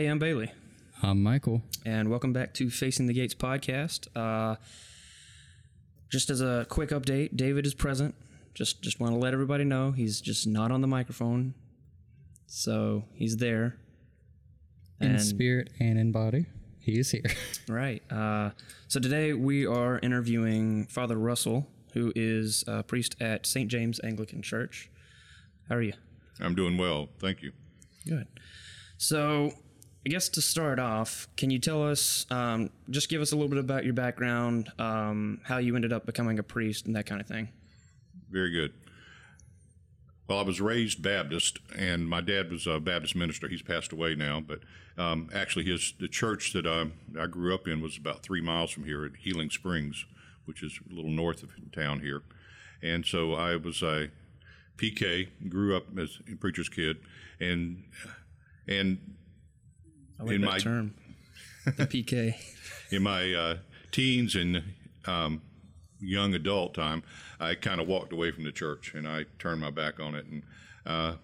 Hey, I'm Bailey, I'm Michael. and welcome back to Facing the Gates podcast. Uh, just as a quick update, David is present. Just just want to let everybody know he's just not on the microphone, so he's there. In And- spirit and in body, he is here. Right. Uh, so today we are interviewing Father Russell, who is a priest at St. James Anglican Church. How are you? I'm doing well, thank you. Good. So, I guess to start off, can you tell us, um, just give us a little bit about your background, um, how you ended up becoming a priest, and that kind of thing? Very good. Well, I was raised Baptist, and my dad was a Baptist minister. He's passed away now, but um, actually, his the church that I, I grew up in was about three miles from here at Healing Springs, which is a little north of town here. And so I was a PK, grew up as a preacher's kid, and and I like In that my- term. The PK. in my uh, teens and um, young adult time, I kind of walked away from the church and I turned my back on it. And uh,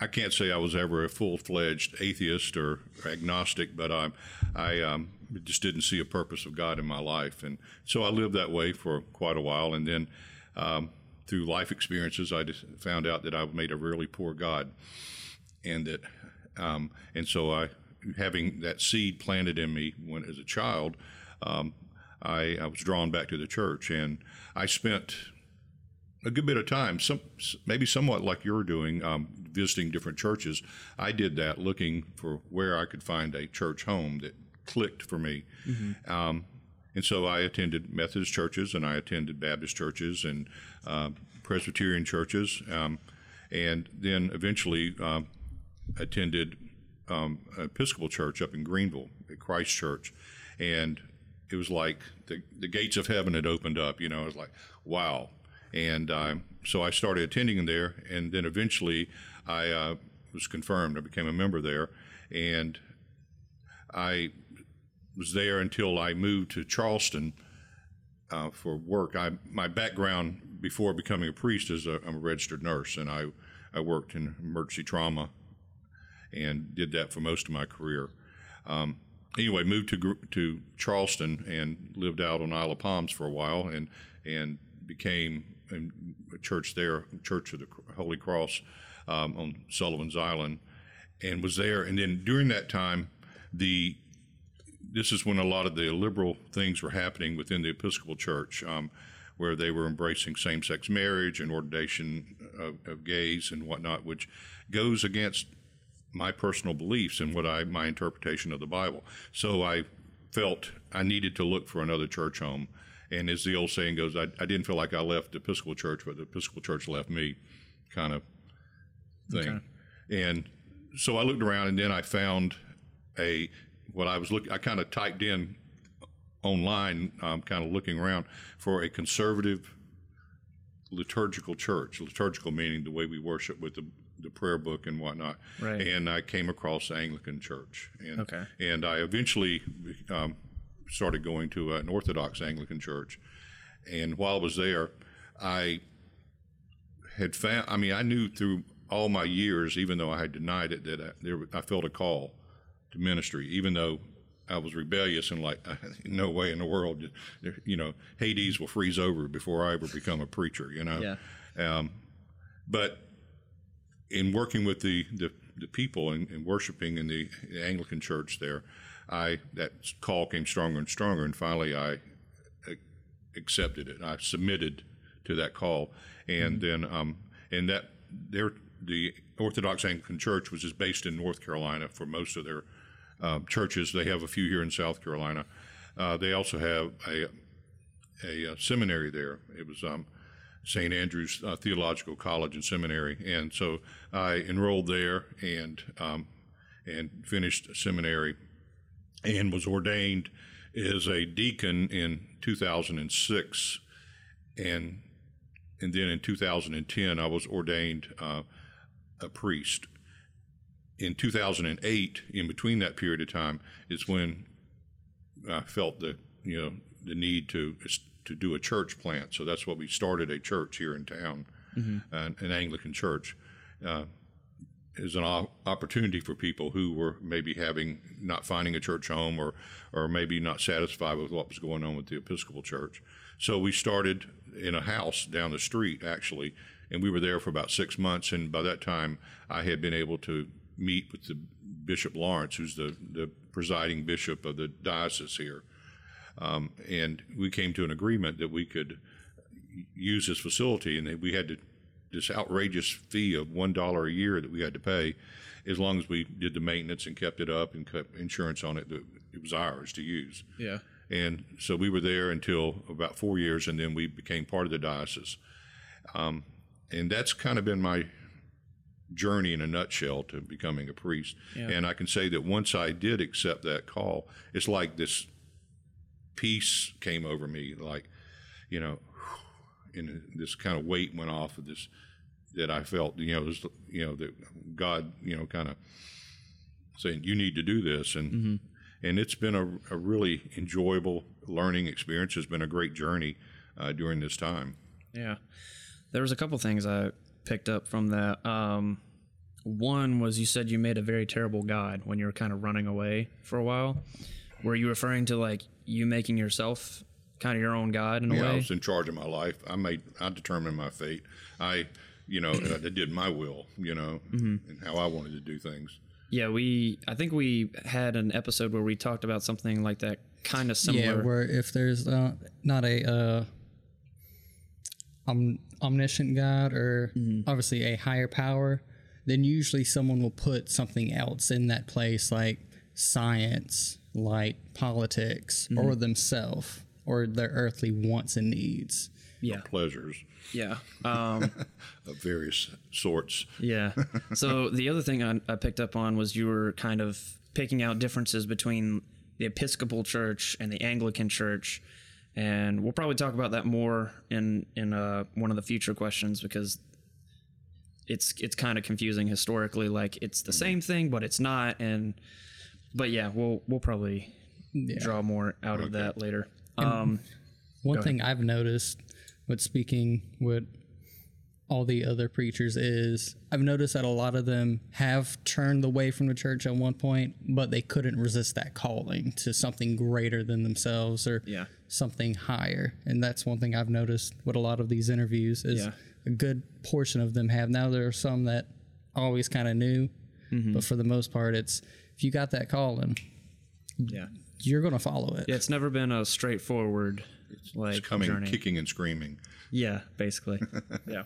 I can't say I was ever a full fledged atheist or agnostic, but I, I um, just didn't see a purpose of God in my life. And so I lived that way for quite a while. And then um, through life experiences, I found out that I made a really poor God. And that, um, and so I, having that seed planted in me when as a child, um, I, I was drawn back to the church, and I spent a good bit of time, some maybe somewhat like you're doing, um, visiting different churches. I did that, looking for where I could find a church home that clicked for me. Um, and so I attended Methodist churches, and I attended Baptist churches and uh, Presbyterian churches, um, and then eventually um, attended um, Episcopal church up in Greenville, at Christ Church, and it was like the the gates of heaven had opened up. You know, it was like wow, and um, so I started attending there, and then eventually I uh, was confirmed. I became a member there, and I was there until I moved to Charleston uh, for work. I my background before becoming a priest is a, I'm a registered nurse, and I I worked in emergency trauma and did that for most of my career. Um, anyway, moved to to Charleston and lived out on Isle of Palms for a while, and and became a church there, Church of the Holy Cross um, on Sullivan's Island, and was there. And then during that time, the this is when a lot of the liberal things were happening within the Episcopal Church, um, where they were embracing same-sex marriage and ordination of, of gays and whatnot, which goes against my personal beliefs and what I my interpretation of the Bible. So I felt I needed to look for another church home. And as the old saying goes, I, I didn't feel like I left the Episcopal Church, but the Episcopal Church left me, kind of thing. And so I looked around, and then I found a what I was looking. I kind of typed in online, um, kind of looking around for a conservative liturgical church. Liturgical meaning the way we worship with the the prayer book and whatnot. Right. And I came across the Anglican Church. And, Okay. And I eventually um, started going to an Orthodox Anglican church. And while I was there, I had found. I mean, I knew through all my years, even though I had denied it, that I, there, I felt a call to ministry, even though I was rebellious and like, no way in the world, you know, Hades will freeze over before I ever become a preacher, you know. Yeah. Um, but in working with the, the, the people and, and worshiping in the Anglican church there, I that call came stronger and stronger, and finally I uh, accepted it. I submitted to that call, and then um, and that there the Orthodox Anglican Church, which is based in North Carolina for most of their um, churches. They have a few here in South Carolina. Uh, they also have a, a, uh seminary there. It was um, St. Andrew's uh, Theological College and Seminary, and so I enrolled there and um, and finished seminary, and was ordained as a deacon in 2006, and and then in 2010 I was ordained uh, a priest. In 2008, in between that period of time, is when I felt the you know the need to to do a church plant. So that's what we started a church here in town, uh, an Anglican church. Uh, as an op- opportunity for people who were maybe having not finding a church home or or maybe not satisfied with what was going on with the Episcopal Church. So we started in a house down the street actually, and we were there for about six months. And by that time, I had been able to meet with the Bishop Lawrence, who's the the presiding bishop of the diocese here, um, and we came to an agreement that we could use this facility, and that we had to this outrageous fee of one dollar a year that we had to pay, as long as we did the maintenance and kept it up and kept insurance on it. That it was ours to use. Yeah. And so we were there until about four years, and then we became part of the diocese. Um, and that's kind of been my journey in a nutshell to becoming a priest. And I can say that once I did accept that call, it's like this peace came over me, like, you know, and this kind of weight went off of this that I felt, you know, this, you know, that God, you know, kind of saying, you need to do this. And, and it's been a, a really enjoyable learning experience. It's been a great journey uh, during this time. Yeah. There was a couple things I picked up from that. Um, one was you said you made a very terrible God when you were kind of running away for a while. Were you referring to like you making yourself kind of your own God in a Yeah, I way? was in charge of my life. I made, I determined my fate. I, you know, I did my will, you know, and how I wanted to do things. Yeah, we. I think we had an episode where we talked about something like that, kind of Yeah, similar. where if there's uh, not a uh, om- omniscient God or obviously a higher power, then usually someone will put something else in that place, like science, like politics, or themselves, or their earthly wants and needs. yeah, Pleasures yeah, um, of various sorts. yeah. So the other thing I, I picked up on was you were kind of picking out differences between the Episcopal Church and the Anglican Church, and we'll probably talk about that more in in uh, one of the future questions because it's it's kind of confusing historically. Like it's the same thing, but it's not. And but yeah, we'll we'll probably draw more out of that later. Um, One thing I've noticed with speaking with all the other preachers is I've noticed that a lot of them have turned away from the church at one point, but they couldn't resist that calling to something greater than themselves or Yeah. something higher. And that's one thing I've noticed with a lot of these interviews is Yeah. a good portion of them have. Now there are some that always kind of knew, Mm-hmm. but for the most part, it's if you got that calling, yeah. you're going to follow it. Yeah, it's never been a straightforward like It's coming journey. kicking and screaming. Yeah, basically. yeah.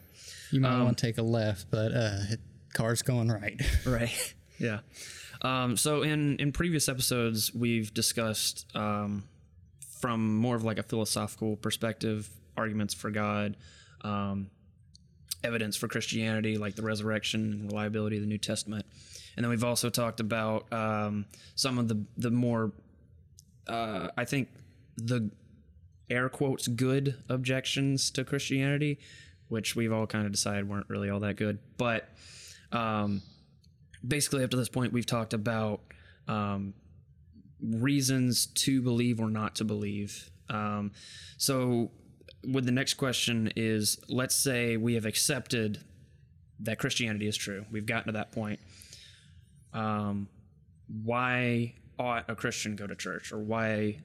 You might Um, want to take a left, but uh, car's going right. Right. Yeah. Um, so in in previous episodes, we've discussed um, from more of like a philosophical perspective arguments for God, um, evidence for Christianity, like the resurrection and reliability of the New Testament, and then we've also talked about um, some of the the more, uh, I think the air quotes good objections to Christianity, which we've all kind of decided weren't really all that good, but. Um, basically up to this point we've talked about um, reasons to believe or not to believe. Um, so with the next question is let's say we have accepted that christianity is true. We've gotten to that point um, why ought a christian go to church or why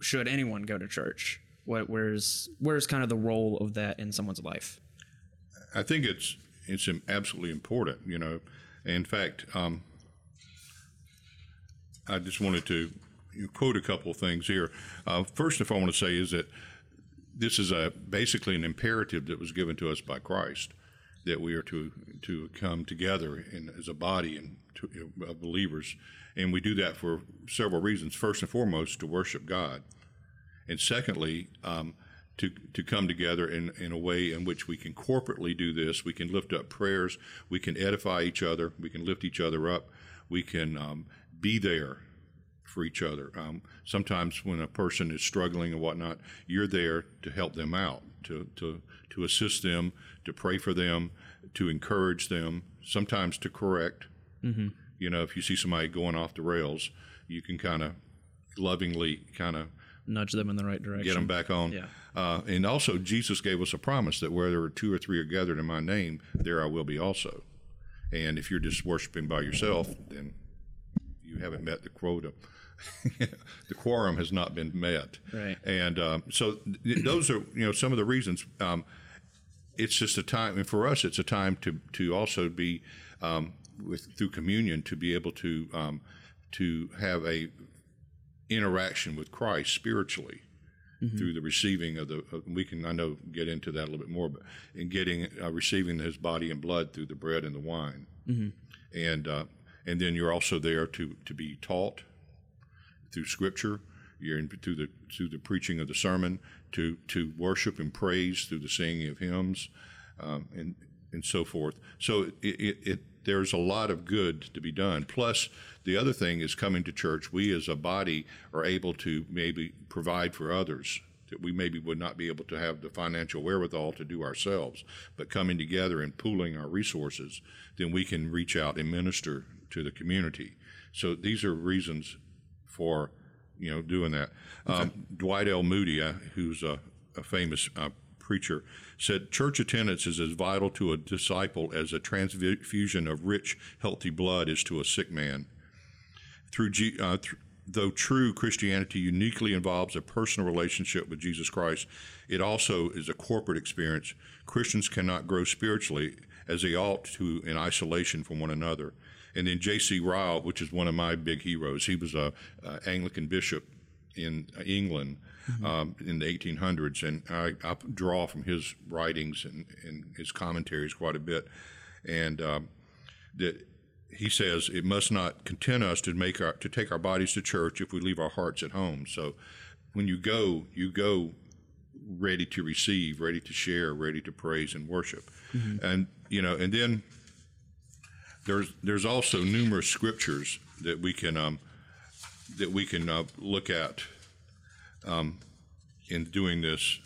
should anyone go to church what, where's where's kind of the role of that in someone's life I think it's it's absolutely important. You know, in fact, um, I just wanted to quote a couple of things here. Uh, first, if I want to say is that this is a basically an imperative that was given to us by Christ that we are to to come together in, as a body and to, believers, and we do that for several reasons. First and foremost, to worship God, and secondly, um, to to come together in, in a way in which we can corporately do this. We can lift up prayers. We can edify each other. We can lift each other up. We can um, be there for each other. Um, sometimes when a person is struggling and whatnot, you're there to help them out, to to to assist them, to pray for them, to encourage them. Sometimes to correct. Mm-hmm. You know, if you see somebody going off the rails, you can kind of lovingly kind of nudge them in the right direction get them back on. Yeah. Uh, and also, Jesus gave us a promise that where there are two or three are gathered in my name, there I will be also. And if you're just worshiping by yourself, then you haven't met the quota. the quorum has not been met. Right. And um, so th- those are you know some of the reasons. Um, it's just a time, and for us, it's a time to to also be um, with through communion to be able to um, to have a interaction with Christ spiritually through the receiving of the. Uh, we can I know get into that a little bit more, but in getting uh, receiving His body and blood through the bread and the wine, and uh, and then you're also there to to be taught through Scripture. You're in, through the through the preaching of the sermon to to worship and praise through the singing of hymns, um, and and so forth. So it, it, it there's a lot of good to be done. Plus, the other thing is coming to church. We as a body are able to maybe provide for others that we maybe would not be able to have the financial wherewithal to do ourselves. But coming together and pooling our resources, then we can reach out and minister to the community. So these are reasons for you know doing that. Um, Dwight L. Moody, uh, who's a, a famous uh, preacher, said church attendance is as vital to a disciple as a transfusion of rich, healthy blood is to a sick man. Through uh, th- though true Christianity uniquely involves a personal relationship with Jesus Christ, it also is a corporate experience. Christians cannot grow spiritually as they ought to in isolation from one another. And then J.C. Ryle, which is one of my big heroes, he was a, a Anglican bishop in England um, in the 1800s, and I, I draw from his writings and, and his commentaries quite a bit. And um, that he says it must not content us to make our to take our bodies to church if we leave our hearts at home. So when you go, you go ready to receive, ready to share, ready to praise and worship. And you know, and then there's there's also numerous scriptures that we can um, that we can uh, look at um, in doing this.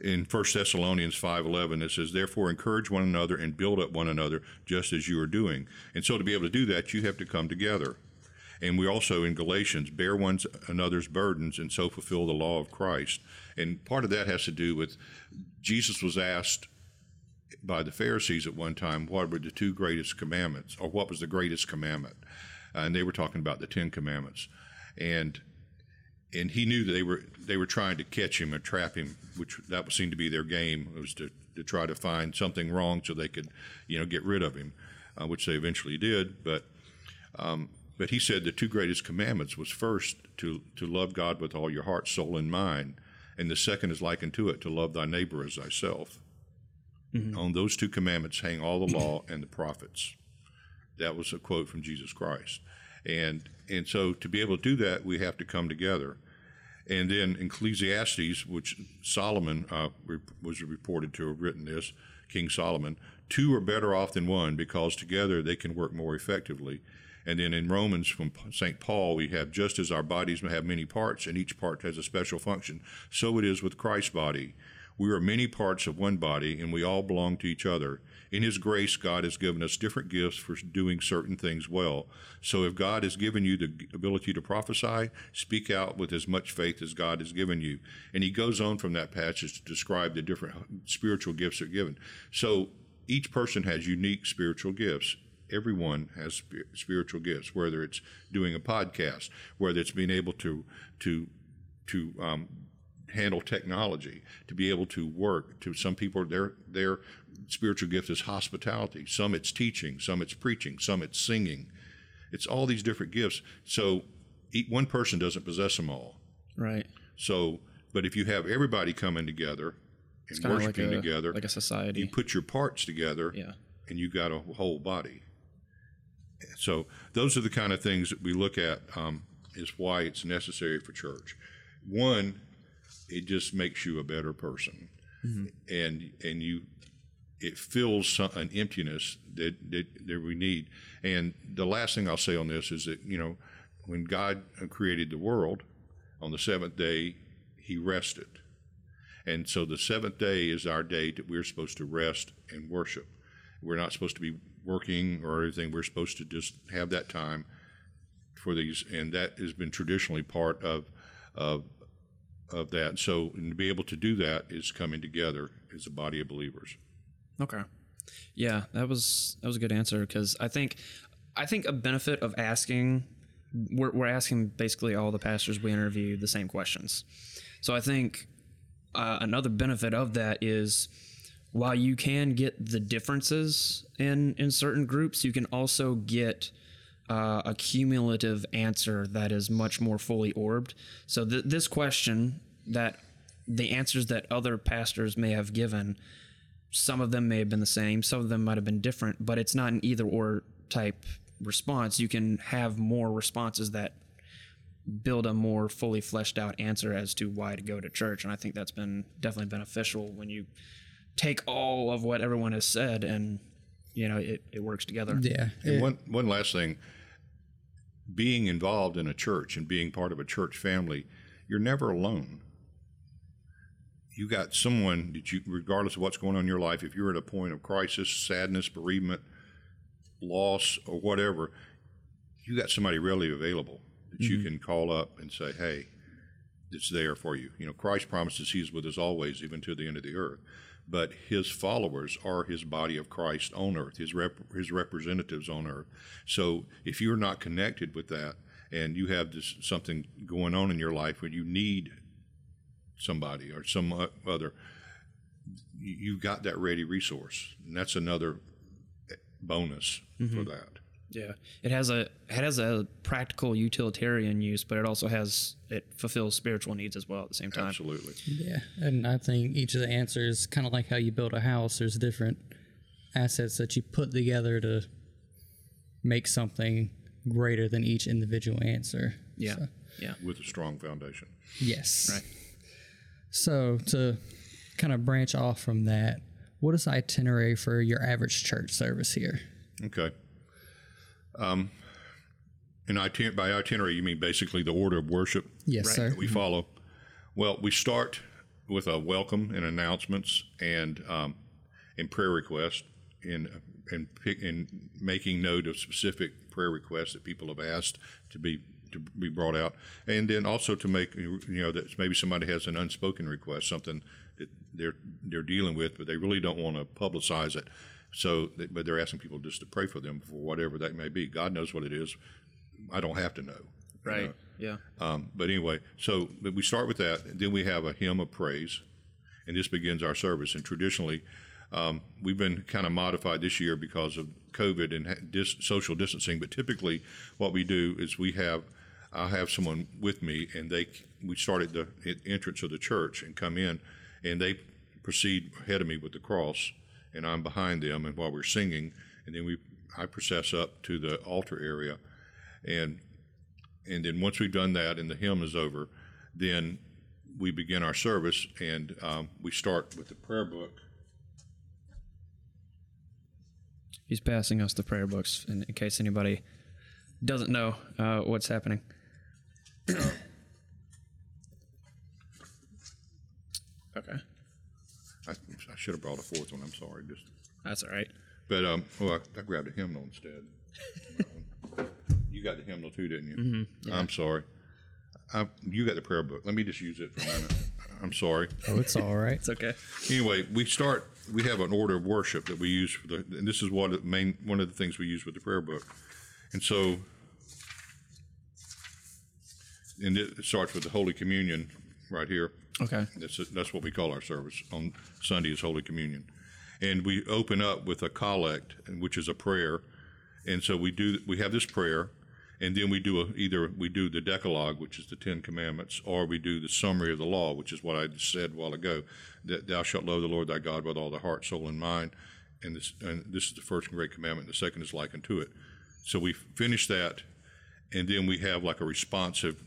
In 1 Thessalonians 5:11 it says therefore encourage one another and build up one another just as you are doing. And so to be able to do that you have to come together. And we also in Galatians bear one another's burdens and so fulfill the law of Christ. And part of that has to do with Jesus was asked by the Pharisees at one time what were the two greatest commandments, or what was the greatest commandment, and they were talking about the Ten Commandments, and and he knew that they were they were trying to catch him and trap him, which that seemed to be their game was to to try to find something wrong so they could, you know, get rid of him, uh, which they eventually did, but. Um, but he said the two greatest commandments was first to, to love God with all your heart, soul, and mind, and the second is likened to it to love thy neighbor as thyself. On those two commandments hang all the law and the prophets. That was a quote from Jesus Christ. And and so to be able to do that, we have to come together. And then Ecclesiastes, which Solomon uh, was reported to have written this, King Solomon, two are better off than one because together they can work more effectively. And then in Romans from St. Paul, we have just as our bodies have many parts and each part has a special function, so it is with Christ's body. We are many parts of one body, and we all belong to each other. In His grace, God has given us different gifts for doing certain things well. So if God has given you the ability to prophesy, speak out with as much faith as God has given you. And He goes on from that passage to describe the different spiritual gifts that are given. So each person has unique spiritual gifts. Everyone has spi- spiritual gifts, whether it's doing a podcast, whether it's being able to to to um, handle technology, to be able to work. To some people, their their spiritual gift is hospitality. Some it's teaching. Some it's preaching. Some it's singing. It's all these different gifts. So one person doesn't possess them all. Right. So, but if you have everybody coming together and of like worshiping a together, like a society. you put your parts together, yeah. and you got a whole body. So those are the kind of things that we look at um, is why it's necessary for church. One, it just makes you a better person, mm-hmm. and and you it fills some, an emptiness that, that that we need. And the last thing I'll say on this is that you know when God created the world, on the seventh day He rested. And so the seventh day is our day that we're supposed to rest and worship. We're not supposed to be working or anything. We're supposed to just have that time for these, and that has been traditionally part of of of that. So, and to be able to do that is coming together as a body of believers. Okay. Yeah, that was that was a good answer because I think I think a benefit of asking we're we're asking basically all the pastors we interview the same questions. So I think uh, another benefit of that is while you can get the differences in in certain groups, you can also get uh, a cumulative answer that is much more fully orbed. So th- this question that the answers that other pastors may have given some of them may have been the same some of them might have been different but it's not an either or type response you can have more responses that build a more fully fleshed out answer as to why to go to church and i think that's been definitely beneficial when you take all of what everyone has said and you know it, it works together Yeah. And It- one one last thing, being involved in a church and being part of a church family, you're never alone. You got someone that you, regardless of what's going on in your life, if you're at a point of crisis, sadness, bereavement, loss, or whatever, you got somebody really available that you mm-hmm. can call up and say, "Hey, it's there for you." You know, Christ promises He's with us always, even to the end of the earth. But His followers are His body of Christ on earth, His rep- His representatives on earth. So if you're not connected with that, and you have this something going on in your life where you need somebody or some other, you- you've got that ready resource, and that's another eh, bonus for mm-hmm. that. Yeah, it has a it has a practical utilitarian use, but it also has it fulfills spiritual needs as well at the same time. Absolutely. Yeah, and I think each of the answers, kind of like how you build a house, there's different assets that you put together to make something greater than each individual answer. Yeah, So- yeah. With a strong foundation. yes. Right. So to kind of branch off from that, what is the itinerary for your average church service here? Okay. Um, and iter- by itinerary, you mean basically the order of worship Yes, Right. sir. that we follow. Well, we start with a welcome and announcements and um, and prayer requests in and pick in making note of specific prayer requests that people have asked to be to be brought out, and then also to make you know that maybe somebody has an unspoken request, something that they're they're dealing with, but they really don't want to publicize it. So, they- but they're asking people just to pray for them for whatever that may be. God knows what it is. I don't have to know. you Right. know. Yeah. Um, but anyway, so but we start with that. Then we have a hymn of praise, and this begins our service. And traditionally, um, we've been kind of modified this year because of COVID and dis- social distancing. But typically, what we do is we have I'll have someone with me, and they we start at the entrance of the church and come in, and they proceed ahead of me with the cross, and I'm behind them, and while we're singing, and then we I process up to the altar area, and and then once we've done that and the hymn is over, then we begin our service and um, we start with the prayer book. He's passing us the prayer books in, in case anybody doesn't know uh, what's happening. okay, I, I should have brought a fourth one. I'm sorry. Just, that's all right. but um, well, I, I grabbed a hymnal instead. you got the hymnal too, didn't you? Mm-hmm, I'm sorry. I, you got the prayer book. Let me just use it for a minute. I'm sorry. Oh, it's all right. It's okay. Anyway, we start. We have an order of worship that we use for the, and this is what it main one of the things we use with the prayer book, and so, and it starts with the Holy Communion right here. Okay. That's that's what we call our service on Sunday is Holy Communion, and we open up with a collect, which is a prayer, and so we do we have this prayer, and then we do a, either we do the Decalogue, which is the Ten Commandments, or we do the summary of the law, which is what I said a while ago, that thou shalt love the Lord thy God with all thy heart, soul, and mind, and this and this is the first and great commandment. The second is like unto it. So we finish that, and then we have like a responsive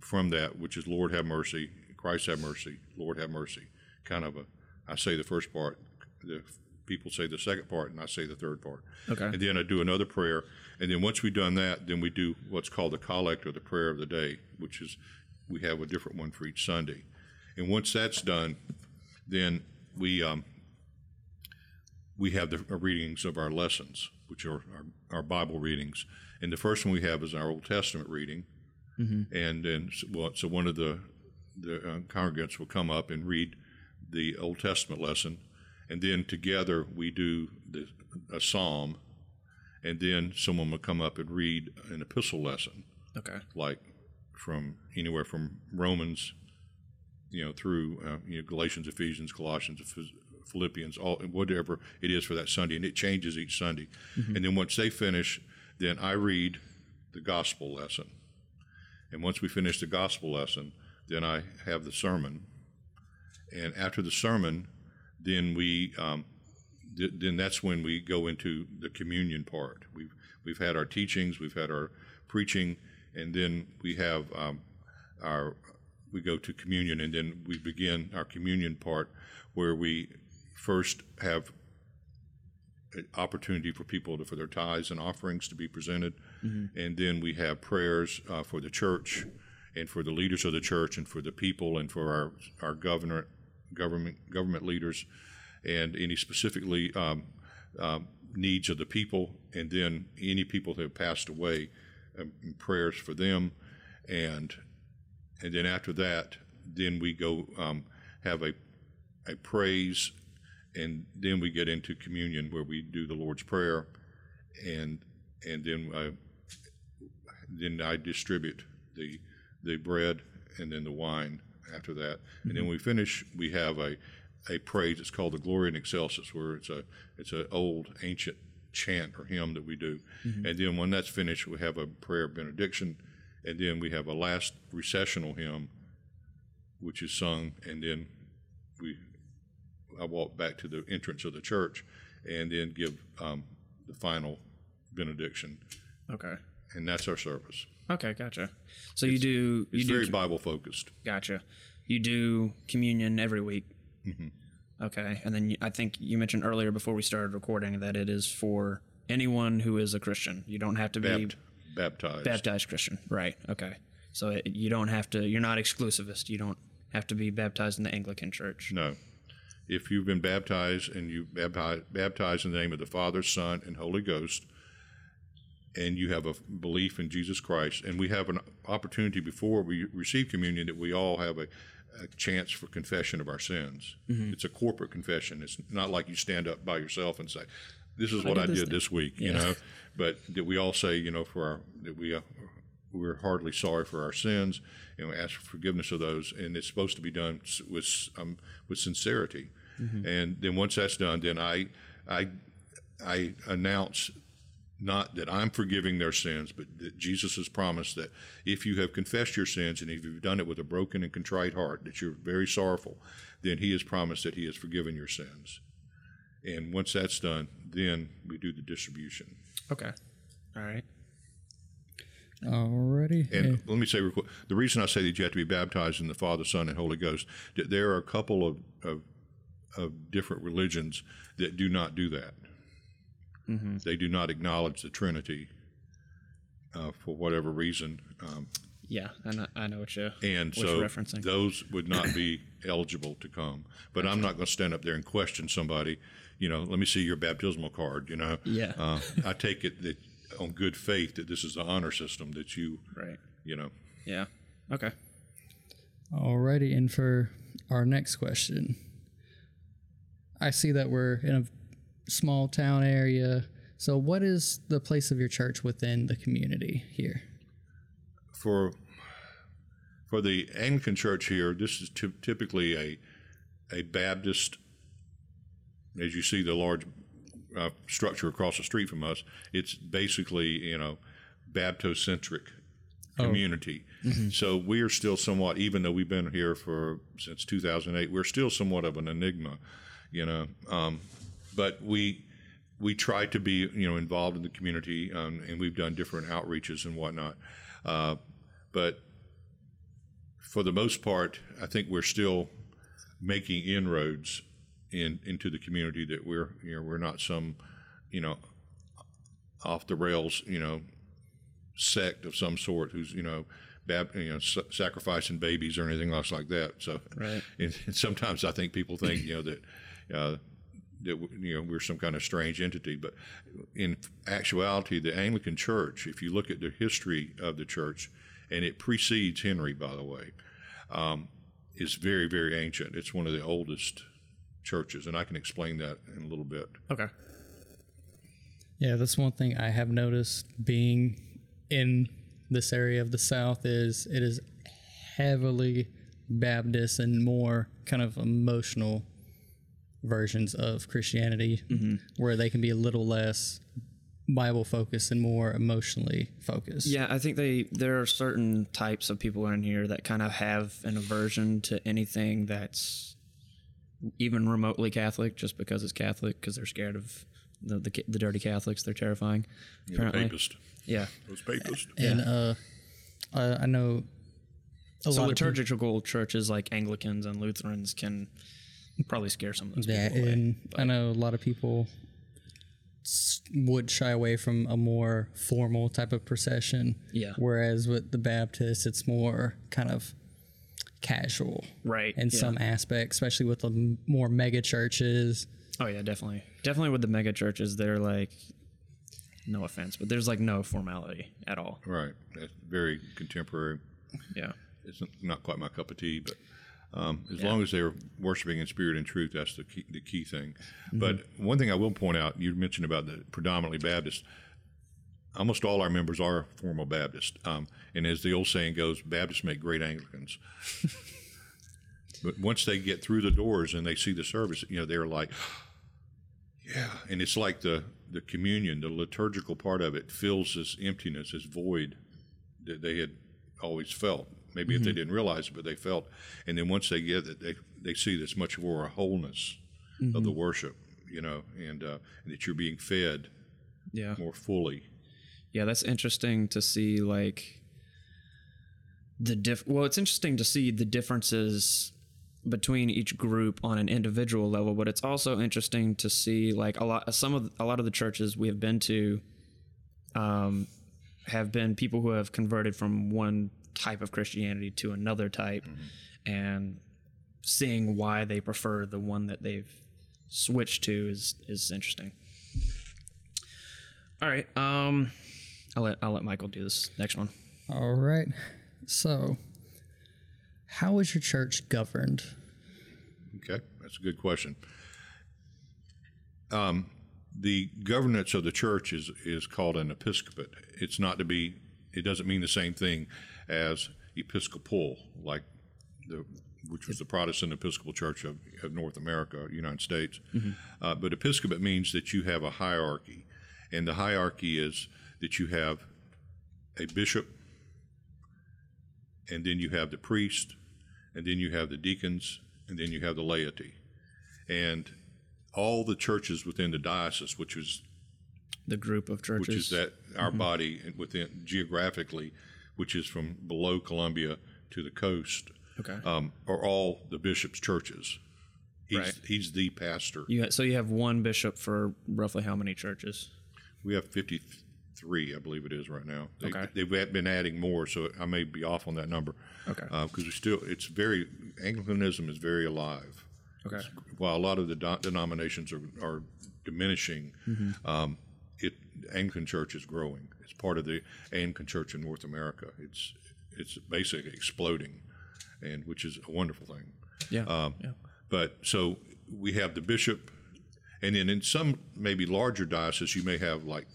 from that, which is Lord have mercy, Christ have mercy, Lord have mercy. Kind of a, I say the first part, the people say the second part, and I say the third part. Okay. And then I do another prayer, and then once we've done that, then we do what's called the collect or the prayer of the day, which is we have a different one for each Sunday. And once that's done, then we um, we have the uh, readings of our lessons, which are our, our Bible readings. And the first one we have is our Old Testament reading, and then well, so one of the the uh, congregants will come up and read the Old Testament lesson, and then together we do the, a psalm, and then someone will come up and read an epistle lesson, Okay. like from anywhere from Romans, you know, through uh, you know Galatians, Ephesians, Colossians, Philippians, all whatever it is for that Sunday, and it changes each Sunday. And then once they finish, then I read the gospel lesson, and once we finish the gospel lesson, then I have the sermon, and after the sermon, then we um, th- then that's when we go into the communion part. We've we've had our teachings, we've had our preaching, and then we have um, our we go to communion, and then we begin our communion part, where we first have an opportunity for people to, for their tithes and offerings to be presented, and then we have prayers uh, for the church and for the leaders of the church and for the people and for our our governor government government leaders and any specifically um, um, needs of the people, and then any people that have passed away, um, prayers for them, and and then after that, then we go um, have a a praise, and then we get into communion where we do the Lord's prayer, and and then uh, then I distribute the the bread and then the wine after that, and then we finish. We have a a praise. It's called the Gloria in Excelsis, where it's a it's an old ancient chant or hymn that we do, and then when that's finished, we have a prayer of benediction, and then we have a last recessional hymn, which is sung, and then we I walk back to the entrance of the church, and then give um, the final benediction, Okay. and that's our service. Okay. Gotcha. So you do you It's do very Bible focused. Gotcha. You do communion every week. Mm-hmm. Okay, and then you, I think you mentioned earlier before we started recording that it is for anyone who is a Christian. You don't have to be Bapt, baptized. baptized Christian, right? Okay, so it, you don't have to. You're not exclusivist. You don't have to be baptized in the Anglican Church. No. If you've been baptized and you baptize, baptized in the name of the Father, Son, and Holy Ghost, and you have a belief in Jesus Christ, and we have an opportunity before we receive communion that we all have a, a chance for confession of our sins. It's a corporate confession. It's not like you stand up by yourself and say, "This is what I did did, this this week," you know. But that we all say, you know, for our that we uh, we're hardly sorry for our sins, and we ask for forgiveness of those. And it's supposed to be done with um, with sincerity. And then once that's done, then I I I announce not that I'm forgiving their sins, but that Jesus has promised that if you have confessed your sins and if you've done it with a broken and contrite heart, that you're very sorrowful, then He has promised that He has forgiven your sins. And once that's done, then we do the distribution. Okay, all right. Alrighty. And let me say, real quick, the reason I say that you have to be baptized in the Father, Son, and Holy Ghost, that there are a couple of, of, of different religions that do not do that. They do not acknowledge the Trinity uh, for whatever reason. Um, Yeah, I know, I know what you and what so you're referencing. those would not be eligible to come. But I'm not going to stand up there and question somebody. You know, let me see your baptismal card. You know, Yeah. Uh, I take it that on good faith that this is the honor system that you, right. you know, Yeah. Okay. Alrighty, and for our next question, I see that we're in a small town area. So, what is the place of your church within the community here? for for the Anglican Church here, this is ty- typically a a Baptist. As you see, the large uh, structure across the street from us, it's basically you know Baptocentric community. So we are still somewhat, even though we've been here for since 2008, we're still somewhat of an enigma, you know. Um, but we we try to be you know involved in the community, um, and we've done different outreaches and whatnot. Uh, but for the most part, I think we're still making inroads in into the community. That we're you know we're not some you know off the rails you know sect of some sort who's you know bab- you know sa- sacrificing babies or anything else like that. So Right. and, and sometimes I think people think you know that. Uh, that you know we're some kind of strange entity, but in actuality, the Anglican Church, if you look at the history of the church, and it precedes Henry, by the way, um, is very very ancient. It's one of the oldest churches, and I can explain that in a little bit. Okay. Yeah, that's one thing I have noticed being in this area of the South is it is heavily Baptist and more kind of emotional versions of Christianity, where they can be a little less Bible focused and more emotionally focused. Yeah, I think they there are certain types of people in here that kind of have an aversion to anything that's even remotely Catholic, just because it's Catholic, because they're scared of the, the the dirty Catholics. They're terrifying. The Apparently, papist. yeah. Those papists. And uh, I, I know a So lot of people- liturgical churches like Anglicans and Lutherans can probably scare some of those that, people away. and I know a lot of people would shy away from a more formal type of procession. Yeah. Whereas with the Baptists, it's more kind of casual Right. in yeah. some aspects, especially with the more mega churches. Oh yeah, definitely. Definitely with the mega churches, they're like, no offense, but there's like no formality at all. Right. That's very contemporary. Yeah. It's not quite my cup of tea, but um, as long as they're worshiping in spirit and truth, that's the key, the key thing. But one thing I will point out, you mentioned about the predominantly Baptist. Almost all our members are formal Baptist, um, and as the old saying goes, Baptists make great Anglicans. but once they get through the doors and they see the service, you know, they're like, yeah, and it's like the the communion, the liturgical part of it fills this emptiness, this void that they had always felt. Maybe if they didn't realize it, but they felt. And then once they get it, they they see this much more a wholeness of the worship, you know, and, uh, and that you're being fed Yeah. more fully. Yeah, that's interesting to see like the diff well, it's interesting to see the differences between each group on an individual level, but it's also interesting to see like a lot some of a lot of the churches we have been to um have been people who have converted from one type of Christianity to another type and seeing why they prefer the one that they've switched to is is interesting. All right. Um I'll let I'll let Michael do this next one. All right. So, how is your church governed? Okay, that's a good question. Um, the governance of the church is is called an episcopate. It's not to be. It doesn't mean the same thing as episcopal, like the which was the Protestant Episcopal Church of, of North America, United States. Uh, but episcopate means that you have a hierarchy, and the hierarchy is that you have a bishop, and then you have the priest, and then you have the deacons, and then you have the laity. And all the churches within the diocese, which is The group of churches. which is that our body within geographically, which is from below Columbia to the coast, Okay. um, are all the bishop's churches. He's, Right. he's the pastor. You so you have one bishop for roughly how many churches? We have 53, I believe it is right now. They, Okay. They've been adding more, so I may be off on that number. Okay. Because we still, it's very, Anglicanism is very alive. Okay. While a lot of the do- denominations are, are diminishing, Mm-hmm. um, it Anglican Church is growing. It's part of the Anglican Church in North America. It's it's basically exploding, and which is a wonderful thing. Yeah. Um, yeah. But so we have the bishop, and then in some maybe larger dioceses, you may have like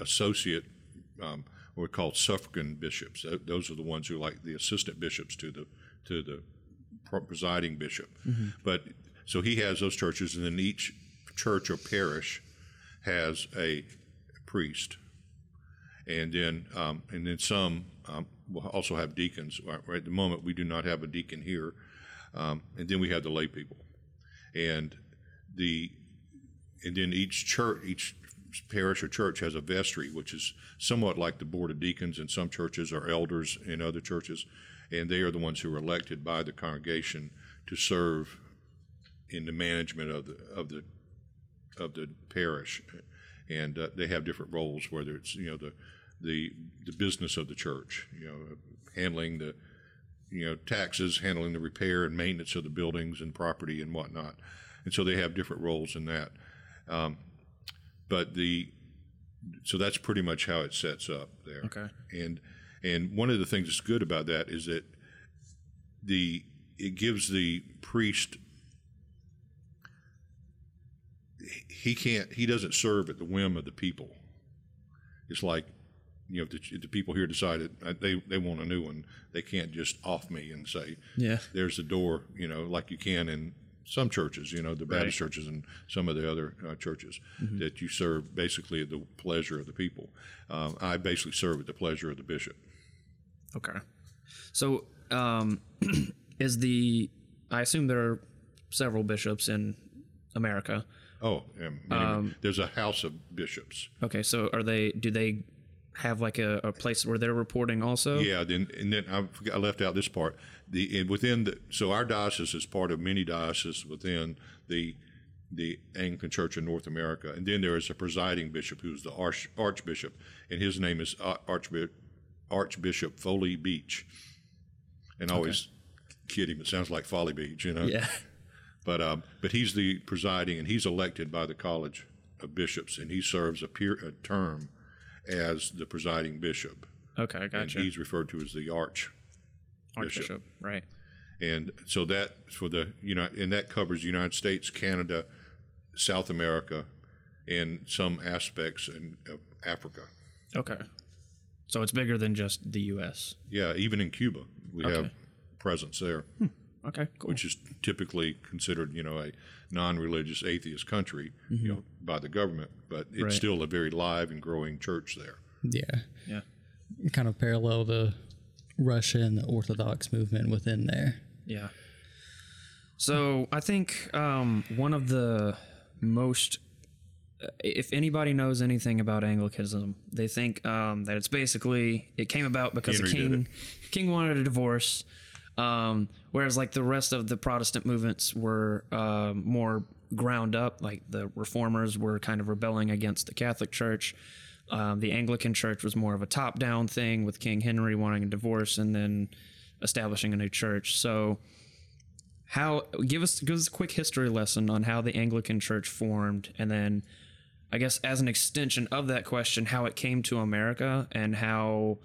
associate, um, what are called suffragan bishops. Those are the ones who are like the assistant bishops to the to the presiding bishop. But so he has those churches, and then each church or parish has a priest, and then um, and then some um, will also have deacons. Right, at the moment, we do not have a deacon here, um, and then we have the lay people, and the and then each church, each parish or church has a vestry, which is somewhat like the board of deacons in some churches or elders in other churches, and they are the ones who are elected by the congregation to serve in the management of the of the of the parish, and uh, they have different roles. Whether it's you know the the the business of the church, you know, handling the you know taxes, handling the repair and maintenance of the buildings and property and whatnot, and so they have different roles in that. Um, but the so that's pretty much how it sets up there. Okay. And and one of the things that's good about that is that the it gives the priest he can't. He doesn't serve at the whim of the people. It's like you know, if the, if the people here decided uh, they they want a new one, they can't just off me and say, Yeah. there's the door, you know, like you can in some churches, you know, the Baptist churches and some of the other uh, churches, that you serve basically at the pleasure of the people. Um, I basically serve at the pleasure of the bishop. Okay. So, um, is the I assume there are several bishops in America. Oh, many- um, there's a house of bishops. Okay, so are they? Do they have like a, a place where they're reporting also? Yeah, then and then I, forgot, I left out this part. The and within the so our diocese is part of many dioceses within the the Anglican Church in North America, and then there is a presiding bishop who's the arch, archbishop, and his name is uh, Archbishop Archbishop Foley Beach. And I always kid him; it sounds like Folly Beach, you know. Yeah. But um, but he's the presiding, and he's elected by the College of Bishops, and he serves a, peer, a term as the presiding bishop, Okay, and gotcha. he's referred to as the arch Archbishop, right? and so that for the you know and that covers the United States, Canada, South America, and some aspects in of Africa. Okay. So it's bigger than just the U.S. Yeah, even in Cuba, we have presence there, Okay, cool. which is typically considered you know a non-religious atheist country, you know, by the government, but it's Right. still a very live and growing church there. Yeah. yeah. Kind of parallel the Russia and the Orthodox movement within there. Yeah. So I think um, one of the most, uh, if anybody knows anything about Anglicanism, they think um, that it's basically it came about because the Henry did king king wanted a divorce, um, whereas like the rest of the Protestant movements were um more ground up. Like the Reformers were kind of rebelling against the Catholic Church. Um, the Anglican Church was more of a top down thing with King Henry wanting a divorce and then establishing a new church. So how give us give us a quick history lesson on how the Anglican Church formed, and then I guess as an extension of that question, how it came to America and how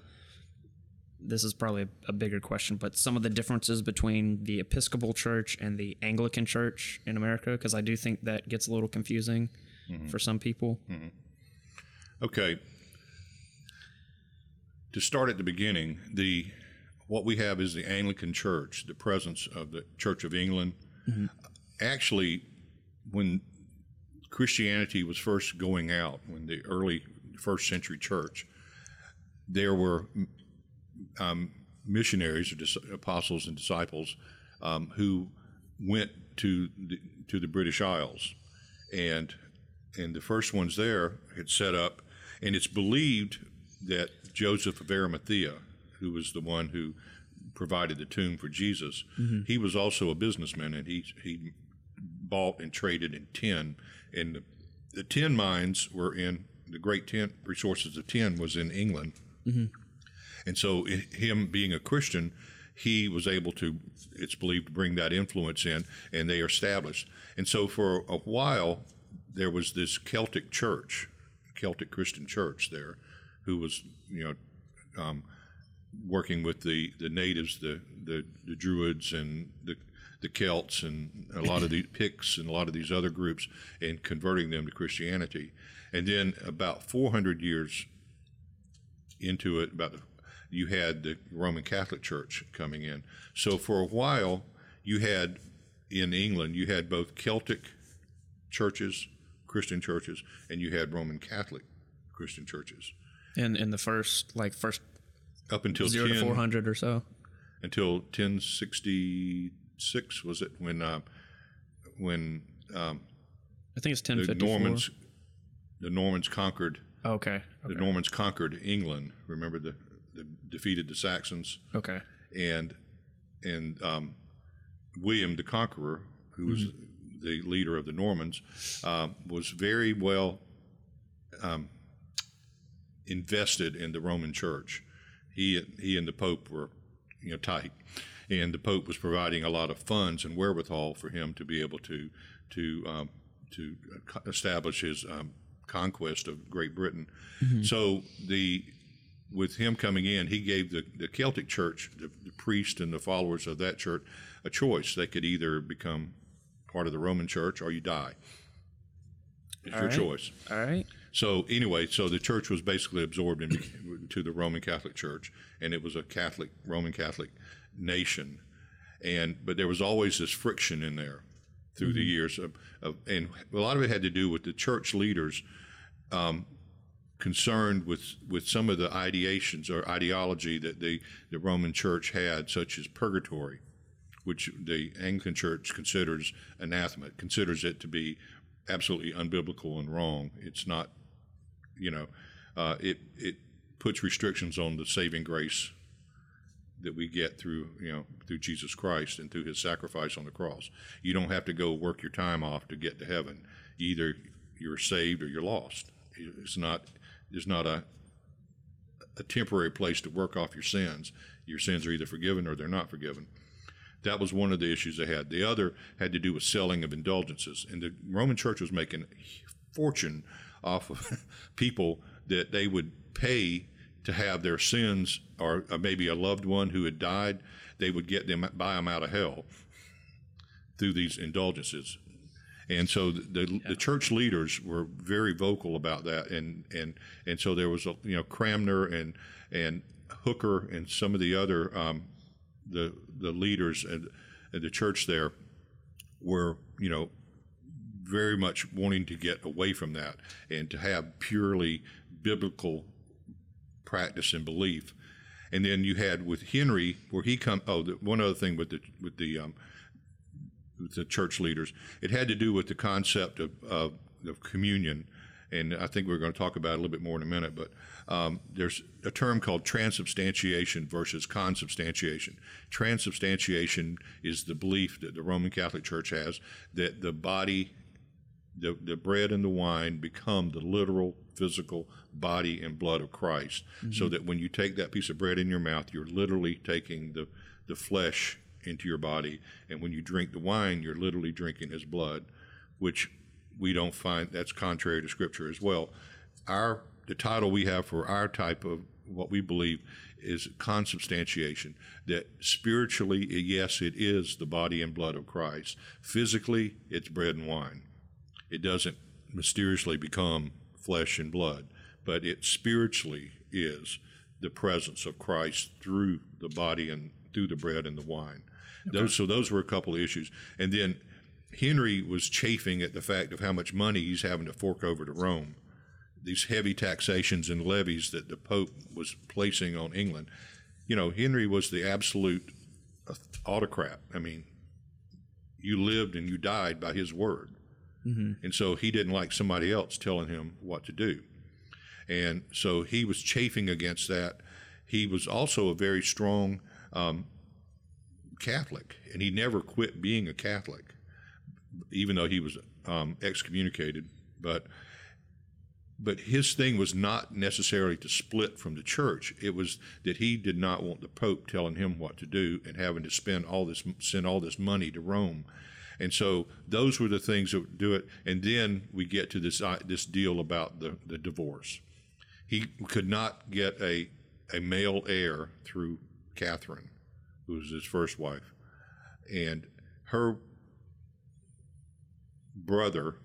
this is probably a, bigger question, but some of the differences between the Episcopal Church and the Anglican Church in America, because I do think that gets a little confusing mm-hmm. for some people. Mm-hmm. Okay. To start at the beginning, the what we have is the Anglican Church, the presence of the Church of England. Mm-hmm. Actually, when Christianity was first going out, when the early first century church, there were um, missionaries or dis- apostles and disciples um, who went to the, to the British Isles, and and the first ones there had set up, and it's believed that Joseph of Arimathea, who was the one who provided the tomb for Jesus, he was also a businessman, and he he bought and traded in tin, and the, the tin mines were in the great tin resources of tin was in England, and so i him being a Christian, he was able to, it's believed, to bring that influence in, and they are established. And so for a while, there was this Celtic church, Celtic Christian church there, who was, you know, um, working with the, the natives, the, the, the Druids and the, the Celts and a lot of the Picts and a lot of these other groups and converting them to Christianity. And then about 400 years into it, about the, you had the Roman Catholic Church coming in. So for a while, you had in England, you had both Celtic churches, Christian churches, and you had Roman Catholic Christian churches In in the first like first up until zero to four hundred or so. until 1066 was it when uh, when um, I think it's ten the. Normans the Normans conquered Okay. the Normans conquered England. Remember the, the defeated the Saxons. Okay. and and um, William the Conqueror, who was the leader of the Normans, uh, was very well um, invested in the Roman Church. He he and the Pope were you know tight, and the Pope was providing a lot of funds and wherewithal for him to be able to to um, to establish his um, conquest of Great Britain. So the with him coming in, he gave the, the Celtic church, the, the priest and the followers of that church, a choice. They could either become part of the Roman church or you die. It's All your right. choice. All right. So anyway, so the church was basically absorbed into the Roman Catholic Church, and it was a Catholic Roman Catholic nation, and but there was always this friction in there through the years of, of, and a lot of it had to do with the church leaders um, concerned with with some of the ideations or ideology that the the Roman Church had, such as purgatory, which the Anglican Church considers anathema, considers it to be absolutely unbiblical and wrong. It's not, you know, uh, it it puts restrictions on the saving grace that we get through you know through Jesus Christ and through His sacrifice on the cross. You don't have to go work your time off to get to heaven. Either you're saved or you're lost. It's not there's not a a temporary place to work off your sins. Your sins are either forgiven or they're not forgiven. That was one of the issues they had. The other had to do with selling of indulgences, and the Roman Church was making a fortune off of people that they would pay to have their sins, or maybe a loved one who had died, they would get them buy them out of hell through these indulgences. And so the, the, the church leaders were very vocal about that, and, and, and so there was a, you know Cranmer and and Hooker and some of the other um, the the leaders at, at the church there were you know very much wanting to get away from that and to have purely biblical practice and belief. And then you had with Henry, where he come. Oh, the, one other thing with the with the um, the church leaders, it had to do with the concept of, of, of communion, and I think we're going to talk about it a little bit more in a minute. But um, there's a term called transubstantiation versus consubstantiation. Transubstantiation is the belief that the Roman Catholic Church has that the body the, the bread and the wine become the literal physical body and blood of Christ. So that when you take that piece of bread in your mouth, you're literally taking the, the flesh into your body. And when you drink the wine, you're literally drinking his blood, which we don't find that's contrary to scripture as well. Our the title we have for our type of what we believe is consubstantiation that spiritually yes it is the body and blood of Christ physically it's bread and wine it doesn't mysteriously become flesh and blood, but it spiritually is the presence of Christ through the body and through the bread and the wine. Those, so those were a couple of issues. And then Henry was chafing at the fact of how much money he's having to fork over to Rome. These heavy taxations and levies that the Pope was placing on England. You know, Henry was the absolute autocrat. I mean, you lived and you died by his word. And so he didn't like somebody else telling him what to do. And so he was chafing against that. He was also a very strong um, Catholic, and he never quit being a Catholic, even though he was um, excommunicated. But but his thing was not necessarily to split from the church. It was that he did not want the Pope telling him what to do and having to spend all this send all this money to Rome. And so those were the things that would do it. And then we get to this uh, this deal about the, the divorce. He could not get a a male heir through Catherine, who was his first wife, and her brother,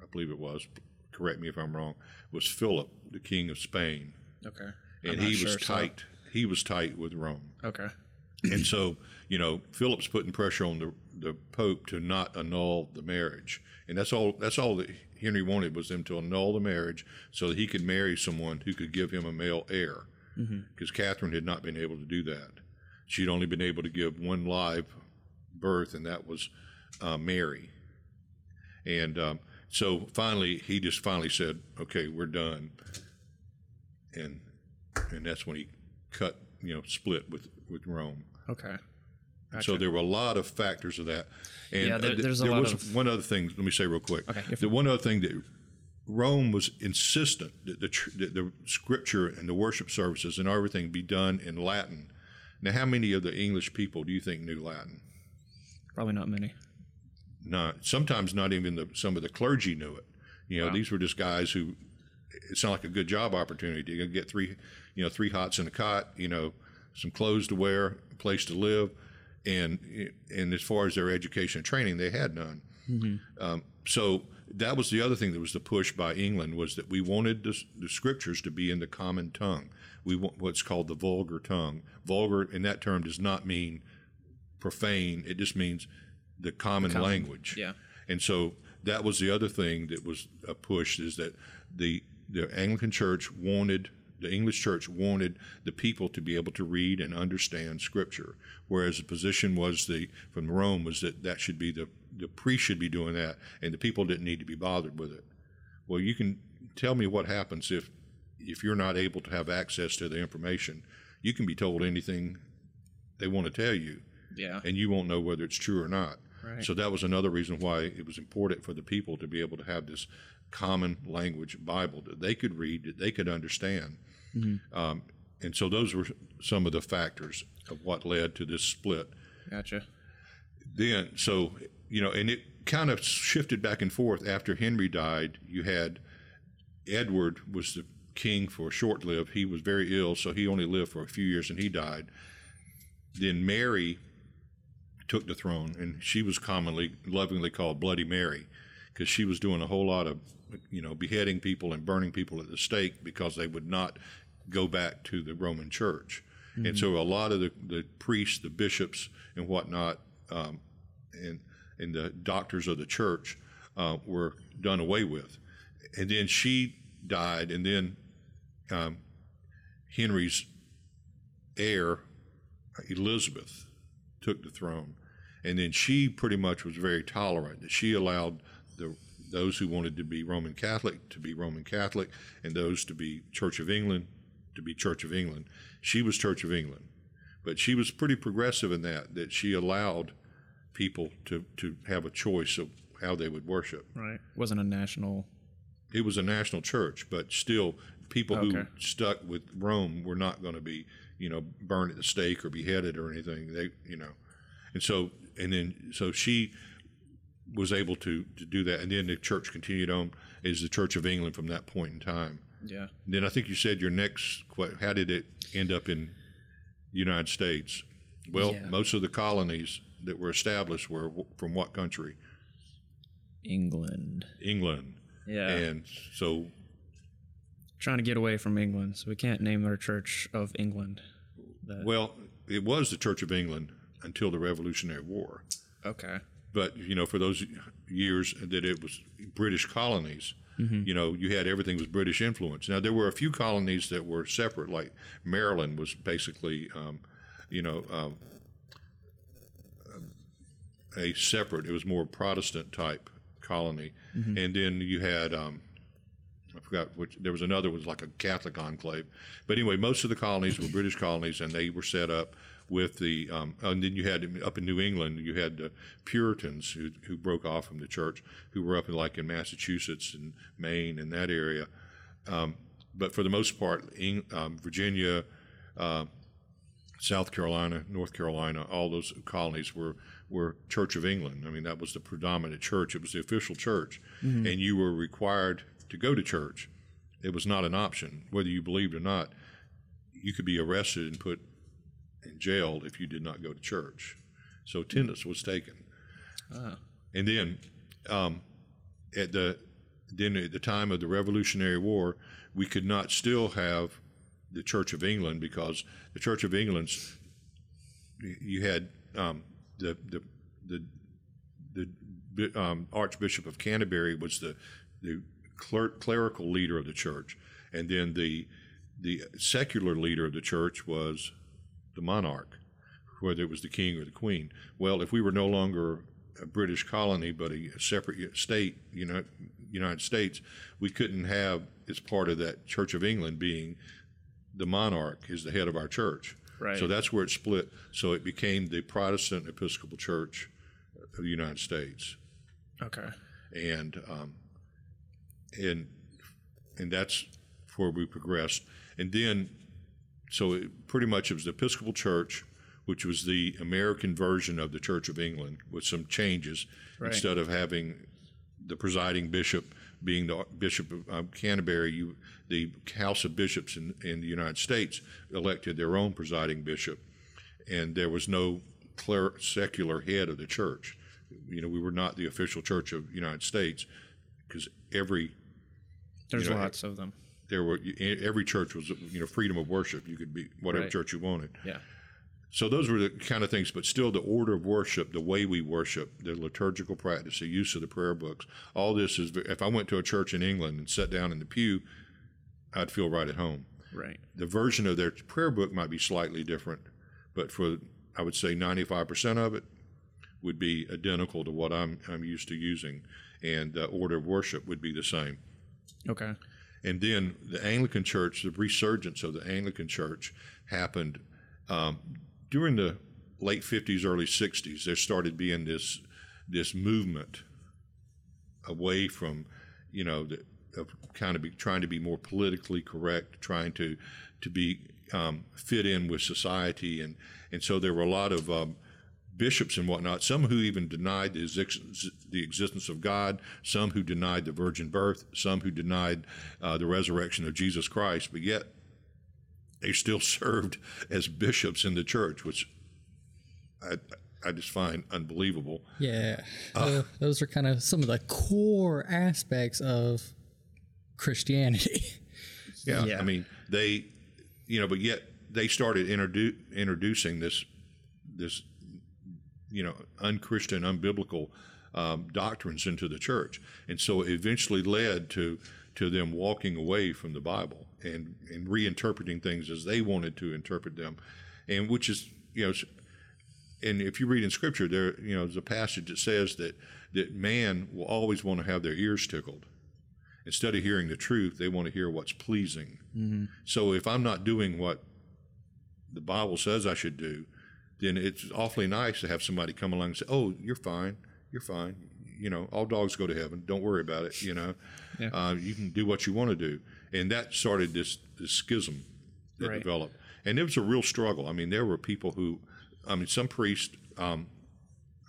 I believe it was. Correct me if I'm wrong. Was Philip, the king of Spain, Okay. and I'm he was sure, so- tight. He was tight with Rome. Okay. And so, you know, Philip's putting pressure on the, the Pope to not annul the marriage. And that's all that's all that Henry wanted was them to annul the marriage so that he could marry someone who could give him a male heir. Mm-hmm. Because Catherine had not been able to do that. She'd only been able to give one live birth, and that was uh, Mary. And um, so finally, he just finally said, "Okay, we're done." And and that's when he cut, you know, split with with Rome. Okay. So there were a lot of factors of that. And Yeah, there- uh, th- there's a there lot was of- one other thing. Let me say real quick. Okay, The one other thing that Rome was insistent that the, that the scripture and the worship services and everything be done in Latin. Now, how many of the English people do you think knew Latin? Probably not many. Not sometimes not even the, some of the clergy knew it. You know, Wow. these were just guys who it sounded like a good job opportunity. You get three, you know, three hots in a cot, you know, some clothes to wear, a place to live, and and as far as their education and training, they had none. Um, so that was the other thing that was the push by England was that we wanted the, the scriptures to be in the common tongue. We want what's called the vulgar tongue. Vulgar in that term does not mean profane. It just means the common, language. yeah. And so that was the other thing that was uh, a push is that the the Anglican Church wanted the English Church wanted the people to be able to read and understand Scripture, whereas the position was the from Rome was that that should be the the priest should be doing that, and the people didn't need to be bothered with it. Well, you can tell me what happens if if you're not able to have access to the information. You can be told anything they want to tell you, Yeah. and you won't know whether it's true or not. Right. So that was another reason why it was important for the people to be able to have this common language Bible that they could read, that they could understand. Um, and so those were some of the factors of what led to this split. Gotcha. Then, so, you know, and it kind of shifted back and forth. After Henry died, you had Edward was the king for short lived. He was very ill, so he only lived for a few years and he died. Then Mary took the throne, and she was commonly, lovingly called Bloody Mary because she was doing a whole lot of, you know, beheading people and burning people at the stake because they would not go back to the Roman Church. And so a lot of the, the priests, the bishops, and whatnot, um, and and the doctors of the church uh, were done away with. And then she died, and then um, Henry's heir, Elizabeth, took the throne. And then she pretty much was very tolerant. That she allowed the those who wanted to be Roman Catholic to be Roman Catholic, and those to be Church of England to be Church of England. She was Church of England, but she was pretty progressive in that that she allowed people to to have a choice of how they would worship. Right. Wasn't a national. It was a national church, but still, people who stuck with Rome were not going to be, you know, burned at the stake or beheaded or anything. They, you know, and so and then so she was able to to do that, and then the church continued on as the Church of England from that point in time. Yeah. Then I think you said your next, how did it end up in the United States? Well, Yeah. most of the colonies that were established were from what country? England. England. Yeah. And so Trying to get away from England, so we can't name our church of England. That, Well, it was the Church of England until the Revolutionary War. okay. But, you know, for those years that it was British colonies, you know, you had everything was British influence. Now, there were a few colonies that were separate, like Maryland was basically, um, you know, um, a separate, it was more Protestant type colony. And then you had, um, I forgot which. There was another was like a Catholic enclave, but anyway, most of the colonies were British colonies, and they were set up with the. Um, and then you had up in New England, you had the Puritans who who broke off from the church, who were up in like in Massachusetts and Maine and that area. Um, but for the most part, um, Virginia, uh, South Carolina, North Carolina, all those colonies were were Church of England. I mean, that was the predominant church. It was the official church, and you were required to go to church. It was not an option, whether you believed or not. You could be arrested and put in jail if you did not go to church. So attendance was taken. And then, um, at the then at the time of the Revolutionary War, we could not still have the Church of England because the Church of England's you had um, the the the the um, Archbishop of Canterbury was the the cler- clerical leader of the church, and then the the secular leader of the church was the monarch, whether it was the king or the queen. Well, if we were no longer a British colony but a separate state, you know, United States, we couldn't have as part of that Church of England being the monarch is the head of our church. Right. So that's where it split. So it became the Protestant Episcopal Church of the United States, Okay. and um, and and that's where we progressed. And then, so it pretty much it was the Episcopal Church, which was the American version of the Church of England, with some changes. Right. Instead of having the presiding bishop being the Bishop of um, Canterbury, you, the House of Bishops in, in the United States elected their own presiding bishop, and there was no cler- secular head of the church. You know, we were not the official church of the United States because every There's You know, lots of them. there were every church was you know freedom of worship. You could be whatever Right. church you wanted. Yeah. So those were the kind of things, but still the order of worship, the way we worship, the liturgical practice, the use of the prayer books, all this is. If I went to a church in England and sat down in the pew, I'd feel right at home. Right. The version of their prayer book might be slightly different, but for I would say 95% of it would be identical to what I'm I'm used to using, and the order of worship would be the same. Okay. And then the Anglican Church, the resurgence of the Anglican Church happened um, during the late 50s, early 60s. There started being this this movement away from, you know, the, of kind of be, trying to be more politically correct, trying to to be um, fit in with society, and and so there were a lot of um, bishops and whatnot, some who even denied the, exist- the existence of God, some who denied the virgin birth, some who denied uh, the resurrection of Jesus Christ, but yet they still served as bishops in the church, which I, I just find unbelievable. Yeah. Tho- those are kind of some of the core aspects of Christianity. Yeah, Yeah. I mean they, you know, but yet they started introdu- introducing this, this, you know, unchristian, unbiblical um, doctrines into the church, and so it eventually led to to them walking away from the Bible and and reinterpreting things as they wanted to interpret them, and which is you know. And if you read in Scripture, there you know there's a passage that says that that man will always want to have their ears tickled instead of hearing the truth, they want to hear what's pleasing. So if I'm not doing what the Bible says I should do, then it's awfully nice to have somebody come along and say, "Oh, you're fine, you're fine. You know, all dogs go to heaven. Don't worry about it. You know, Yeah. uh, you can do what you want to do." And that started this this schism that Right. developed, and it was a real struggle. I mean, there were people who, I mean, some priests. Um,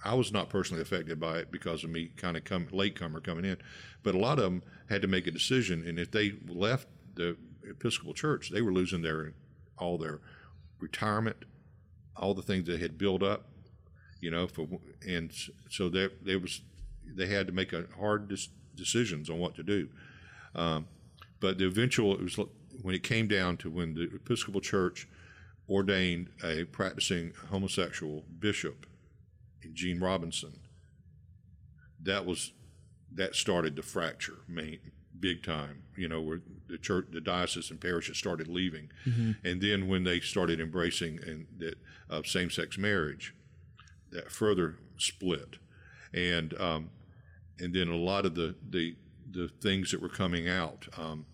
I was not personally affected by it because of me kind of come latecomer coming in, but a lot of them had to make a decision, and if they left the Episcopal Church, they were losing their all their retirement, all the things they had built up, you know, for and so there there was they had to make a hard dis- decisions on what to do. Um, but the eventual it was when it came down to when the Episcopal Church ordained a practicing homosexual bishop Gene Robinson. That was that started the fracture, main, big time. You know, where the church, the diocese, and parishes started leaving, and then when they started embracing and that uh, same-sex marriage, that further split, and um, and then a lot of the the the things that were coming out. Um,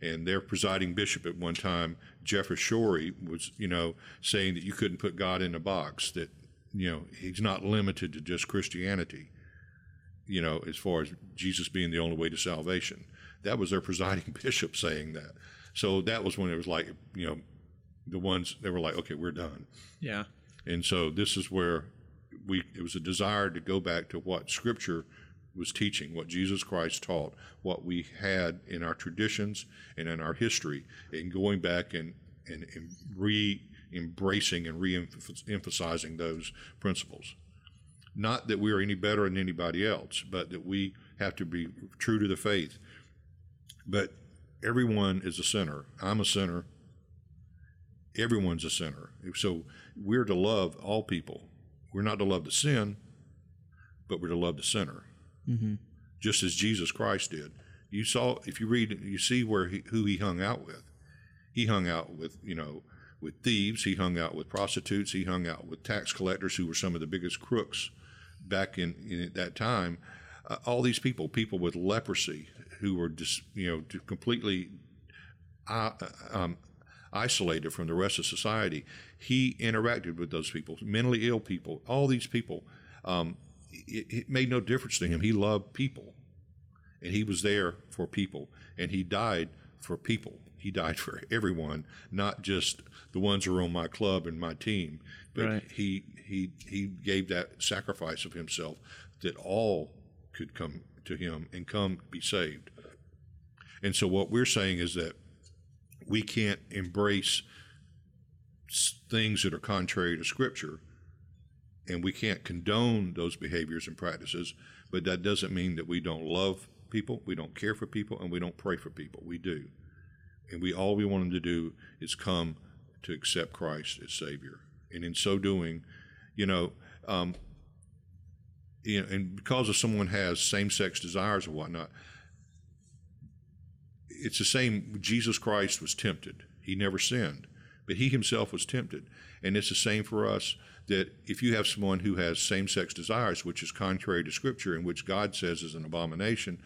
and their presiding bishop at one time, Jefferts Schori, was you know saying that you couldn't put God in a box. That you know he's not limited to just Christianity. You know, as far as Jesus being the only way to salvation, that was their presiding bishop saying that. So that was when it was like you know, the ones they were like, okay, we're done. Yeah. And so this is where we it was a desire to go back to what Scripture was teaching, what Jesus Christ taught, what we had in our traditions and in our history, and going back and and, and re embracing and re emphasizing those principles. Not that we are any better than anybody else, but that we have to be true to the faith. But everyone is a sinner. I'm a sinner everyone's a sinner. So we're to love all people. We're not to love the sin, but we're to love the sinner, mm-hmm. just as Jesus Christ did. You saw if you read, you see where he, who he hung out with. He hung out with you know with thieves. He hung out with prostitutes. He hung out with tax collectors, who were some of the biggest crooks back in, in that time. Uh, all these people, people with leprosy, who were just you know completely uh, um, isolated from the rest of society. He interacted with those people, mentally ill people, all these people. Um, it, it made no difference to him. He loved people, and he was there for people, and he died for people. He died for everyone, not just the ones who are on my club and my team. But Right. he he he gave that sacrifice of himself that all could come to him and come be saved. And so what we're saying is that we can't embrace things that are contrary to Scripture and we can't condone those behaviors and practices, but that doesn't mean that we don't love people, we don't care for people, and we don't pray for people. We do. And we all we want them to do is come to accept Christ as Savior. And in so doing, you know, um, you know, and because if someone has same-sex desires or whatnot, it's the same. Jesus Christ was tempted; he never sinned, but he himself was tempted, and it's the same for us. That if you have someone who has same-sex desires, which is contrary to Scripture, and which God says is an abomination,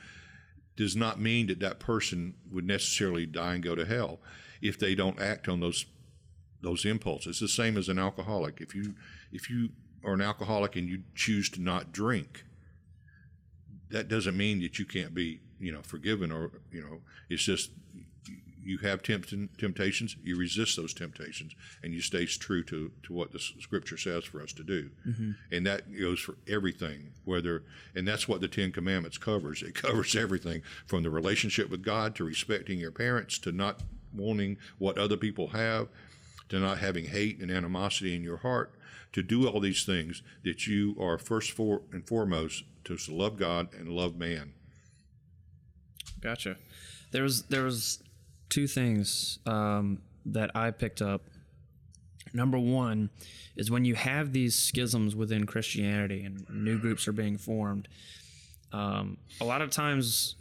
does not mean that that person would necessarily die and go to hell if they don't act on those those impulses. It's the same as an alcoholic. If you if you are an alcoholic and you choose to not drink, that doesn't mean that you can't be you know forgiven or you know it's just you have tempt- temptations you resist those temptations and you stay true to, to what the scripture says for us to do mm-hmm. and that goes for everything whether and that's what the ten commandments covers it covers everything from the relationship with god to respecting your parents to not wanting what other people have to not having hate and animosity in your heart, to do all these things, that you are first for, and foremost to love God and love man. Gotcha. There was there was two things um, that I picked up. Number one is when you have these schisms within Christianity and new groups are being formed. Um, a lot of times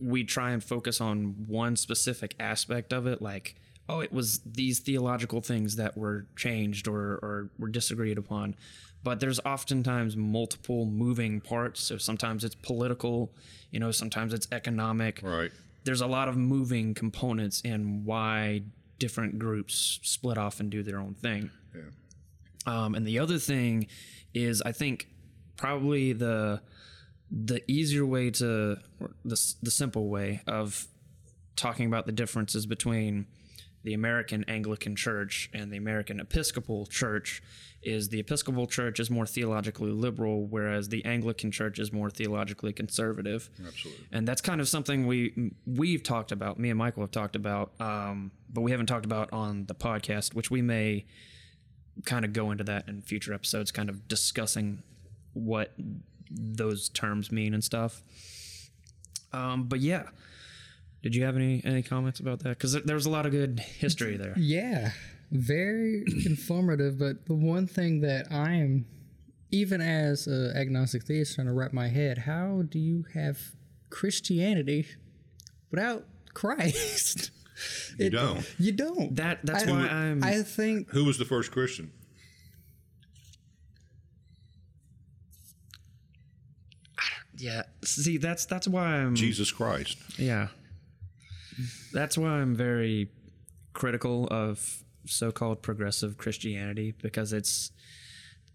we try and focus on one specific aspect of it, like oh, it was these theological things that were changed or, or were disagreed upon. But there's oftentimes multiple moving parts. So sometimes it's political, you know, sometimes it's economic. Right. There's a lot of moving components in why different groups split off and do their own thing. Yeah. Um, and the other thing is, I think probably the the easier way to the the simple way of talking about the differences between the American Anglican Church and the American Episcopal Church is the Episcopal Church is more theologically liberal, whereas the Anglican Church is more theologically conservative. Absolutely. And that's kind of something we we've talked about. Me and Michael have talked about, um, but we haven't talked about on the podcast, which we may kind of go into that in future episodes, kind of discussing what those terms mean and stuff. Um, but yeah, did you have any any comments about that? Because there's a lot of good history there. Yeah, very informative. But the one thing that I'm, even as an agnostic theist, trying to wrap my head, how do you have Christianity without Christ? You it, don't. You don't. That that's I, why I'm. I think. Who was the first Christian? Yeah. See, that's that's why I'm. Jesus Christ. Yeah. That's why I'm very critical of so-called progressive Christianity because it's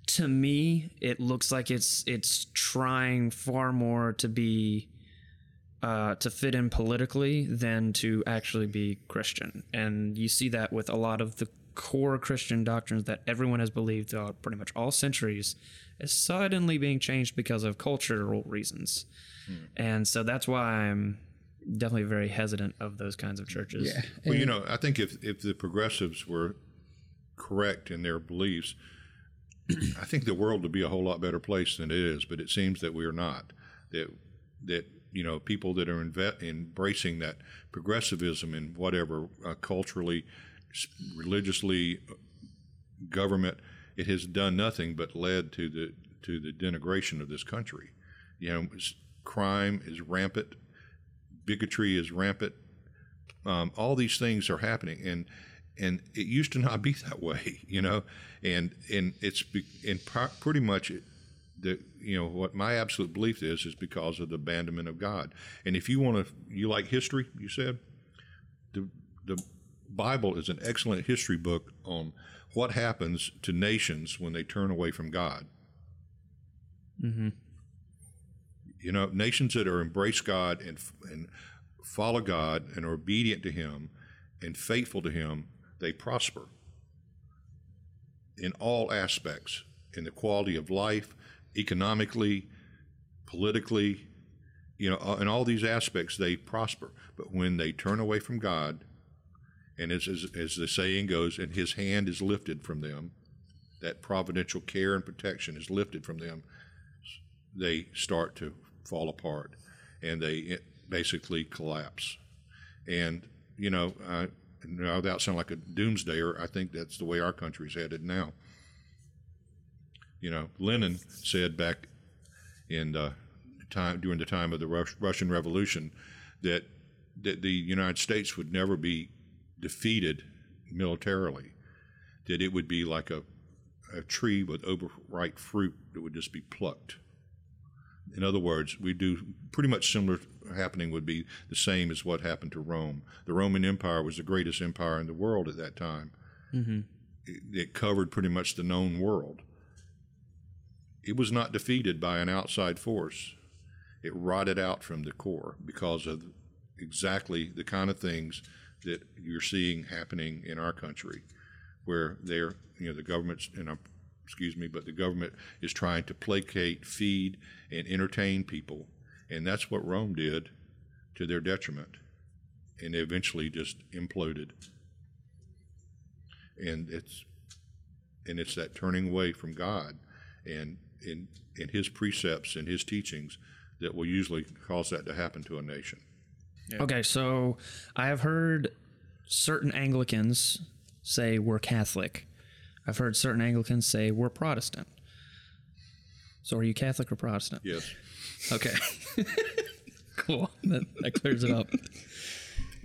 to me it looks like it's it's trying far more to be uh, to fit in politically than to actually be Christian, and you see that with a lot of the core Christian doctrines that everyone has believed throughout pretty much all centuries is suddenly being changed because of cultural reasons. Hmm. And so that's why I'm definitely very hesitant of those kinds of churches. Yeah. Well, you know, I think if if the progressives were correct in their beliefs, I think the world would be a whole lot better place than it is. But it seems that we are not. That that you know people that are inve- embracing that progressivism in whatever uh, culturally, religiously, uh, government, it has done nothing but led to the to the denigration of this country. You know, crime is rampant bigotry is rampant. Um, all these things are happening, and and it used to not be that way, you know. And and it's in pretty much the you know what my absolute belief is is because of the abandonment of God. And if you want to, you like history, you said the the Bible is an excellent history book on what happens to nations when they turn away from God. Mm-hmm. You know, nations that are embrace God and and follow God and are obedient to Him and faithful to Him, they prosper in all aspects, in the quality of life, economically, politically, you know, uh, in all these aspects, they prosper. But when they turn away from God, and as, as, as the saying goes, and His hand is lifted from them, that providential care and protection is lifted from them, they start to fall apart and they basically collapse. And, you know, I, without sounding like a doomsdayer, I think that's the way our country's headed now. You know, Lenin said back in uh, time during the time of the Rus- Russian Revolution that that the United States would never be defeated militarily. That it would be like a a tree with overripe fruit that would just be plucked. In other words, we do pretty much similar happening would be the same as what happened to Rome. The Roman Empire was the greatest empire in the world at that time. Mm-hmm. It, it covered pretty much the known world. It was not defeated by an outside force. It rotted out from the core because of exactly the kind of things that you're seeing happening in our country, where they're, you know, the government's, and I'm, excuse me, but the government is trying to placate, feed, and entertain people. And that's what Rome did to their detriment. And they eventually just imploded. And it's, and it's that turning away from God and in, in his precepts and his teachings that will usually cause that to happen to a nation. Okay, so I have heard certain Anglicans say we're Catholic. I've heard certain Anglicans say we're Protestant. So are you Catholic or Protestant? Yes. Okay. cool. That, that clears it up.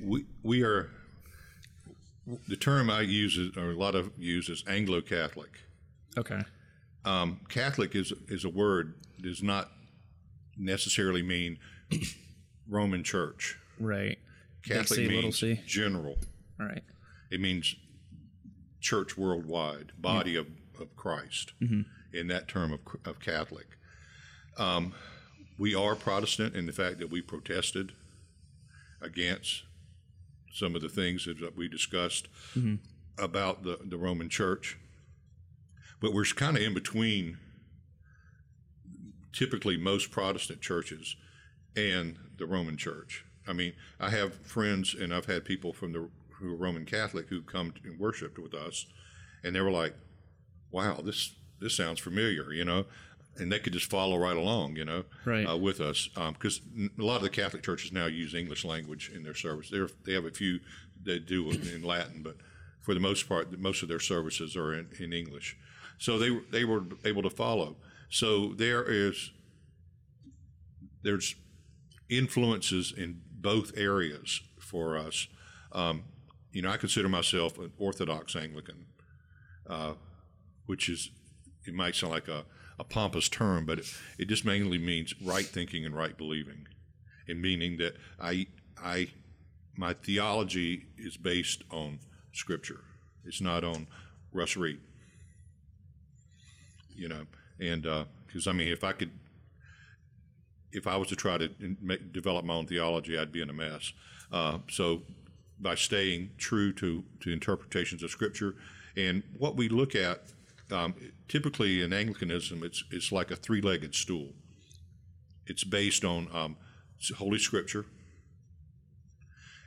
We, we are, the term I use, is, or a lot of use, is Anglo Catholic. Okay. Um, Catholic is, is a word, does not necessarily mean Roman Church. Right. Catholic C, means general. All right. It means church worldwide, body of, of Christ, in that term of, of Catholic. Um, we are Protestant in the fact that we protested against some of the things that we discussed about the, the Roman Church. But we're kind of in between typically most Protestant churches and the Roman Church. I mean, I have friends and I've had people from the who are Roman Catholic who come and worshiped with us, and they were like, "Wow, this this sounds familiar," you know, and they could just follow right along, you know, Right. uh, with us because a lot of the Catholic churches now use English language in their service. They're, they have a few that do in Latin, but for the most part, most of their services are in, in English. So they they were able to follow. So there is there's influences in both areas for us. Um, you know, I consider myself an Orthodox Anglican, uh, which is, it might sound like a, a pompous term, but it, it just mainly means right thinking and right believing, and meaning that I, I, my theology is based on Scripture. It's not on Russ Reed. You know, and because I mean, if I could if I was to try to make, develop my own theology, I'd be in a mess. Uh, so, by staying true to, to interpretations of Scripture, and what we look at, um, typically in Anglicanism, it's it's like a three-legged stool. It's based on um, Holy Scripture.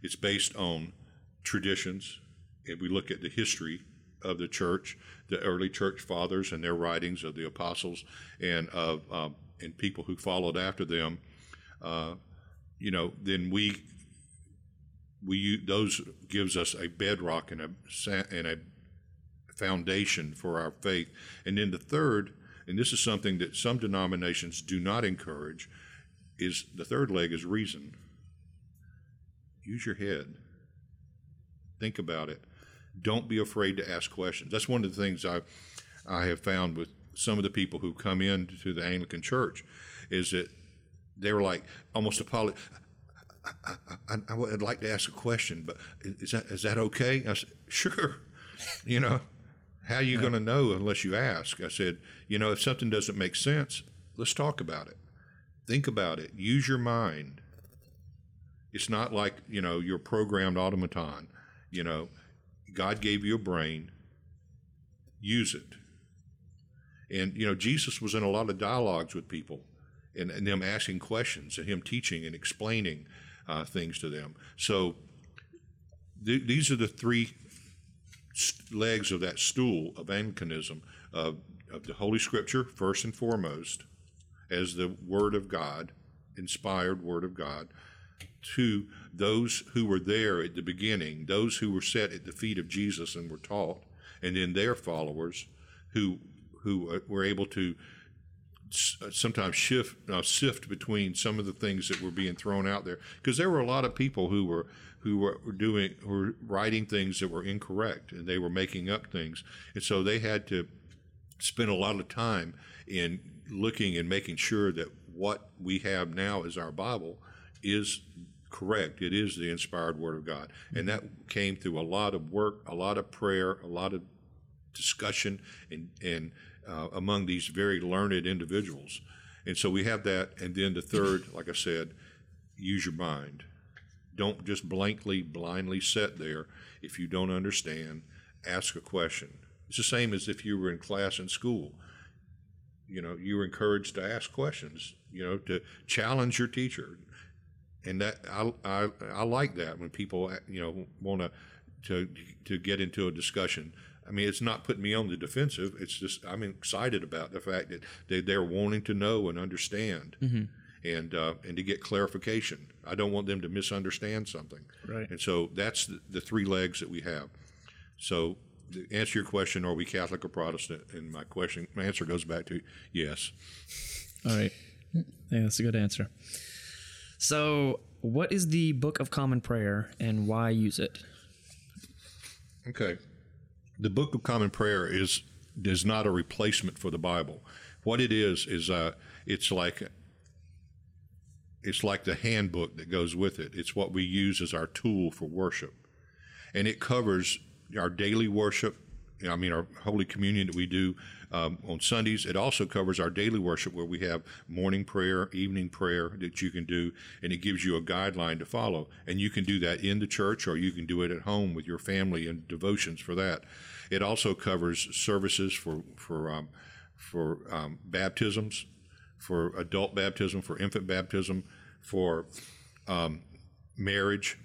It's based on traditions. If we look at the history of the church, the early church fathers and their writings of the apostles and of um, and people who followed after them, uh, you know, then we we those gives us a bedrock and a and a foundation for our faith. And then the third, and this is something that some denominations do not encourage, is the third leg is reason. Use your head. Think about it. Don't be afraid to ask questions. That's one of the things I I have found with some of the people who come into the Anglican Church is that they were like almost apologetic. I, I, I would like to ask a question, but is that is that okay? I said, sure. You know, how are you going to know unless you ask? I said, you know, if something doesn't make sense, let's talk about it. Think about it. Use your mind. It's not like you know you're a programmed automaton. You know, God gave you a brain. Use it. And you know, Jesus was in a lot of dialogues with people, and, and them asking questions, and him teaching and explaining uh, things to them. So th- these are the three st- legs of that stool of Anglicanism of, the Holy Scripture, first and foremost, as the Word of God, inspired Word of God, to those who were there at the beginning, those who were set at the feet of Jesus and were taught, and then their followers who who uh, were able to uh, sometimes shift uh, sift between some of the things that were being thrown out there because there were a lot of people who were who were doing who were writing things that were incorrect and they were making up things and so they had to spend a lot of time in looking and making sure that what we have now as our Bible is correct. It is the inspired Word of God. And that came through a lot of work, a lot of prayer, a lot of discussion, and, and uh, among these very learned individuals. And so we have that. And then the third, like I said, use your mind. Don't just blankly, blindly sit there if you don't understand. Ask a question. It's the same as if you were in class in school. You know, you were encouraged to ask questions. You know, to challenge your teacher, and that I I, I like that when people you know want to to to get into a discussion. I mean, it's not putting me on the defensive. It's just I'm excited about the fact that they they're wanting to know and understand, and uh, and to get clarification. I don't want them to misunderstand something. Right. And so that's the, the three legs that we have. So to answer your question, are we Catholic or Protestant? And my question, my answer goes back to yes. All right. Yeah, that's a good answer. So, what is the Book of Common Prayer and why use it? Okay. The Book of Common Prayer is is not a replacement for the Bible. What it is is uh, it's like it's like the handbook that goes with it. It's what we use as our tool for worship, and it covers our daily worship. I mean, our Holy Communion that we do um, on Sundays. It also covers our daily worship, where we have morning prayer, evening prayer that you can do, and it gives you a guideline to follow. And you can do that in the church, or you can do it at home with your family and devotions for that. It also covers services for for um, for um, baptisms, for adult baptism, for infant baptism, for um, marriage,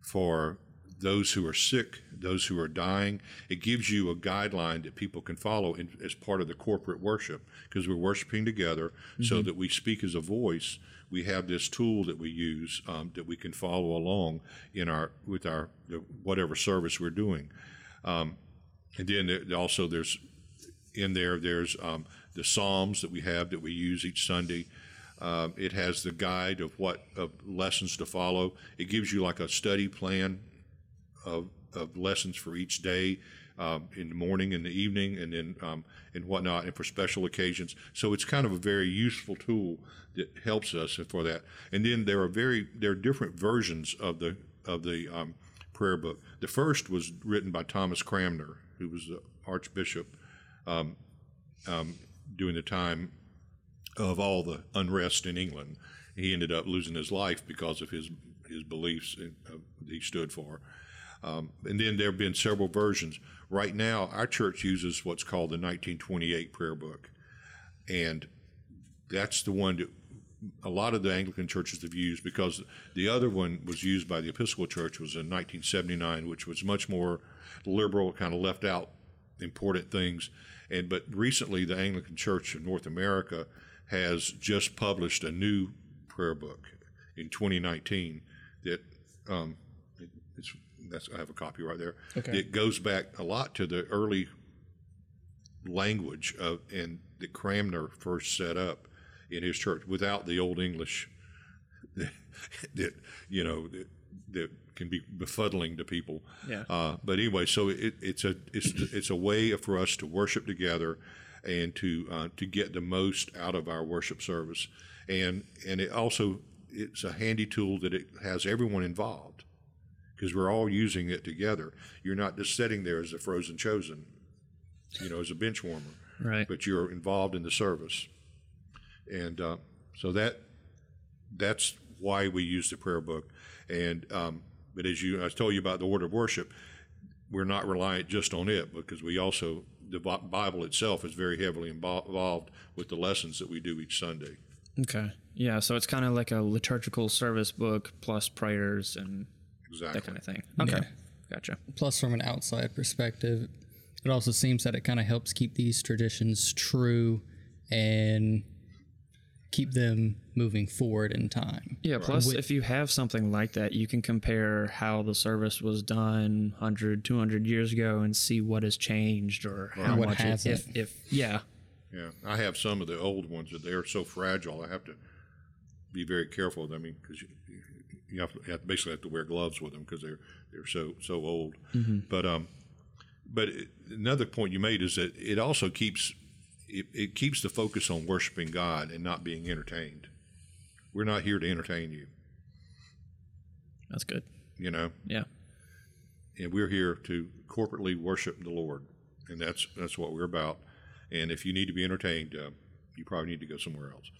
for those who are sick, those who are dying. It gives you a guideline that people can follow in, as part of the corporate worship because we're worshiping together so that we speak as a voice. We have this tool that we use um, that we can follow along in our with our whatever service we're doing. Um, and then there, also there's in there there's um, the psalms that we have that we use each Sunday. Um, it has the guide of what of lessons to follow. It gives you like a study plan of, of lessons for each day um, in the morning and the evening and then um, and whatnot and for special occasions. So it's kind of a very useful tool that helps us for that. And then there are very there are different versions of the of the um, prayer book. The first was written by Thomas Cranmer, who was the Archbishop um, um, during the time of all the unrest in England. He ended up losing his life because of his his beliefs in, he stood for. Um, and then there have been several versions. Right now, our church uses what's called the 1928 prayer book, and that's the one that a lot of the Anglican churches have used because the other one was used by the Episcopal Church was in 1979, which was much more liberal, kind of left out important things. And but recently, the Anglican Church of North America has just published a new prayer book in 2019 that um, it, it's that's I have a copy right there. Okay. It goes back a lot to the early language of and that Cranmer first set up in his church without the old English that, that you know that, that can be befuddling to people. Yeah. Uh, but anyway, so it, it's a it's it's a way for us to worship together and to uh, to get the most out of our worship service, and and it also it's a handy tool that it has everyone involved because we're all using it together. You're not just sitting there as a frozen chosen, you know, as a bench warmer, Right. but you're involved in the service, and uh, so that that's why we use the prayer book. And um, but as you I told you about the order of worship, we're not reliant just on it because we also the Bible itself is very heavily involved with the lessons that we do each Sunday. Okay. Yeah, so it's kind of like a liturgical service book plus prayers and Exactly. that kind of thing. Okay. Yeah. Gotcha. Plus, from an outside perspective, it also seems that it kind of helps keep these traditions true and keep them moving forward in time. Yeah, plus if you have something like that, you can compare how the service was done 100, 200 years ago and see what has changed or how What much it, hasn't. if, if yeah. Yeah, I have some of the old ones that they're so fragile. I have to be very careful with them. I mean, because you, you have, to, you have basically have to wear gloves with them because they're they're so so old. But um, but it, another point you made is that it also keeps it, it keeps the focus on worshiping God and not being entertained. We're not here to entertain you, That's good. you know, Yeah. and we're here to corporately worship the Lord, and that's that's what we're about. And if you need to be entertained, uh, you probably need to go somewhere else.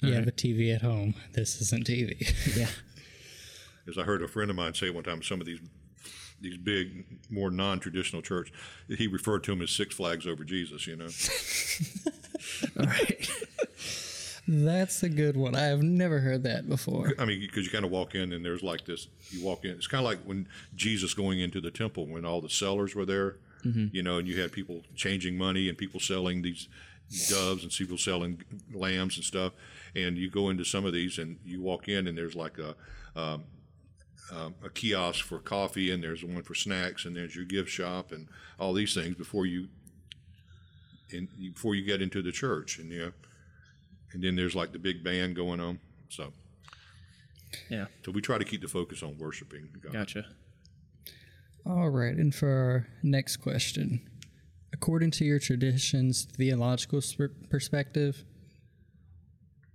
You have a TV at home. This isn't TV. Yeah. as I heard a friend of mine say one time, some of these these big, more non-traditional church, he referred to them as Six Flags over Jesus. You know, All right. That's a good one. I have never heard that before. I mean, because you kind of walk in and there's like this. You walk in, it's kind of like when Jesus going into the temple when all the sellers were there. Mm-hmm. You know, and you had people changing money and people selling these doves and people selling lambs and stuff. And you go into some of these and you walk in and there's like a um, um, a kiosk for coffee and there's one for snacks and there's your gift shop and all these things before you and before you get into the church and you know, and then there's like the big band going on. So Yeah. so we try to keep the focus on worshiping God. Gotcha. All right, and for our next question, according to your tradition's theological perspective,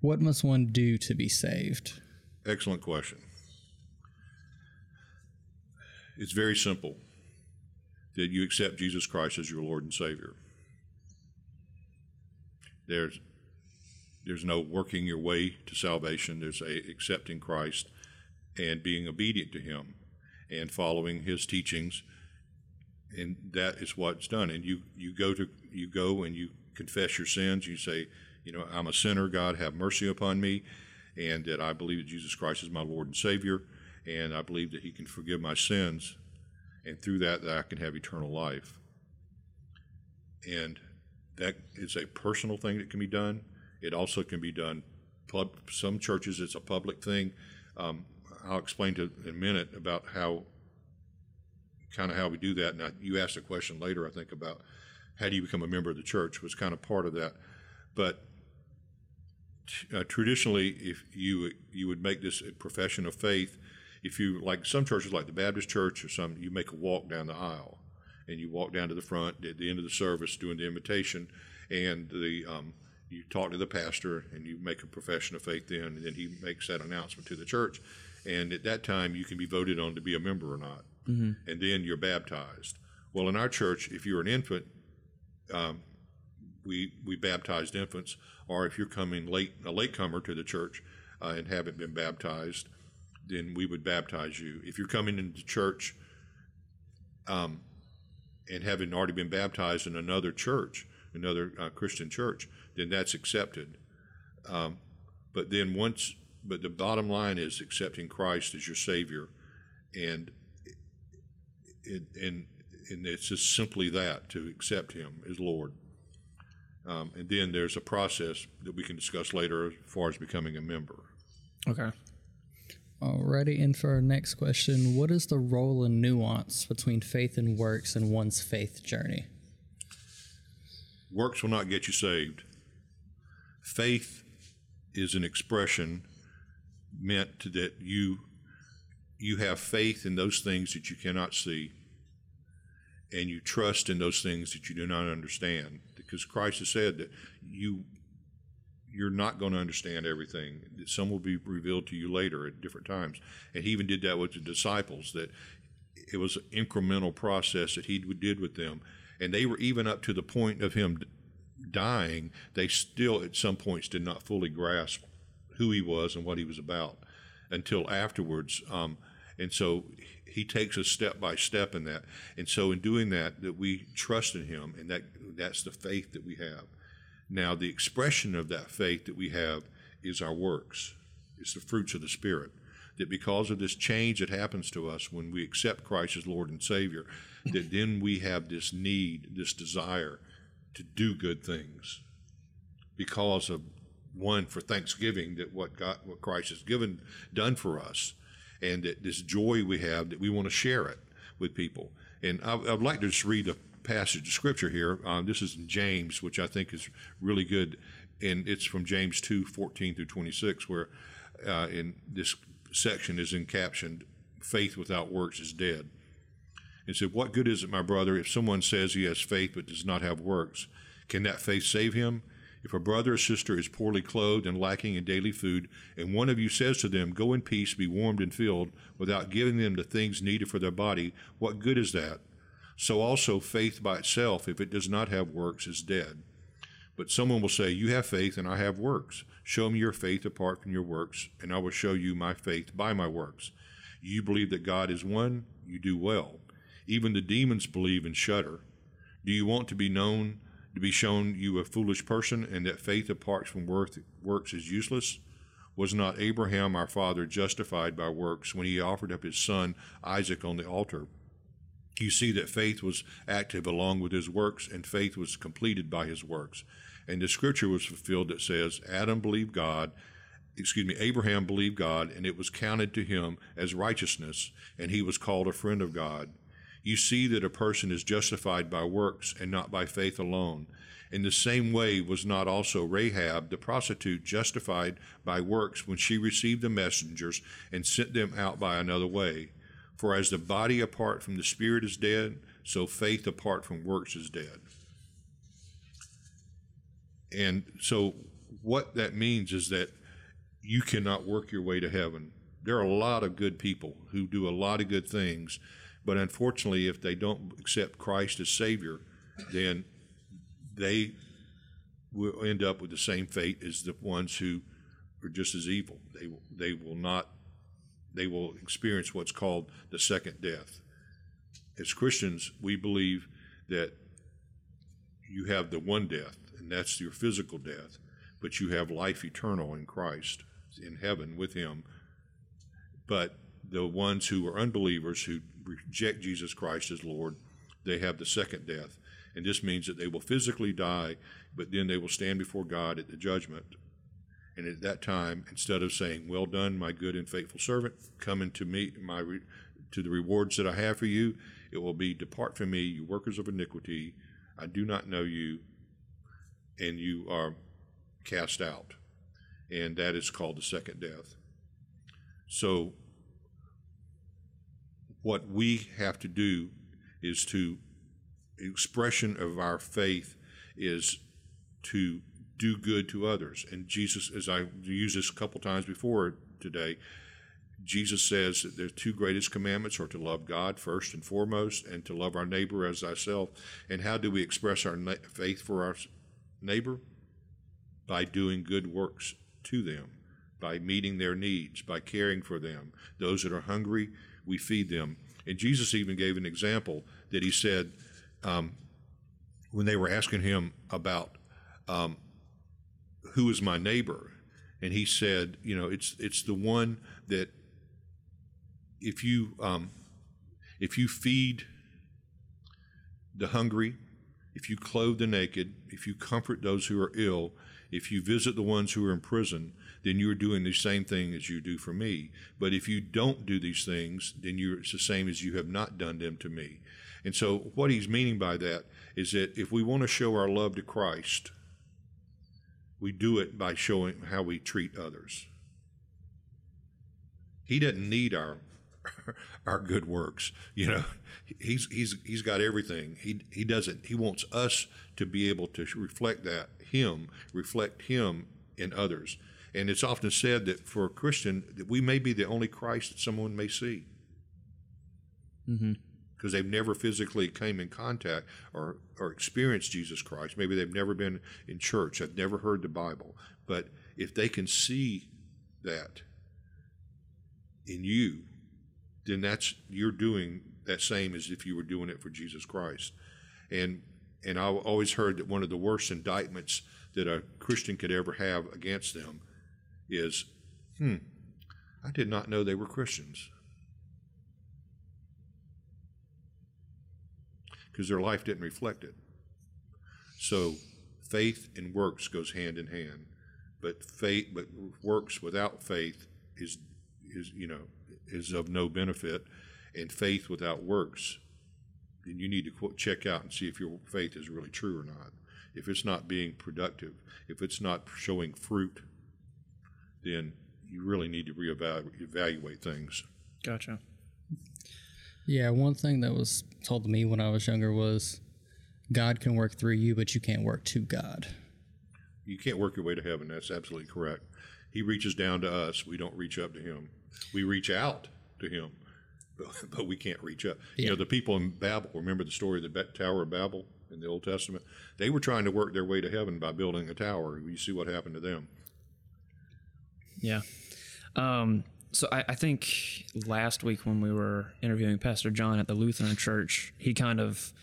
what must one do to be saved? Excellent question. It's very simple that you accept Jesus Christ as your Lord and Savior. There's there's no working your way to salvation. There's a accepting Christ and being obedient to Him and following His teachings, and that is what's done. And you you go to you go and you confess your sins. You say, you know, I'm a sinner. God, have mercy upon me, and that I believe that Jesus Christ is my Lord and Savior, and I believe that He can forgive my sins, and through that, that I can have eternal life. And that is a personal thing that can be done. It also can be done. Pub, some churches, it's a public thing. Um, I'll explain to in a minute about how kind of how we do that. And you asked a question later, I think, about how do you become a member of the church was kind of part of that. But uh, traditionally, if you you would make this a profession of faith, if you like some churches, like the Baptist Church or some, you make a walk down the aisle, and you walk down to the front at the end of the service doing the invitation, and the um, you talk to the pastor and you make a profession of faith then, and then he makes that announcement to the church, and at that time you can be voted on to be a member or not, and then you're baptized. Well, in our church, if you're an infant, um, we we baptized infants, or if you're coming late a latecomer to the church uh, and haven't been baptized, then we would baptize you. If you're coming into church um, and having already been baptized in another church, another uh, Christian church, then that's accepted. Um, but then once, but the bottom line is accepting Christ as your Savior, and it, and and it's just simply that to accept Him as Lord. Um, and then there's a process that we can discuss later as far as becoming a member. Okay. Alrighty, and for our next question, what is the role and nuance between faith and works in one's faith journey? Works will not get you saved. Faith is an expression meant to that you you have faith in those things that you cannot see and you trust in those things that you do not understand. Because Christ has said that you you're not going to understand everything. Some will be revealed to you later at different times. And he even did that with the disciples that it was an incremental process that he did with them. And they were even up to the point of him dying they still at some points did not fully grasp who he was and what he was about until afterwards um, and so he takes us step by step in that. And so in doing that that we trust in him and that that's the faith that we have. Now the expression of that faith that we have is our works. It's the fruits of the spirit. That because of this change that happens to us when we accept Christ as Lord and Savior, that then we have this need, this desire to do good things because of one for Thanksgiving that what God, what Christ has given, done for us, and that this joy we have that we want to share it with people. And I, I'd like to just read a passage of scripture here. Um, this is in James, which I think is really good, and it's from James 2, 14 through 26, where uh, in this section is encaptioned, faith without works is dead. And said, What good is it, my brother, if someone says he has faith but does not have works? Can that faith save him? If a brother or sister is poorly clothed and lacking in daily food, and one of you says to them, Go in peace, be warmed and filled, without giving them the things needed for their body, what good is that? So also faith by itself, if it does not have works, is dead. But someone will say, You have faith, and I have works. Show me your faith apart from your works, and I will show you my faith by my works. You believe that God is one, you do well. Even the demons believe and shudder. Do you want to be known, to be shown you a foolish person, and that faith apart from works is useless? Was not Abraham our father justified by works when he offered up his son Isaac on the altar? You see that faith was active along with his works, and faith was completed by his works. And the scripture was fulfilled that says, Adam believed God, excuse me, Abraham believed God, and it was counted to him as righteousness, and he was called a friend of God. You see that a person is justified by works and not by faith alone. In the same way, was not also Rahab the prostitute justified by works when she received the messengers and sent them out by another way? For as the body apart from the spirit is dead, so faith apart from works is dead. And so, what that means is that you cannot work your way to heaven. There are a lot of good people who do a lot of good things, but unfortunately, if they don't accept Christ as Savior, then they will end up with the same fate as the ones who are just as evil. They they will not they will experience what's called the second death. As Christians, we believe that you have the one death, and that's your physical death, but you have life eternal in Christ, in heaven with Him. But the ones who are unbelievers, who reject Jesus Christ as Lord, they have the second death. And this means that they will physically die, but then they will stand before God at the judgment. And at that time, instead of saying, "Well done, my good and faithful servant, come into me my re- to the rewards that I have for you," it will be, "Depart from me, you workers of iniquity. I do not know you and you are cast out. And that is called the second death. So, what we have to do is to, expression of our faith is to do good to others. And Jesus, as I used this a couple times before today, Jesus says that the two greatest commandments are to love God first and foremost and to love our neighbor as thyself. And how do we express our faith for our neighbor? By doing good works to them, by meeting their needs, by caring for them. Those that are hungry, we feed them. And Jesus even gave an example that he said um, when they were asking him about um, who is my neighbor, and he said, you know, it's it's the one that if you um, if you feed the hungry if you clothe the naked, if you comfort those who are ill, if you visit the ones who are in prison, then you are doing the same thing as you do for me. But if you don't do these things, then you're, it's the same as you have not done them to me. And so, what he's meaning by that is that if we want to show our love to Christ, we do it by showing how we treat others. He doesn't need our our good works. You know, he's he's he's got everything. He he doesn't. He wants us to be able to reflect that him, reflect him in others. And it's often said that for a Christian that we may be the only Christ that someone may see. Mm-hmm because they've never physically came in contact or, or experienced Jesus Christ. Maybe they've never been in church, they've never heard the Bible. But if they can see that in you, then that's you're doing that same as if you were doing it for Jesus Christ. And and I always heard that one of the worst indictments that a Christian could ever have against them is, hmm, I did not know they were Christians. Because their life didn't reflect it. So faith and works goes hand in hand. But faith but works without faith is is you know is of no benefit and faith without works then you need to check out and see if your faith is really true or not. If it's not being productive, if it's not showing fruit, then you really need to reevaluate things. Gotcha. Yeah, one thing that was told to me when I was younger was God can work through you, but you can't work to God. You can't work your way to heaven. That's absolutely correct. He reaches down to us. We don't reach up to him. We reach out to him, but, but we can't reach up. Yeah. You know, the people in Babel, remember the story of the Tower of Babel in the Old Testament? They were trying to work their way to heaven by building a tower. You see what happened to them. Yeah. Um, so I, I, think last week when we were interviewing Pastor John at the Lutheran Church, he kind of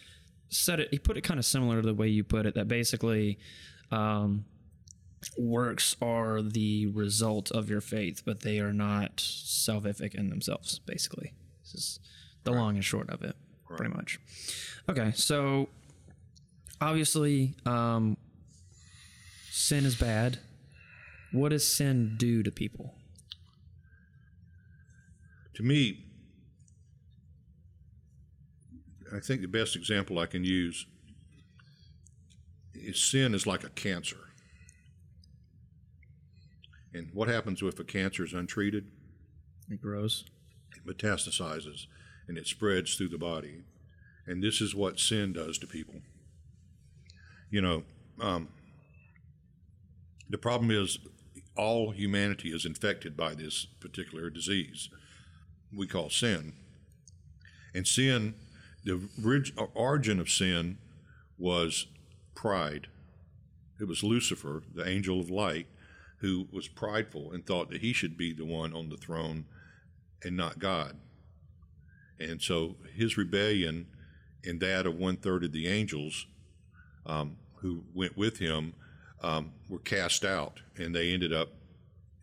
said it. He put it kind of similar to the way you put it. That basically, um, works are the result of your faith, but they are not salvific in themselves. Basically, this is the right. long and short of it, right. pretty much. Okay, so obviously, um, sin is bad. What does sin do to people? To me, I think the best example I can use is sin is like a cancer. And what happens if a cancer is untreated? It grows. It metastasizes and it spreads through the body. And this is what sin does to people. You know, um, the problem is all humanity is infected by this particular disease we call sin. And sin, the origin of sin was pride. It was Lucifer, the angel of light, who was prideful and thought that he should be the one on the throne and not God. And so his rebellion and that of one third of the angels um, who went with him um, were cast out, and they ended up,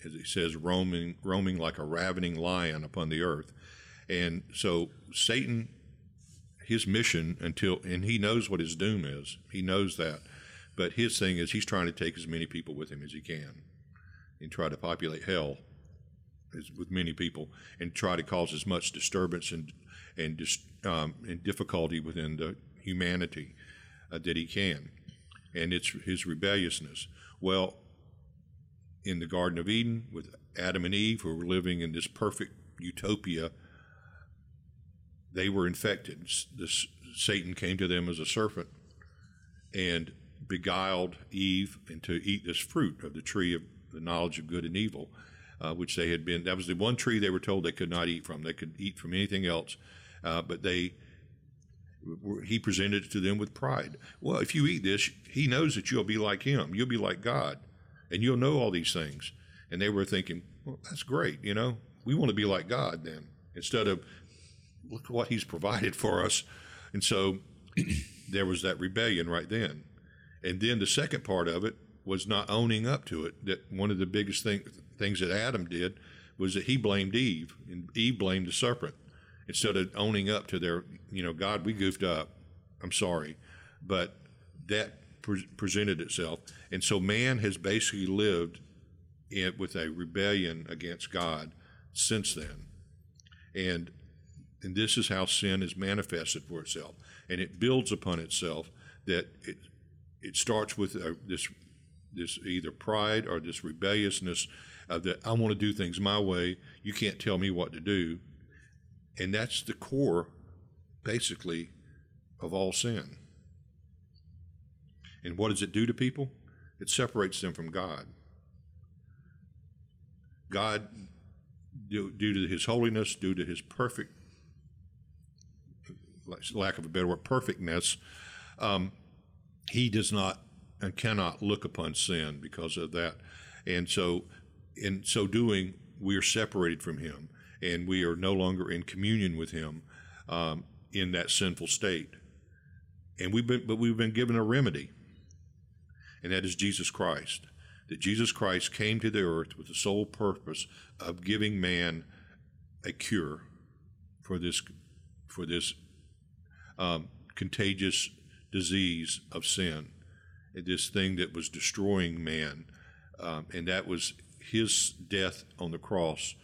as he says, roaming, roaming like a ravening lion upon the earth. And so Satan, his mission until, and he knows what his doom is. He knows that, but his thing is he's trying to take as many people with him as he can, and try to populate hell with many people, and try to cause as much disturbance and and um, and difficulty within the humanity uh, that he can and it's his rebelliousness. Well, in the Garden of Eden with Adam and Eve, who were living in this perfect utopia, they were infected. This Satan came to them as a serpent and beguiled Eve into eat this fruit of the tree of the knowledge of good and evil, uh, which they had been. That was the one tree they were told they could not eat from. They could eat from anything else, uh, but they he presented it to them with pride. Well, if you eat this, he knows that you'll be like him. You'll be like God, and you'll know all these things. And they were thinking, well, that's great. You know, we want to be like God then, instead of look what he's provided for us. And so there was that rebellion right then. And then the second part of it was not owning up to it. That one of the biggest thing, things that Adam did was that he blamed Eve, and Eve blamed the serpent instead of owning up to their, you know, God, we goofed up. I'm sorry. But that pre- presented itself. And so man has basically lived in, with a rebellion against God since then. And, and this is how sin is manifested for itself. And it builds upon itself that it, it starts with this, this either pride or this rebelliousness of that I want to do things my way. You can't tell me what to do. And that's the core, basically, of all sin. And what does it do to people? It separates them from God. God, due, to his holiness, due to his perfect, lack of a better word, perfectness, um, he does not and cannot look upon sin because of that. And so, in so doing, we are separated from him and we are no longer in communion with Him um, in that sinful state. And we've been, but we've been given a remedy, and that is Jesus Christ. that Jesus Christ came to the earth with the sole purpose of giving man a cure for this for this um, contagious disease of sin, this thing that was destroying man, um, and that was his death on the cross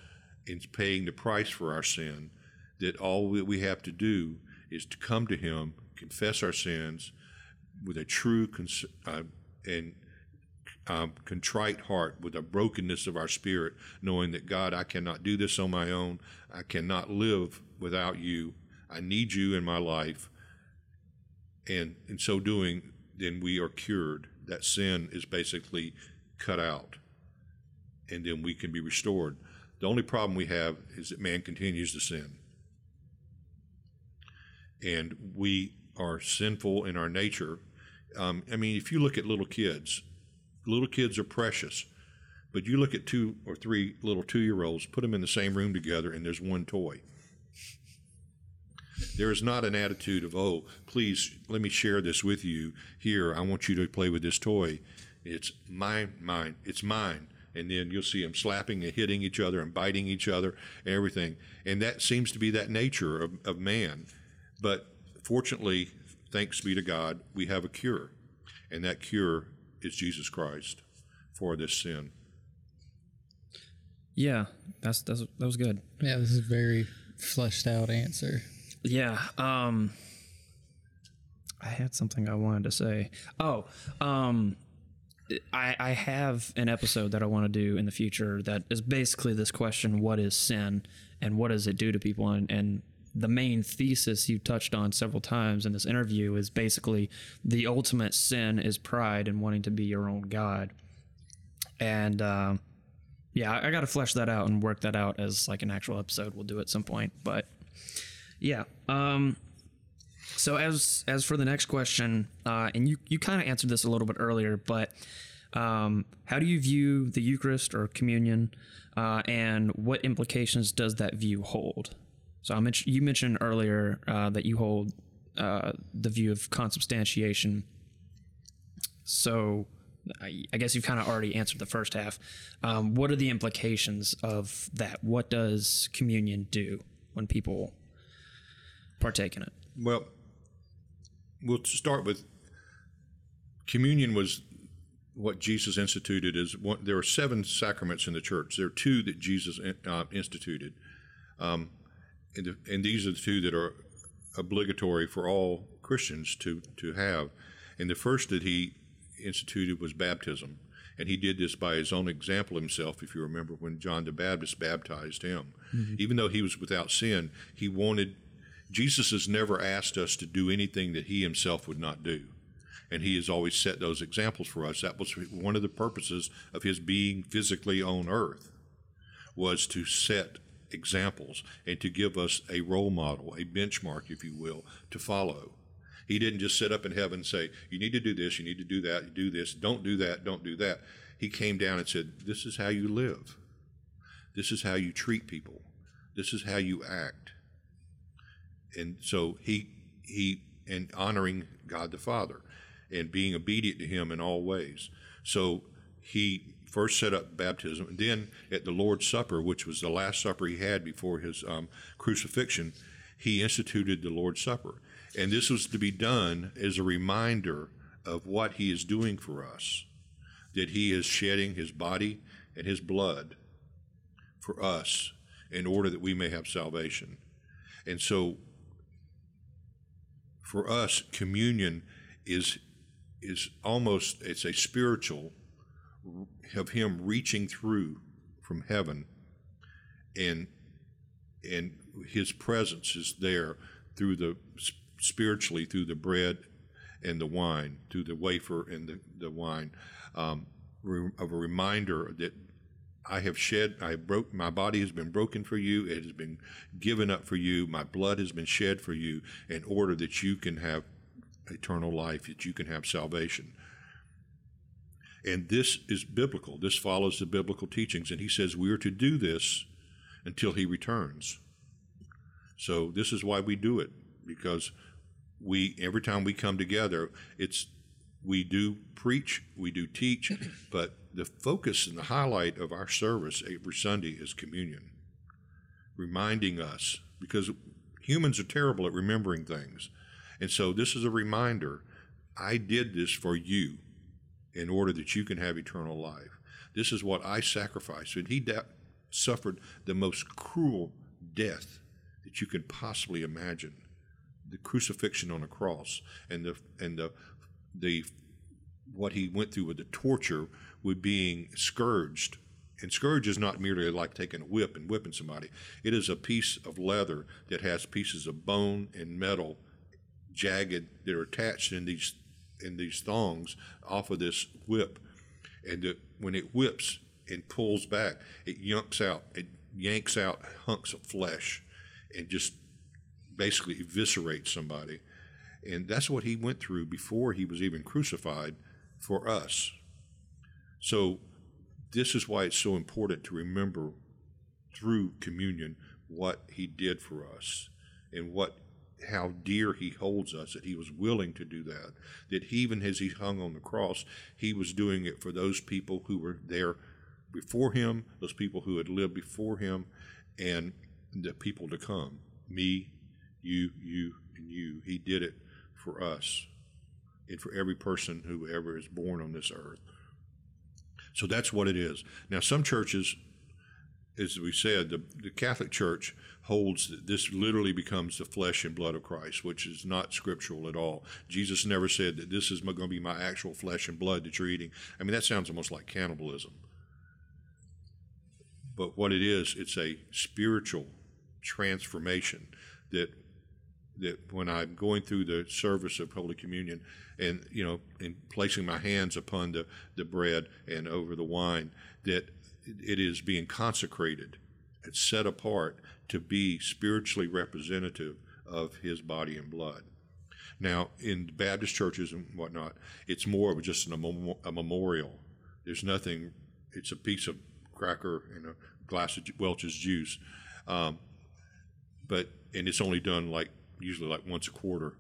in paying the price for our sin. That all that we have to do is to come to Him, confess our sins with a true cons- uh, and um, contrite heart, with a brokenness of our spirit, knowing that God, I cannot do this on my own. I cannot live without you. I need you in my life. And in so doing, then we are cured. That sin is basically cut out. And then we can be restored. The only problem we have is that man continues to sin. And we are sinful in our nature. Um, I mean, if you look at little kids, little kids are precious. But you look at two or three little two year olds, put them in the same room together, and there's one toy. There is not an attitude of, oh, please let me share this with you. Here, I want you to play with this toy. It's mine, mine, it's mine. And then you'll see them slapping and hitting each other and biting each other and everything. And that seems to be that nature of, of man. But fortunately, thanks be to God, we have a cure. And that cure is Jesus Christ for this sin. Yeah, that's, that's that was good. Yeah, this is a very fleshed out answer. Yeah. Um I had something I wanted to say. Oh, um I I have an episode that I want to do in the future that is basically this question, what is sin and what does it do to people and and the main thesis you touched on several times in this interview is basically the ultimate sin is pride and wanting to be your own god. And um yeah, I, I got to flesh that out and work that out as like an actual episode. We'll do at some point, but yeah. Um, so as as for the next question, uh, and you you kind of answered this a little bit earlier, but um, how do you view the Eucharist or communion, uh, and what implications does that view hold? So I mentioned you mentioned earlier uh, that you hold uh, the view of consubstantiation. So I, I guess you've kind of already answered the first half. Um, what are the implications of that? What does communion do when people partake in it? Well, we'll start with communion was what Jesus instituted. Is one, there are seven sacraments in the church. There are two that Jesus uh, instituted, um, and, the, and these are the two that are obligatory for all Christians to to have. And the first that he instituted was baptism. And he did this by his own example himself, if you remember when John the Baptist baptized him. Mm-hmm. Even though he was without sin, he wanted, Jesus has never asked us to do anything that he himself would not do. And he has always set those examples for us. That was one of the purposes of his being physically on earth, was to set examples and to give us a role model, a benchmark, if you will, to follow. He didn't just sit up in heaven and say, You need to do this, you need to do that, do this, don't do that, don't do that. He came down and said, This is how you live. This is how you treat people. This is how you act. And so he he and honoring God the Father and being obedient to him in all ways. So he first set up baptism, and then at the Lord's Supper, which was the last supper he had before his um, crucifixion, he instituted the Lord's Supper. And this was to be done as a reminder of what he is doing for us, that he is shedding his body and his blood for us in order that we may have salvation. And so for us, communion is is almost it's a spiritual of him reaching through from heaven. And and his presence is there through the spiritually through the bread and the wine, through the wafer and the, the wine, um, of a reminder that I have shed, I broke, my body has been broken for you. It has been given up for you. My blood has been shed for you in order that you can have eternal life, that you can have salvation. And this is biblical. This follows the biblical teachings. And he says we are to do this until he returns. So this is why we do it, because we every time we come together, it's we do preach, we do teach, but the focus and the highlight of our service every Sunday is communion, reminding us because humans are terrible at remembering things. And so this is a reminder I did this for you in order that you can have eternal life. This is what I sacrificed. And he da- suffered the most cruel death that you could possibly imagine the crucifixion on a cross and the and the the what he went through with the torture with being scourged. And scourge is not merely like taking a whip and whipping somebody. It is a piece of leather that has pieces of bone and metal jagged that are attached in these in these thongs off of this whip. And the, when it whips and pulls back it yanks out it yanks out hunks of flesh and just basically eviscerates somebody. And that's what he went through before he was even crucified for us. So, this is why it's so important to remember through communion what he did for us and what how dear he holds us that he was willing to do that that even as he hung on the cross he was doing it for those people who were there before him those people who had lived before him and the people to come me you, you, and you. He did it for us and for every person who ever is born on this earth. So that's what it is. Now, some churches, as we said, the, the Catholic Church holds that this literally becomes the flesh and blood of Christ, which is not scriptural at all. Jesus never said that this is going to be my actual flesh and blood that you're eating. I mean, that sounds almost like cannibalism. But what it is, it's a spiritual transformation that that when I'm going through the service of Holy Communion and, you know, and placing my hands upon the, the bread and over the wine, that it is being consecrated, it's set apart to be spiritually representative of his body and blood. Now, in Baptist churches and whatnot, it's more of just an, a memorial. There's nothing, it's a piece of cracker and a glass of Welch's juice. Um, but, and it's only done like usually like once a quarter.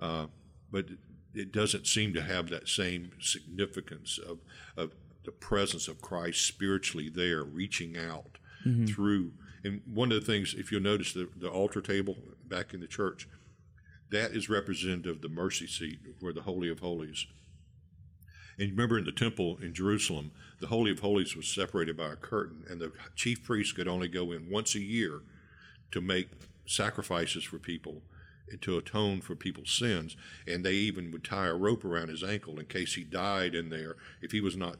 Uh, but it doesn't seem to have that same significance of, of the presence of Christ spiritually there, reaching out mm-hmm. through. And one of the things, if you'll notice the, the altar table back in the church, that is representative of the mercy seat where the Holy of Holies. And remember in the temple in Jerusalem, the Holy of Holies was separated by a curtain, and the chief priest could only go in once a year to make sacrifices for people to atone for people's sins. And they even would tie a rope around his ankle in case he died in there. If he was not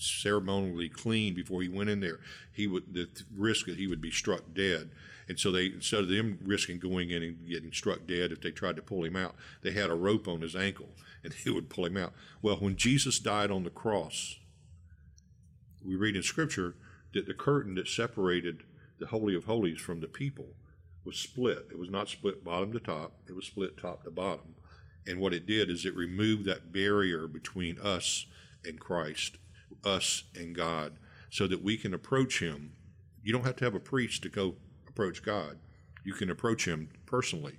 ceremonially clean before he went in there, he would the risk that he would be struck dead. And so they instead of them risking going in and getting struck dead if they tried to pull him out, they had a rope on his ankle and he would pull him out. Well, when Jesus died on the cross, we read in Scripture that the curtain that separated the Holy of Holies from the people was split. It was not split bottom to top, it was split top to bottom. And what it did is it removed that barrier between us and Christ, us and God, so that we can approach Him. You don't have to have a priest to go approach God, you can approach Him personally.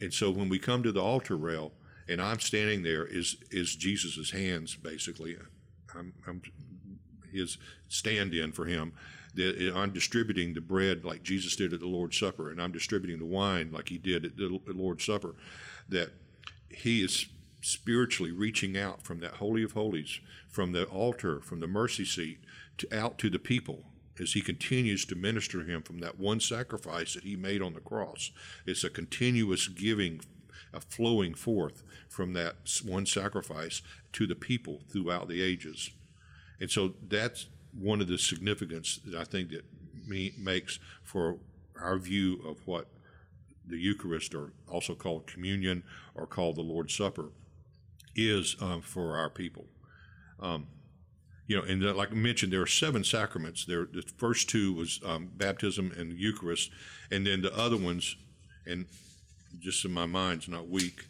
And so when we come to the altar rail, and I'm standing there, is is Jesus's hands basically. I'm, I'm his stand-in for him, that eh, I'm distributing the bread like Jesus did at the Lord's Supper, and I'm distributing the wine like he did at the Lord's Supper, that he is spiritually reaching out from that Holy of Holies, from the altar, from the mercy seat, to out to the people as he continues to minister him from that one sacrifice that he made on the cross. It's a continuous giving, a flowing forth from that one sacrifice to the people throughout the ages. And so that's one of the significance that I think that me, makes for our view of what the Eucharist, or also called communion, or called the Lord's Supper, is um, for our people. Um, you know, and like I mentioned, there are seven sacraments. There, the first two was um, baptism and Eucharist, and then the other ones, and just in my mind's not weak.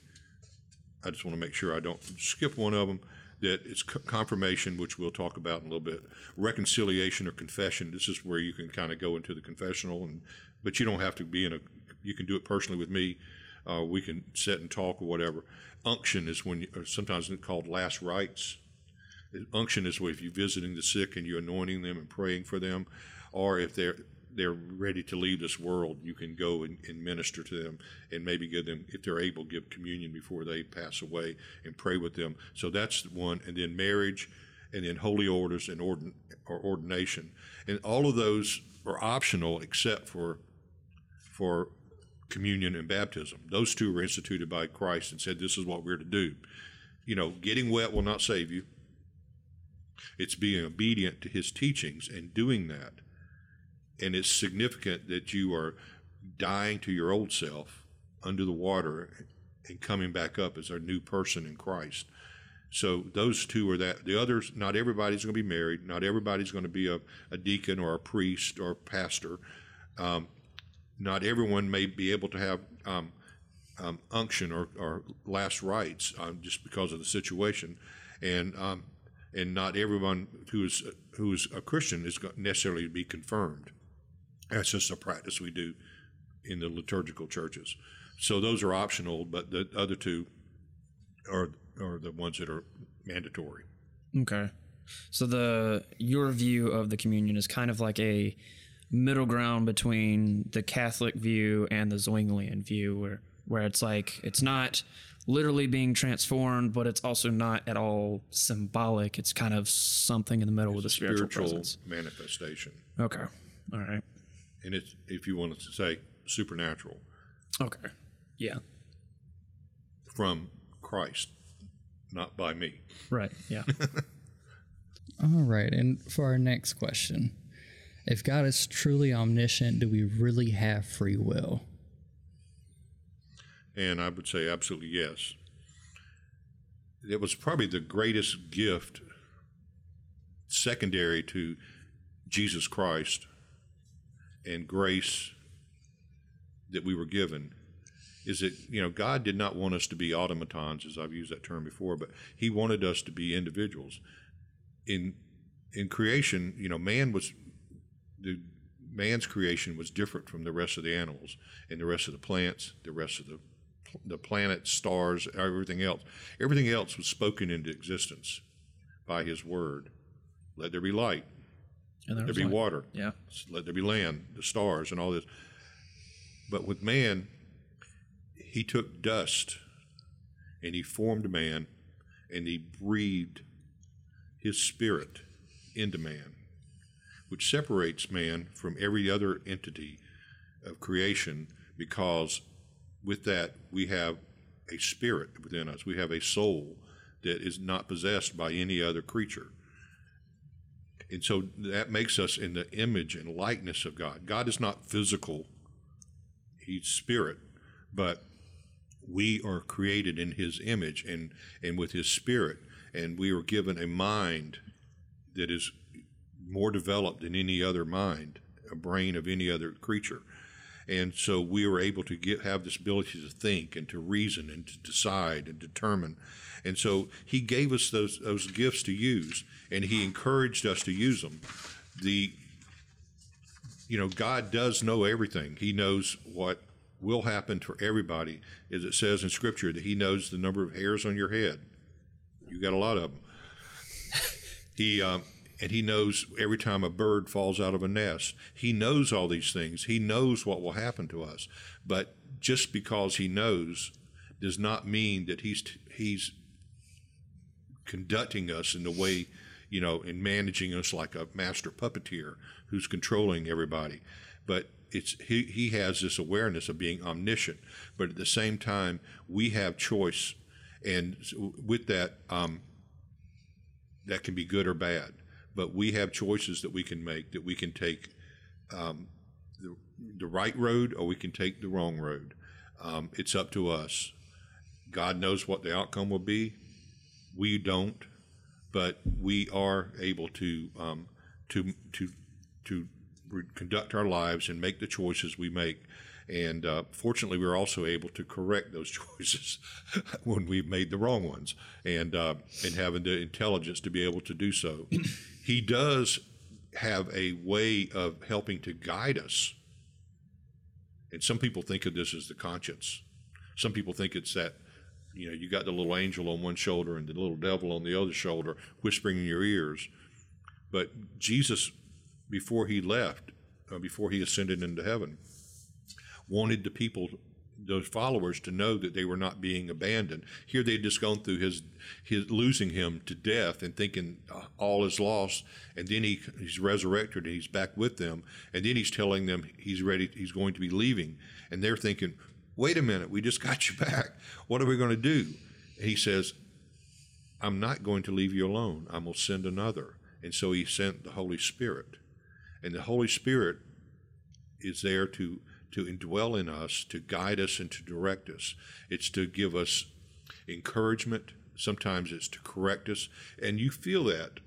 I just want to make sure I don't skip one of them that it's confirmation, which we'll talk about in a little bit, reconciliation or confession. This is where you can kind of go into the confessional, and but you don't have to be in a. You can do it personally with me. uh, we can sit and talk or whatever. Unction is when you, or sometimes it's called last rites. Unction is if you're visiting the sick and you're anointing them and praying for them, or if they're they're ready to leave this world, you can go and, and, minister to them and maybe give them, if they're able, give communion before they pass away and pray with them. So that's one. And then marriage, and then holy orders and ordin, or ordination. And all of those are optional except for for communion and baptism. Those two were instituted by Christ and said, this is what we're to do. You know, getting wet will not save you. It's being obedient to his teachings and doing that and it's significant that you are dying to your old self under the water and coming back up as a new person in Christ. So those two are that. The others, not everybody's going to be married. Not everybody's going to be a, a deacon or a priest or a pastor. Um, not everyone may be able to have um, um, unction or, or, last rites um, just because of the situation, and um, and not everyone who is who is a Christian is necessarily to be confirmed. That's just a practice we do in the liturgical churches. So those are optional, but the other two are are the ones that are mandatory. Okay. So the your view of the communion is kind of like a middle ground between the Catholic view and the Zwinglian view, where where it's like it's not literally being transformed, but it's also not at all symbolic. It's kind of something in the middle it's with a spiritual, spiritual presence. manifestation. Okay. All right and it's if you wanted to say supernatural. Okay. Yeah. From Christ, not by me. Right. Yeah. All right. And for our next question, if God is truly omniscient, do we really have free will? And I would say absolutely yes. It was probably the greatest gift secondary to Jesus Christ and grace that we were given is that you know God did not want us to be automatons, as I've used that term before, but He wanted us to be individuals. In in creation, you know, man was the man's creation was different from the rest of the animals and the rest of the plants, the rest of the the planets, stars, everything else. Everything else was spoken into existence by His word. Let there be light. There, there be water. Yeah. Let there be land, the stars, and all this. But with man, he took dust and he formed man and he breathed his spirit into man, which separates man from every other entity of creation because with that we have a spirit within us. We have a soul that is not possessed by any other creature. And so that makes us in the image and likeness of God. God is not physical, He's spirit, but we are created in His image and, and with His spirit. And we are given a mind that is more developed than any other mind, a brain of any other creature. And so we were able to get, have this ability to think and to reason and to decide and determine. And so he gave us those, those gifts to use and he encouraged us to use them. The, you know, God does know everything. He knows what will happen for everybody, as it says in Scripture, that he knows the number of hairs on your head. You got a lot of them. he, um, and he knows every time a bird falls out of a nest. He knows all these things. He knows what will happen to us. But just because he knows does not mean that he's he's conducting us in the way, you know, in managing us like a master puppeteer who's controlling everybody. But it's he, he has this awareness of being omniscient, but at the same time we have choice, and with that, um, that can be good or bad but we have choices that we can make that we can take um, the, the right road or we can take the wrong road. Um, it's up to us. God knows what the outcome will be. We don't, but we are able to um, to to to conduct our lives and make the choices we make. And uh, fortunately, we're also able to correct those choices when we've made the wrong ones, and uh, and having the intelligence to be able to do so he does have a way of helping to guide us. And some people think of this as the conscience. Some people think it's that, you know, you got the little angel on one shoulder and the little devil on the other shoulder whispering in your ears. But Jesus, before he left, uh, before he ascended into heaven, wanted the people those followers to know that they were not being abandoned. Here they'd just gone through his his losing him to death and thinking uh, all is lost, and then he he's resurrected and he's back with them, and then he's telling them he's ready, he's going to be leaving, and they're thinking, wait a minute, we just got you back. What are we going to do? He says, I'm not going to leave you alone. I'm going to send another, and so he sent the Holy Spirit, and the Holy Spirit is there to to indwell in us, to guide us and to direct us. It's to give us encouragement. Sometimes it's to correct us. And you feel that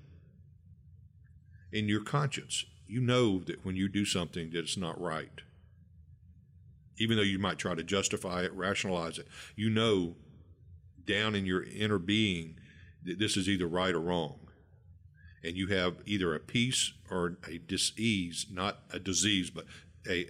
in your conscience. You know that when you do something that it's not right, even though you might try to justify it, rationalize it, you know down in your inner being that this is either right or wrong. And you have either a peace or a disease, not a disease, but a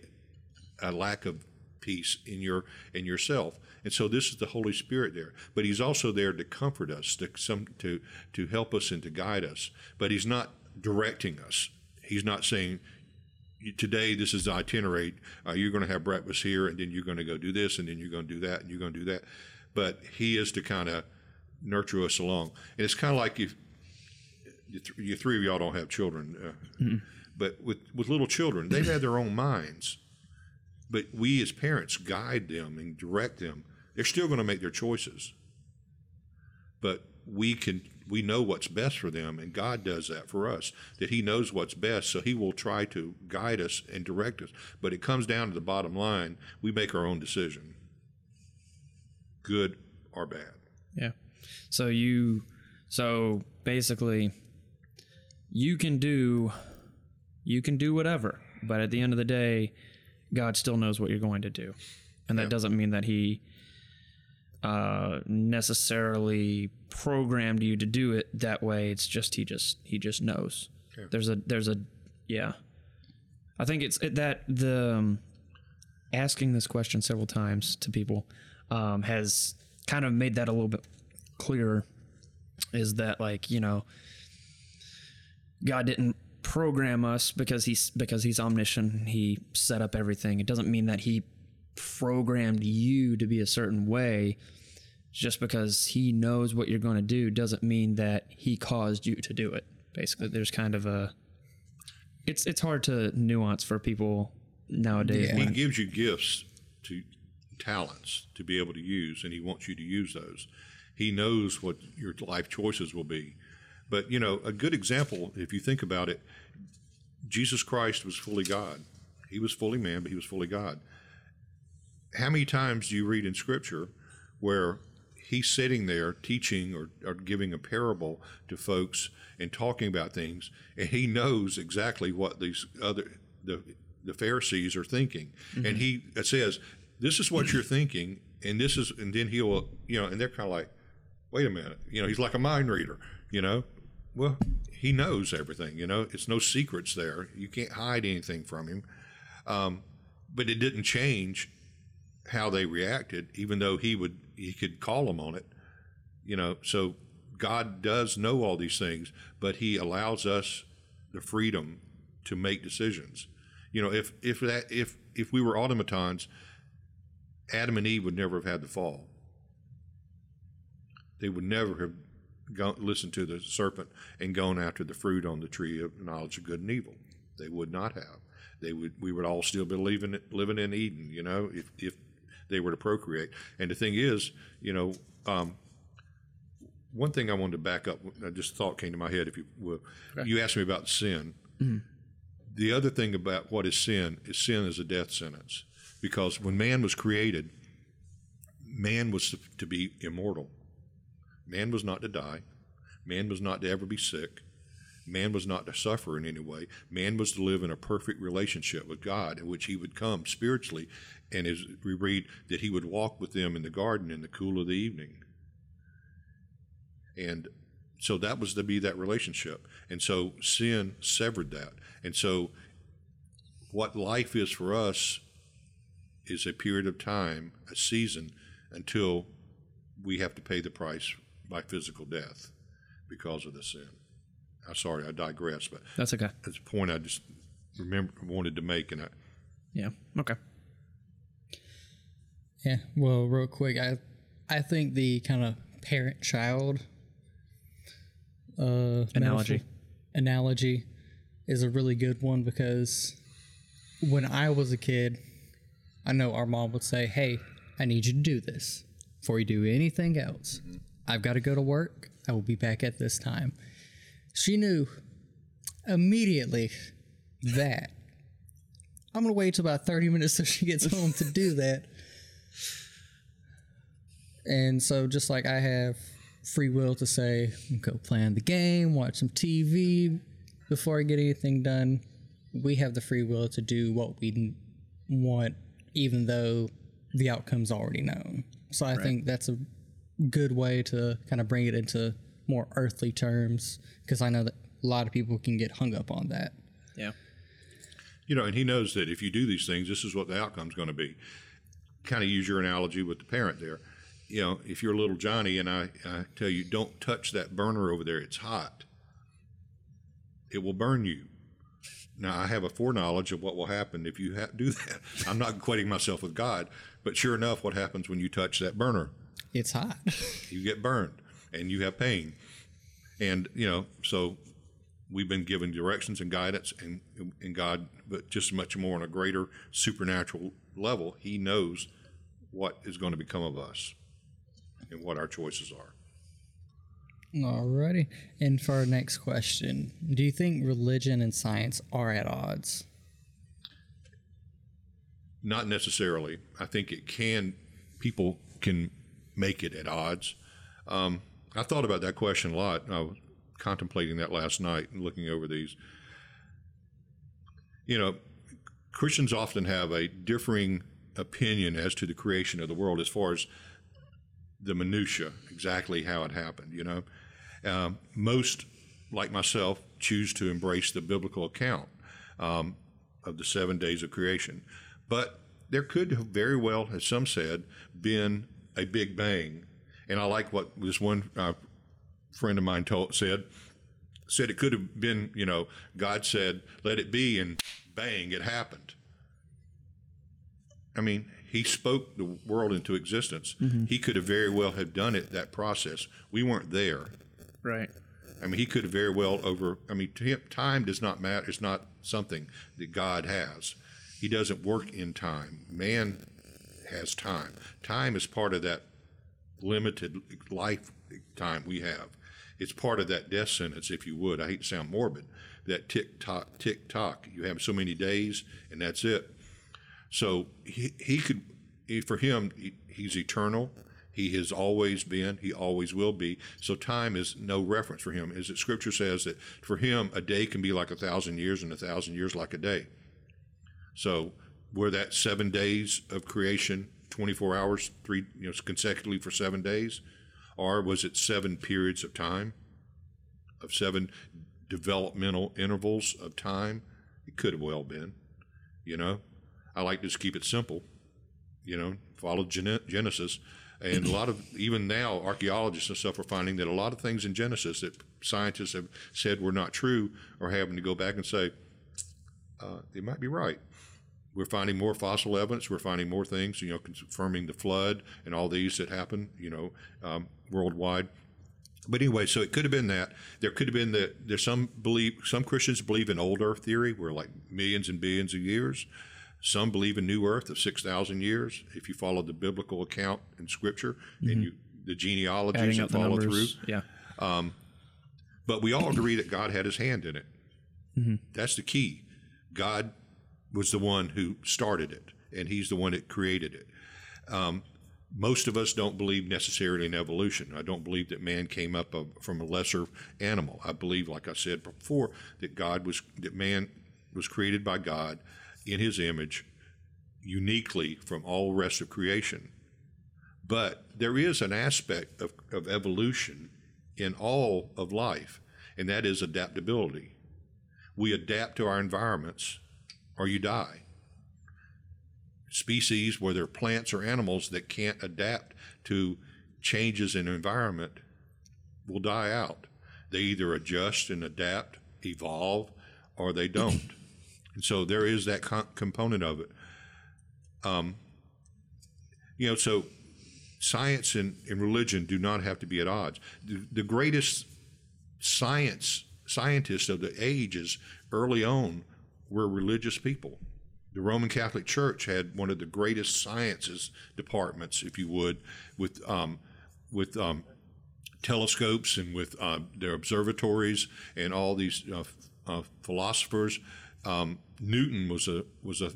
a lack of peace in your in yourself. And so this is the holy spirit there. But he's also there to comfort us to some to to help us and to guide us. But he's not directing us. He's not saying today this is the itinerary. Uh, you're going to have breakfast here and then you're going to go do this and then you're going to do that and you're going to do that. But he is to kind of nurture us along. And it's kind of like if you three of y'all don't have children uh, mm-hmm. but with with little children they've had their own minds but we as parents guide them and direct them. They're still going to make their choices, but we can we know what's best for them, and God does that for us. That He knows what's best, so He will try to guide us and direct us. But it comes down to the bottom line: we make our own decision, good or bad. Yeah. So you, so basically, you can do, you can do whatever, but at the end of the day God still knows what you're going to do, and that doesn't mean that He uh, necessarily programmed you to do it that way. It's just He just He just knows. There's a there's a yeah. I think it's it, that the um, asking this question several times to people um, has kind of made that a little bit clearer. Is that like you know God didn't program us because he's because he's omniscient. He set up everything. It doesn't mean that he programmed you to be a certain way. Just because he knows what you're going to do doesn't mean that he caused you to do it. Basically, there's kind of a it's it's hard to nuance for people nowadays. Yeah. He gives you gifts to talents to be able to use, and he wants you to use those. He knows what your life choices will be. But, you know, a good example, if you think about it, Jesus Christ was fully God. He was fully man, but he was fully God. How many times do you read in Scripture where he's sitting there teaching or, or, giving a parable to folks and talking about things, and he knows exactly what these other the the Pharisees are thinking, mm-hmm. and he says, "This is what you're thinking," and this is, and then he'll, you know, and they're kind of like, "Wait a minute," you know, he's like a mind reader, you know, well, he knows everything. You know, it's no secrets there. You can't hide anything from him. Um, but it didn't change how they reacted, even though he would he could call them on it. You know, so God does know all these things, but He allows us the freedom to make decisions. You know, if if that if if we were automatons, Adam and Eve would never have had the fall. They would never have gone, listened to the serpent and gone after the fruit on the tree of knowledge of good and evil. They would not have. They would. We would all still be living living in Eden. You know, if if they were to procreate. And the thing is, you know, um, one thing I wanted to back up. I just thought came to my head. If you will, okay. you asked me about sin. Mm-hmm. The other thing about what is sin is sin is a death sentence because when man was created, man was to be immortal. Man was not to die. Man was not to ever be sick. Man was not to suffer in any way. Man was to live in a perfect relationship with God, in which he would come spiritually, and as we read that he would walk with them in the garden in the cool of the evening. And so that was to be that relationship. And so sin severed that. And so what life is for us is a period of time, a season until we have to pay the price by physical death because of the sin. I'm sorry, I digress, but That's okay. that's a point I just remember wanted to make, and I, Yeah. Okay. Yeah. Well, real quick, I I think the kind of parent child uh, Analogy. analogy is a really good one because when I was a kid, I know our mom would say, "Hey, I need you to do this before you do anything else. I've got to go to work. I will be back at this time." She knew immediately that I'm gonna wait till about 30 minutes so she gets home to do that. And so just like I have free will to say, go plan the game, watch some TV before I get anything done, we have the free will to do what we want, even though the outcome's already known. So I think that's a good way to kind of bring it into more earthly terms because I know that a lot of people can get hung up on that. Yeah. you know, and he knows that if you do these things, this is what the outcome's going to be. Kind of use your analogy with the parent there. You know, if you're a little Johnny and I, I tell you, don't touch that burner over there, it's hot, it will burn you. Now, I have a foreknowledge of what will happen if you ha- do that. I'm not equating myself with God, but sure enough, what happens when you touch that burner? It's hot. You get burned and you have pain. And, you know, so we've been given directions and guidance and, and God, but just much more on a greater supernatural level, He knows what is going to become of us and what our choices are. Alrighty. And for our next question, do you think religion and science are at odds? Not necessarily. I think it can, people can make it at odds. Um, I thought about that question a lot. I was contemplating that last night and looking over these. You know, Christians often have a differing opinion as to the creation of the world as far as the minutia, exactly how it happened. You know, um, most, like myself, choose to embrace the biblical account um, of the seven days of creation. But there could very well, as some said, been a big bang. And I like what this one uh, friend of mine told said. Said it could have been, you know, God said, "Let it be," and bang, it happened. I mean, He spoke the world into existence. He could have very well have done it that process. We weren't there. Right. I mean, he could have very well over. I mean, to him, time does not matter. It's not something that God has. He doesn't work in time. Man has time. Time is part of that limited lifetime we have. It's part of that death sentence, if you would. I hate to sound morbid. That tick tock, tick tock. You have so many days, and that's it. So he, he could, he- for him, he, he's eternal. He has always been. He always will be. So time is no reference for him. As the scripture says that for him, a day can be like a thousand years, and a thousand years like a day. So were that seven days of creation, 24 hours, three, you know, consecutively for seven days? Or was it seven periods of time, of seven developmental intervals of time? It could have well been, you know. I like to just keep it simple, you know, follow Genesis. And a lot of, even now, archaeologists and stuff are finding that a lot of things in Genesis that scientists have said were not true are having to go back and say, uh, they might be right. We're finding more fossil evidence. We're finding more things, you know, confirming the flood and all these that happened, you know, um, worldwide. But anyway, so it could have been that. There could have been that. There's some believe some Christians believe in old Earth theory, where like millions and billions of years. Some believe in new Earth of six thousand years. If you follow the biblical account in Scripture and you the genealogies Adding the follow through. Yeah. but we all agree that God had his hand in it. Mm-hmm. That's the key. God was the one who started it, and he's the one that created it. Um, most of us don't believe necessarily in evolution. I don't believe that man came up of, from a lesser animal. I believe, like I said before, that God was that man was created by God in his image, uniquely from all rest of creation. But there is an aspect of, of evolution in all of life, and that is adaptability. We adapt to our environments or you die. species, whether plants or animals, that can't adapt to changes in environment will die out. They either adjust and adapt, evolve, or they don't. and so there is that co- component of it. Um, you know, so science and, and religion do not have to be at odds. The, the greatest science scientists of the ages early on were religious people. The Roman Catholic Church had one of the greatest sciences departments, if you would, with um, with um, telescopes and with uh, their observatories and all these uh, uh, philosophers. Um, Newton was a was a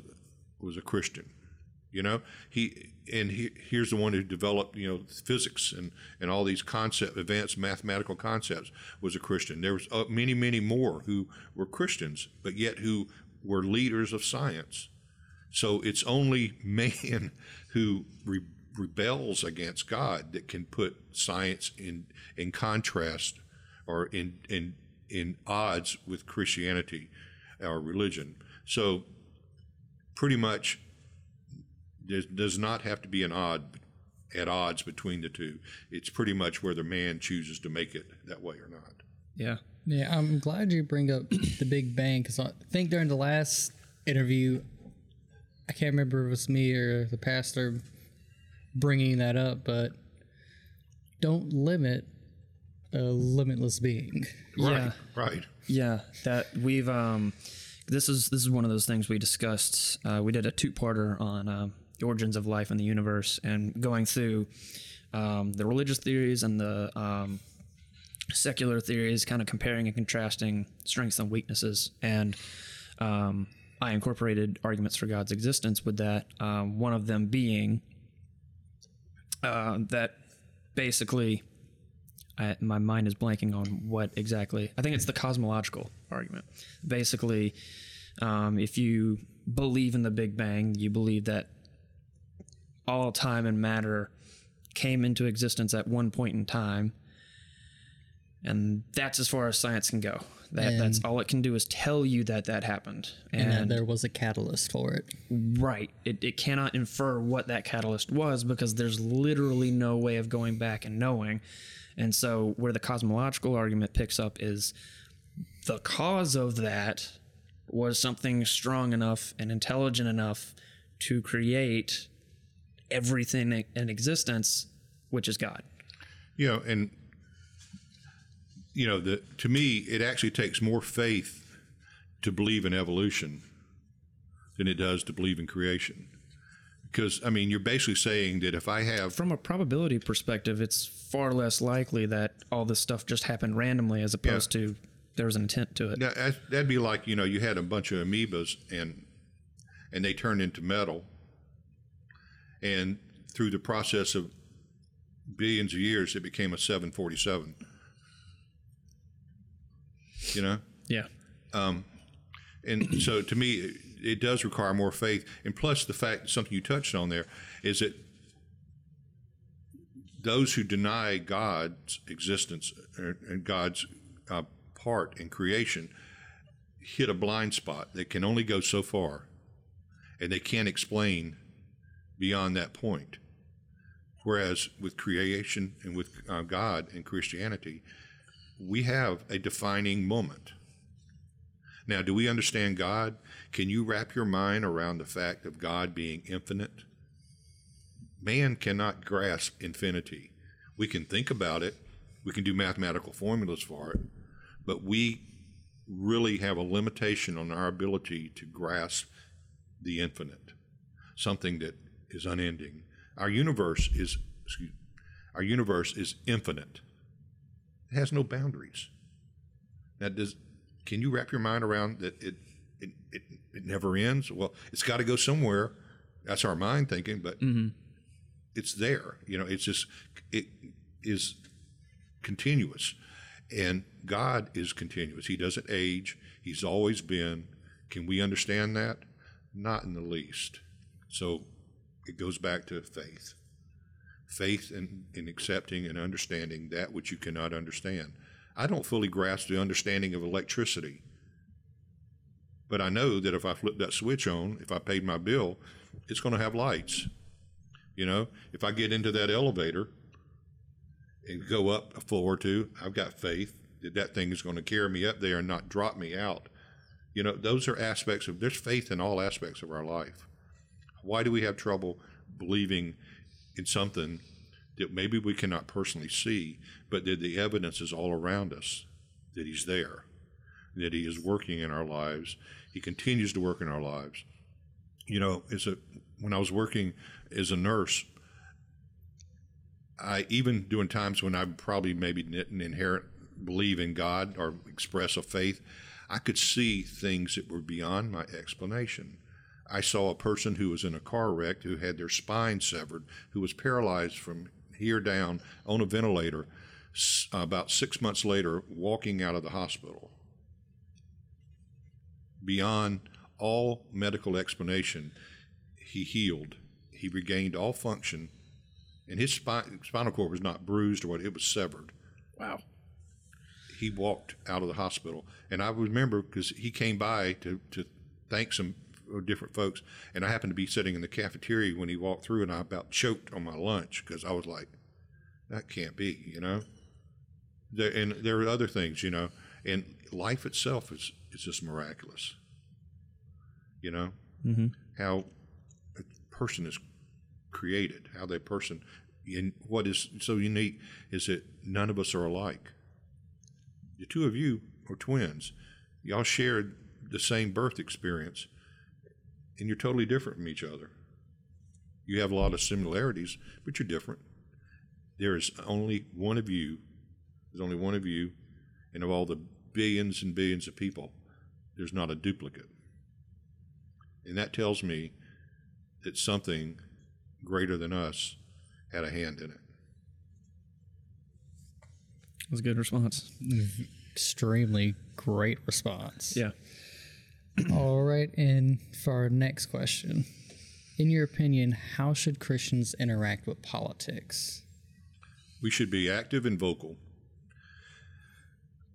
was a Christian. You know, he and he, here's the one who developed you know physics and and all these concept advanced mathematical concepts was a Christian. There was uh, many many more who were Christians, but yet who were leaders of science. So it's only man who re- rebels against God that can put science in in contrast or in in in odds with Christianity or religion. So pretty much there does not have to be an odd at odds between the two. It's pretty much whether man chooses to make it that way or not. Yeah. Yeah, I'm glad you bring up the Big Bang because I think during the last interview, I can't remember if it was me or the pastor bringing that up, but don't limit a limitless being. Yeah. Right. Yeah, that we've um, this is this is one of those things we discussed. Uh, we did a two-parter on um, the origins of life in the universe and going through um, the religious theories and the um, secular theories, kind of comparing and contrasting strengths and weaknesses. And um, I incorporated arguments for God's existence with that. Um, one of them being uh, that basically I, my mind is blanking on what exactly. I think it's the cosmological argument. Basically, um, if you believe in the Big Bang, you believe that all time and matter came into existence at one point in time, and that's as far as science can go. That And- that's all it can do is tell you that that happened, And, that there was a catalyst for it. Right. It, it cannot infer what that catalyst was because there's literally no way of going back and knowing. And so, where the cosmological argument picks up is the cause of that was something strong enough and intelligent enough to create everything in existence, which is God. You know, and you know, the to me, it actually takes more faith to believe in evolution than it does to believe in creation. Because I mean, you're basically saying that if I have From a probability perspective, it's far less likely that all this stuff just happened randomly as opposed to there was an intent to it. Now, that'd be like you know you had a bunch of amoebas and and they turned into metal, and through the process of billions of years, it became a 747. You know, Yeah. and so to me, it, it does require more faith, and plus the fact something you touched on there is that those who deny God's existence uh, and God's uh, part in creation hit a blind spot. that can only go so far, and they can't explain beyond that point. Whereas with creation and with uh, God and Christianity, we have a defining moment. Now, do we understand God? Can you wrap your mind around the fact of God being infinite? Man cannot grasp infinity. We can think about it, we can do mathematical formulas for it, but we really have a limitation on our ability to grasp the infinite, something that is unending. Our universe is excuse, our universe is infinite. It has no boundaries. Now, does can you wrap your mind around that it it, it, it never ends? Well, it's got to go somewhere. That's our mind thinking, but mm-hmm. it's there. You know, it's just it is continuous, and God is continuous. He doesn't age. He's always been. Can we understand that? Not in the least. So it goes back to faith. Faith in, in accepting and understanding that which you cannot understand. I don't fully grasp the understanding of electricity. But I know that if I flip that switch on, if I paid my bill, it's going to have lights. You know, if I get into that elevator and go up a floor or two, I've got faith that that thing is going to carry me up there and not drop me out. You know, those are aspects of there's faith in all aspects of our life. Why do we have trouble believing in something that maybe we cannot personally see, but that the evidence is all around us that He's there, that He is working in our lives. He continues to work in our lives. You know, as a when I was working as a nurse, I even during times when I probably maybe didn't inherit believe in God or express a faith, I could see things that were beyond my explanation. I saw a person who was in a car wreck who had their spine severed, who was paralyzed from here down on a ventilator. About six months later, walking out of the hospital, beyond all medical explanation, he healed. He regained all function, and his spine, spinal cord was not bruised or what; it was severed Wow. he walked out of the hospital. And I remember because he came by to, to thank some different folks. And I happened to be sitting in the cafeteria when he walked through, and I about choked on my lunch because I was like, that can't be, you know? There, and there are other things, you know, and life itself is, is just miraculous, you know? Mm-hmm. How a person is created, how that person, and what is so unique is that none of us are alike the two of you are twins. Y'all shared the same birth experience, and you're totally different from each other. You have a lot of similarities, but you're different. There is only one of you. There's only one of you, and of all the billions and billions of people, there's not a duplicate. And that tells me that something greater than us had a hand in it. That's a good response. Extremely great response. Yeah. All right, and for our next question, in your opinion, how should Christians interact with politics? We should be active and vocal.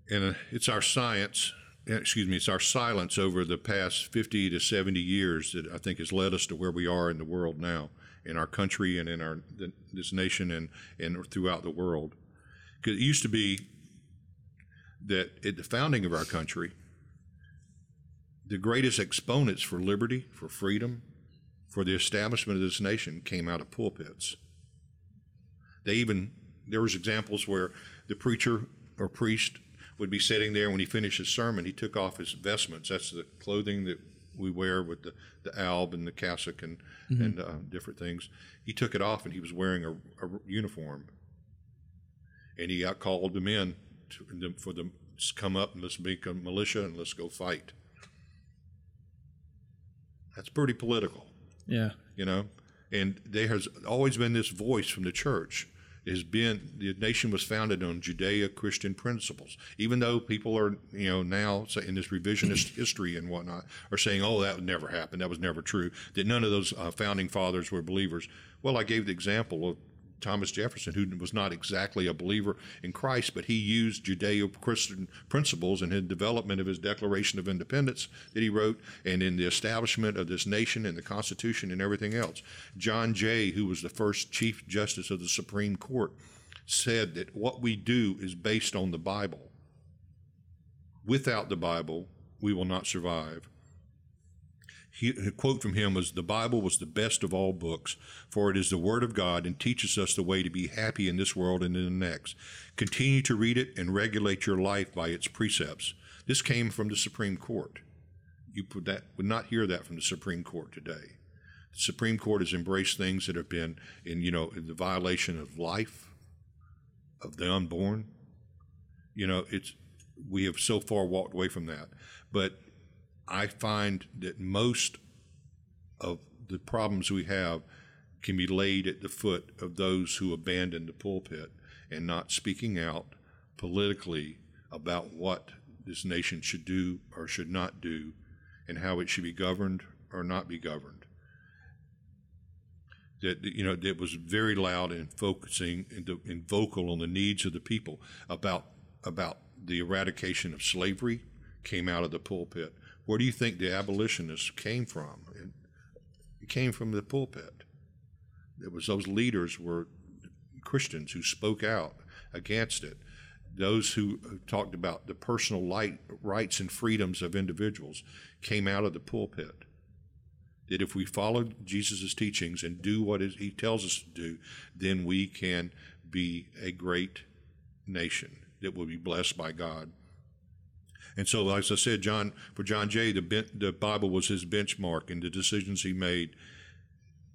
And uh, it's our science, uh, excuse me, it's our silence over the past 50 to 70 years that I think has led us to where we are in the world now, in our country and in our this nation and, and throughout the world. Because it used to be that at the founding of our country, the greatest exponents for liberty, for freedom, for the establishment of this nation came out of pulpits. They even there was examples where the preacher or priest would be sitting there when he finished his sermon, he took off his vestments. That's the clothing that we wear with the, the alb and the cassock and, and uh, different things. He took it off and he was wearing a, a uniform. And he got called the men to, for them to come up and let's make a militia and let's go fight. That's pretty political. Yeah. you know? And there has always been this voice from the church. It has been the nation was founded on judeo-christian principles. Even though people are you know now in this revisionist history and whatnot are saying oh that would never happen. That was never true. That none of those uh, founding fathers were believers. Well i gave the example of Thomas Jefferson, who was not exactly a believer in Christ, but he used Judeo Christian principles in his development of his Declaration of Independence that he wrote, and in the establishment of this nation and the Constitution and everything else. John Jay, who was the first Chief Justice of the Supreme Court, said that what we do is based on the Bible. Without the Bible, we will not survive. He, a quote from him was The Bible was the best of all books, for it is the Word of God and teaches us the way to be happy in this world and in the next. Continue to read it and regulate your life by its precepts. This came from the Supreme Court. You that, would not hear that from the Supreme Court today. The Supreme Court has embraced things that have been in, you know, in the violation of life, of the unborn. You know, it's we have so far walked away from that. But I find that most of the problems we have can be laid at the foot of those who abandon the pulpit and not speaking out politically about what this nation should do or should not do and how it should be governed or not be governed. That you know that was very loud and focusing and, vocal on the needs of the people about about the eradication of slavery came out of the pulpit where do you think the abolitionists came from? It came from the pulpit. It was those leaders were Christians who spoke out against it. Those who talked about the personal light, rights and freedoms of individuals came out of the pulpit. That if we follow Jesus' teachings and do what he tells us to do, then we can be a great nation that will be blessed by God. And so, as I said, John for John Jay, the the Bible was his benchmark in the decisions he made,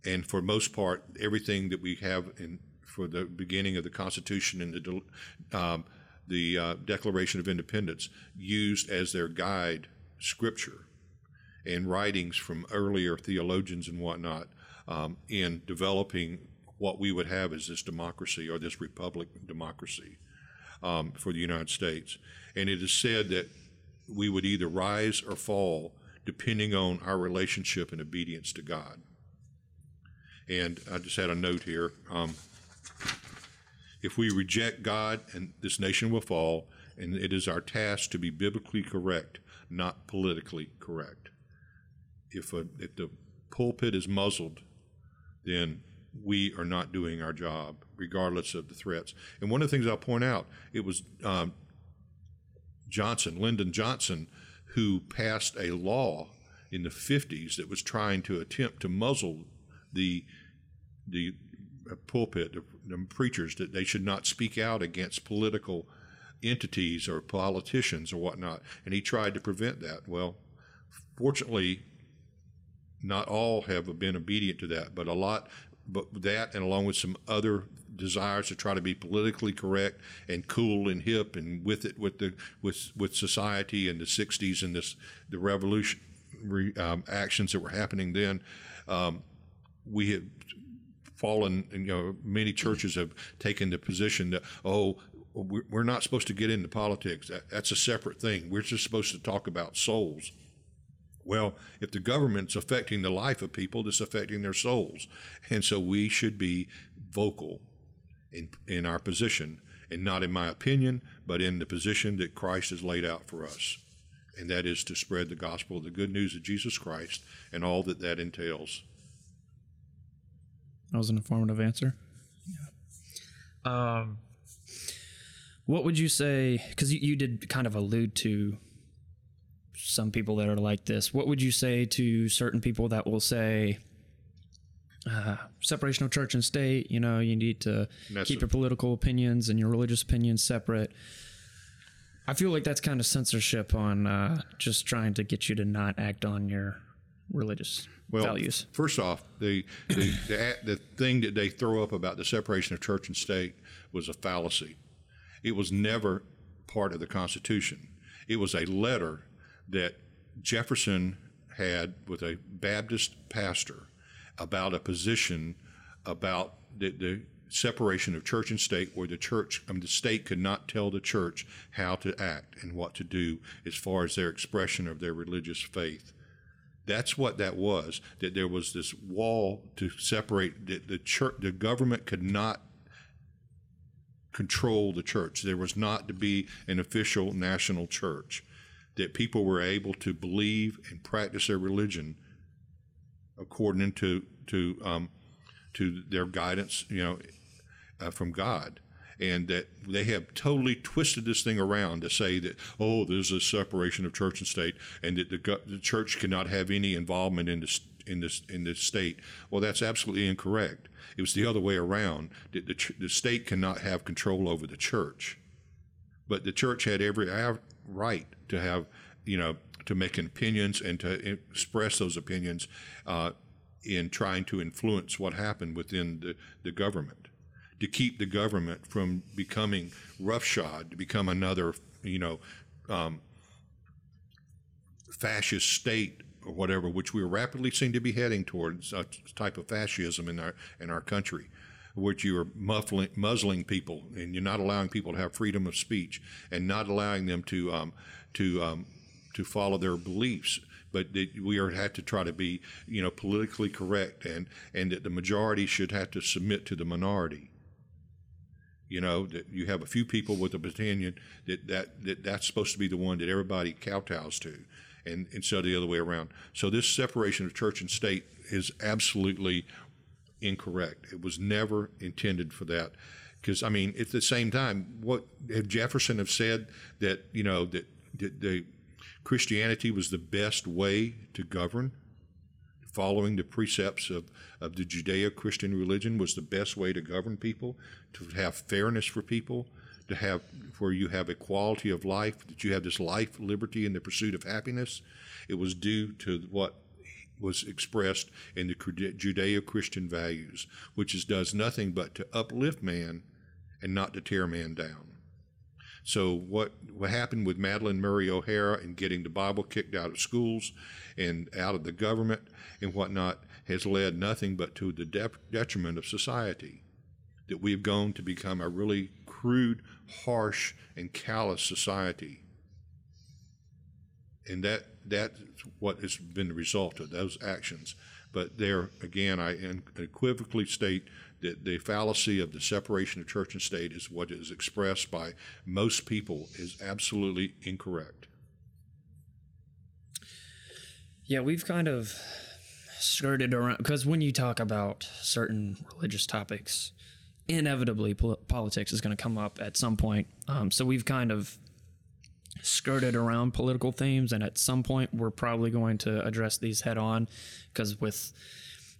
and for most part, everything that we have in for the beginning of the Constitution and the um, the uh, Declaration of Independence used as their guide scripture and writings from earlier theologians and whatnot um, in developing what we would have as this democracy or this republic democracy um, for the United States. And it is said that we would either rise or fall depending on our relationship and obedience to God. And I just had a note here. Um, if we reject God, and this nation will fall, and it is our task to be biblically correct, not politically correct. If, a, if the pulpit is muzzled, then we are not doing our job, regardless of the threats. And one of the things I'll point out, it was um, Johnson, Lyndon Johnson, who passed a law in the 50s that was trying to attempt to muzzle the the uh, pulpit, the, the preachers, that they should not speak out against political entities or politicians or whatnot. And he tried to prevent that. Well, fortunately, not all have been obedient to that, but a lot, but that and along with some other desires to try to be politically correct and cool and hip and with it with the with with society in the 60s and this the revolution um, actions that were happening then um, we have fallen you know many churches have taken the position that oh we're not supposed to get into politics. That's a separate thing. We're just supposed to talk about souls. Well, if the government's affecting the life of people, it's affecting their souls. And so we should be vocal in, in our position, and not in my opinion, but in the position that Christ has laid out for us. And that is to spread the gospel, the good news of Jesus Christ, and all that that entails. That was an informative answer. Yeah. Um, what would you say? Because you, you did kind of allude to some people that are like this. What would you say to certain people that will say, uh, separation of church and state. You know, you need to keep your political opinions and your religious opinions separate. I feel like that's kind of censorship on uh, just trying to get you to not act on your religious well, values. First off, the the, the the thing that they throw up about the separation of church and state was a fallacy. It was never part of the Constitution. It was a letter that Jefferson had with a Baptist pastor about a position about the, the separation of church and state where the church I mean, the state could not tell the church how to act and what to do as far as their expression of their religious faith. That's what that was that there was this wall to separate the, the church the government could not control the church. There was not to be an official national church that people were able to believe and practice their religion according to to um, to their guidance, you know, uh, from God, and that they have totally twisted this thing around to say that oh, there's a separation of church and state, and that the, the church cannot have any involvement in this in this in this state. Well, that's absolutely incorrect. It was the other way around. That the, the state cannot have control over the church, but the church had every right to have you know to make opinions and to express those opinions uh, in trying to influence what happened within the, the government, to keep the government from becoming roughshod, to become another, you know, um, fascist state or whatever, which we are rapidly seem to be heading towards a type of fascism in our in our country, which you are muffling, muzzling people and you're not allowing people to have freedom of speech and not allowing them to um, to um, to follow their beliefs but that we are have to try to be you know politically correct and and that the majority should have to submit to the minority you know that you have a few people with a opinion that, that that that's supposed to be the one that everybody kowtows to and instead of the other way around so this separation of church and state is absolutely incorrect. It was never intended for that. Because I mean, at the same time, what Jefferson have said that you know that, that the Christianity was the best way to govern? Following the precepts of, of the Judeo Christian religion was the best way to govern people, to have fairness for people, to have where you have equality of life, that you have this life, liberty, and the pursuit of happiness. It was due to what was expressed in the Judeo Christian values, which is, does nothing but to uplift man and not to tear man down. So what what happened with Madalyn Murray O'Hair and getting the Bible kicked out of schools and out of the government and whatnot has led nothing but to the de- detriment of society. That we've gone to become a really crude, harsh, and callous society. And that that's what has been the result of those actions. But there again, I unequivocally state that the fallacy of the separation of church and state is what is expressed by most people is absolutely incorrect. Yeah, we've kind of skirted around because when you talk about certain religious topics, inevitably pol- politics is going to come up at some point. Um, so we've kind of skirted around political themes, and at some point we're probably going to address these head on because with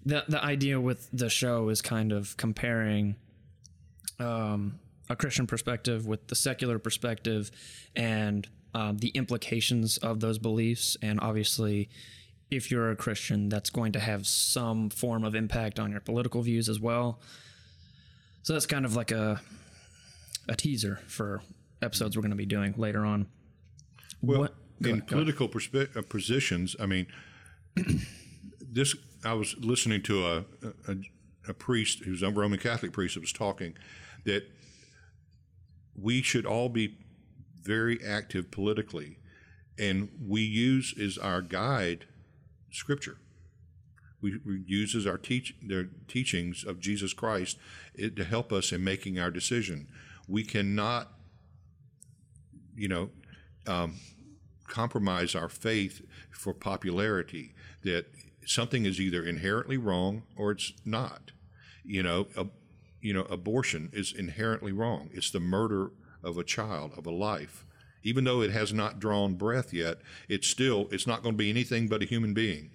the the idea with the show is kind of comparing um, a Christian perspective with the secular perspective and um, the implications of those beliefs. And obviously, if you're a Christian, that's going to have some form of impact on your political views as well. So that's kind of like a a teaser for episodes we're going to be doing later on. Well, what? in ahead, political perspe- uh, positions, I mean, this I was listening to a, a, a priest who's a Roman Catholic priest that was talking that we should all be very active politically, and we use as our guide Scripture. We, we use as our teach their teachings of Jesus Christ it, to help us in making our decision. We cannot, you know, um, compromise our faith for popularity. That something is either inherently wrong or it's not. You know, a, you know, abortion is inherently wrong. It's the murder of a child, of a life. Even though it has not drawn breath yet, it's still it's not going to be anything but a human being.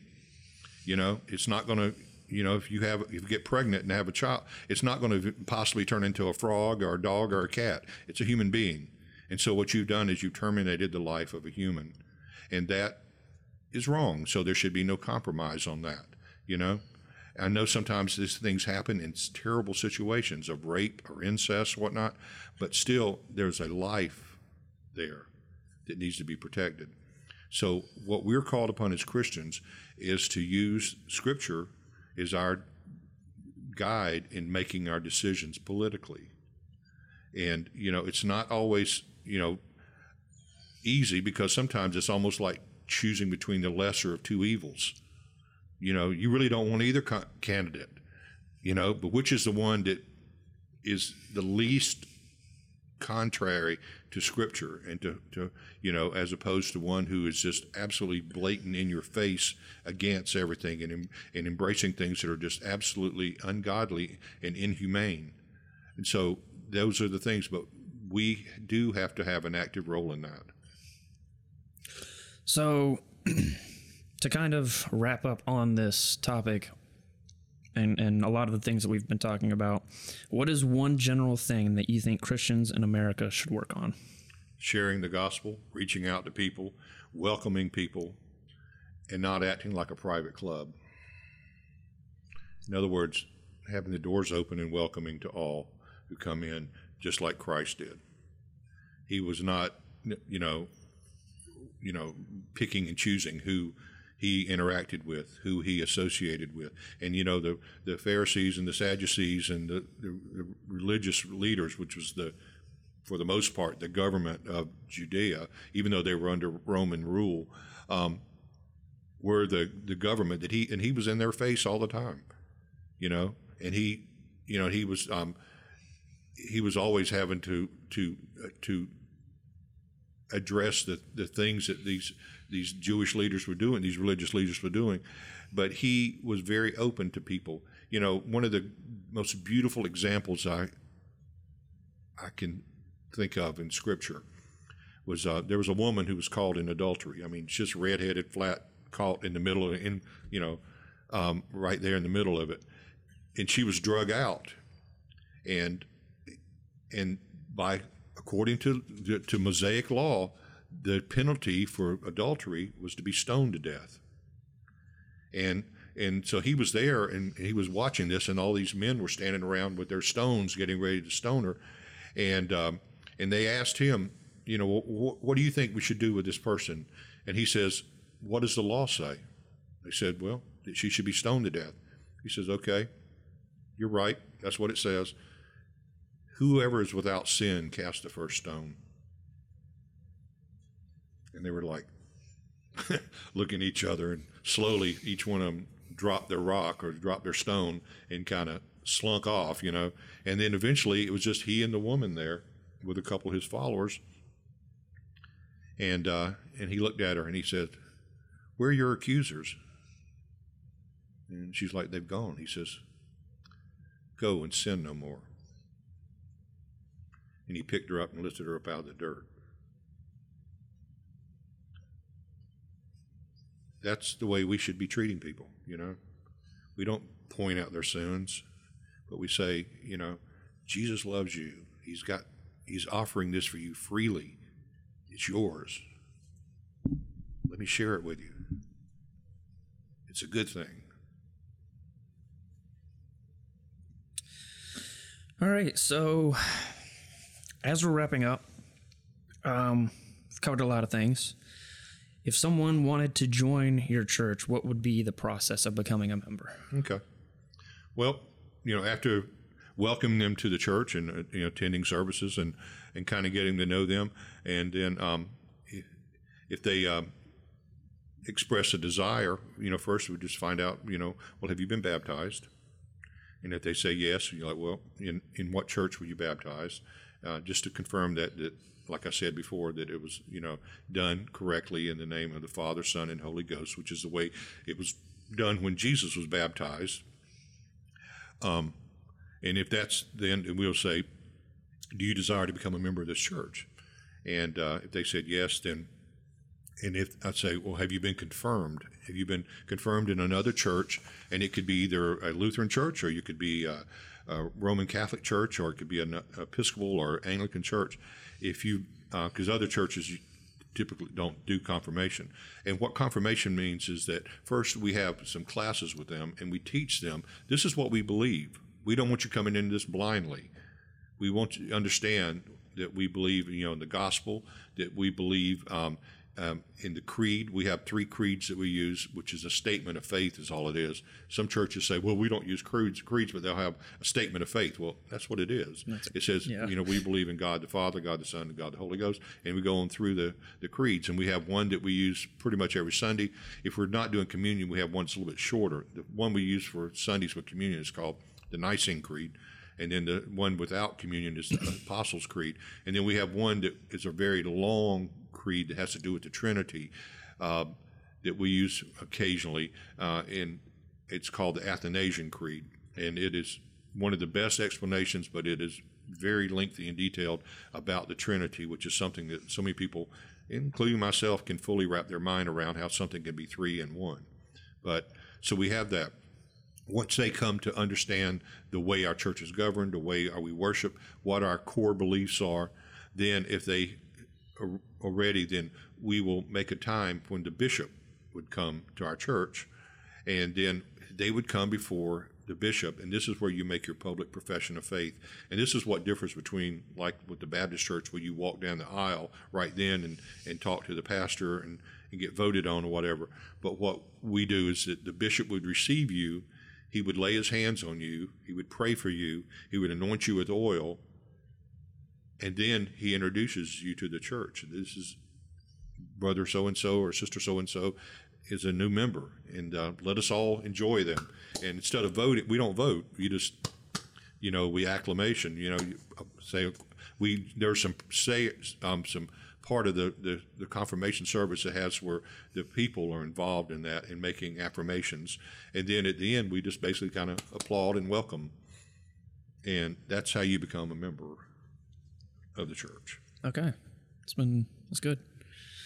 You know, it's not going to you know if you have if you get pregnant and have a child it's not going to possibly turn into a frog or a dog or a cat it's a human being and so what you've done is you've terminated the life of a human and that is wrong. So there should be no compromise on that. You know, I know sometimes these things happen in terrible situations of rape or incest, whatnot, but still there's a life there that needs to be protected. So what we're called upon as Christians is to use Scripture as our guide in making our decisions politically. And you know, it's not always you know easy because sometimes it's almost like choosing between the lesser of two evils. You know, you really don't want either co- candidate, you know, but which is the one that is the least contrary to scripture and to, to you know as opposed to one who is just absolutely blatant in your face against everything and, and embracing things that are just absolutely ungodly and inhumane and so those are the things but we do have to have an active role in that so, to kind of wrap up on this topic and, and a lot of the things that we've been talking about, what is one general thing that you think Christians in America should work on? Sharing the gospel, reaching out to people, welcoming people, and not acting like a private club. In other words, having the doors open and welcoming to all who come in, just like Christ did. He was not, you know, you know, picking and choosing who he interacted with, who he associated with. And, you know, the, the Pharisees and the Sadducees and the, the, the religious leaders, which was the, for the most part, the government of Judea, even though they were under Roman rule, um, were the, the government that he, and he was in their face all the time, you know, and he, you know, he was, um, he was always having to, to, uh, to address the, the things that these these Jewish leaders were doing, these religious leaders were doing, but he was very open to people. You know, one of the most beautiful examples I I can think of in Scripture was uh, there was a woman who was caught in adultery. I mean, just redheaded, flat, caught in the middle of in you know, um, right there in the middle of it, and she was drug out, and and by according to to Mosaic law, the penalty for adultery was to be stoned to death. And and so he was there and he was watching this, and all these men were standing around with their stones, getting ready to stone her, and um, and they asked him, you know, what, what do you think we should do with this person? And he says, what does the law say? They said, well, she should be stoned to death. He says, okay, you're right. That's what it says. Whoever is without sin, cast the first stone. And they were like looking at each other, and slowly each one of them dropped their rock or dropped their stone and kind of slunk off, you know. And then eventually it was just he and the woman there with a couple of his followers. And uh, and he looked at her and he said, "Where are your accusers?" And she's like, "They've gone." He says, "Go and sin no more." And he picked her up and lifted her up out of the dirt. That's the way we should be treating people, you know. We don't point out their sins, but we say, you know, Jesus loves you. He's got he's offering this for you freely. It's yours. Let me share it with you. It's a good thing. All right, so as we're wrapping up, um, we've covered a lot of things. If someone wanted to join your church, what would be the process of becoming a member? Okay. Well, you know, after welcoming them to the church and uh, you know attending services and and kind of getting to know them, and then um, if, if they um, express a desire, you know, first we just find out, you know, well, have you been baptized? And if they say yes, you're like, well, in in what church were you baptized? Uh, just to confirm that that like I said before, that it was you know done correctly in the name of the Father, Son, and Holy Ghost, which is the way it was done when Jesus was baptized. Um, and if that's then we'll say, do you desire to become a member of this church? And uh, if they said yes, then and if I'd say, well, have you been confirmed? Have you been confirmed in another church? And it could be either a Lutheran church, or you could be a, a Roman Catholic church, or it could be an Episcopal or Anglican church. If you, because uh, other churches typically don't do confirmation. And what confirmation means is that first we have some classes with them, and we teach them this is what we believe. We don't want you coming into this blindly. We want you to understand that we believe, you know, in the gospel, that we believe um, um, in the creed, we have three creeds that we use, which is a statement of faith, is all it is. Some churches say, well, we don't use creeds, creeds, but they'll have a statement of faith. Well, that's what it is. That's, it says, yeah. you know, we believe in God the Father, God the Son, and God the Holy Ghost, and we go on through the, the creeds. And we have one that we use pretty much every Sunday. If we're not doing communion, we have one that's a little bit shorter. The one we use for Sundays with communion is called the Nicene Creed and then the one without communion is the Apostles' Creed, and then we have one that is a very long creed that has to do with the Trinity uh, that we use occasionally, uh, and it's called the Athanasian Creed, and it is one of the best explanations, but it is very lengthy and detailed about the Trinity, which is something that so many people, including myself, can fully wrap their mind around how something can be three in one. But so we have that. Once they come to understand the way our church is governed, the way we worship, what our core beliefs are, then if they already, then we will make a time when the bishop would come to our church, and then they would come before the bishop, and this is where you make your public profession of faith. And this is what differs between, like with the Baptist church, where you walk down the aisle right then and, and talk to the pastor and, and get voted on or whatever. But what we do is that the bishop would receive you, he would lay his hands on you, he would pray for you, he would anoint you with oil, and then he introduces you to the church. This is brother so and so or sister so and so is a new member, and uh, let us all enjoy them. And instead of voting, we don't vote. You just, you know, we acclamation. You know, say we there's some say um, some part of the, the, the confirmation service that has where the people are involved in that and making affirmations. And then at the end, we just basically kind of applaud and welcome. And that's how you become a member of the church. Okay. It's been it's good.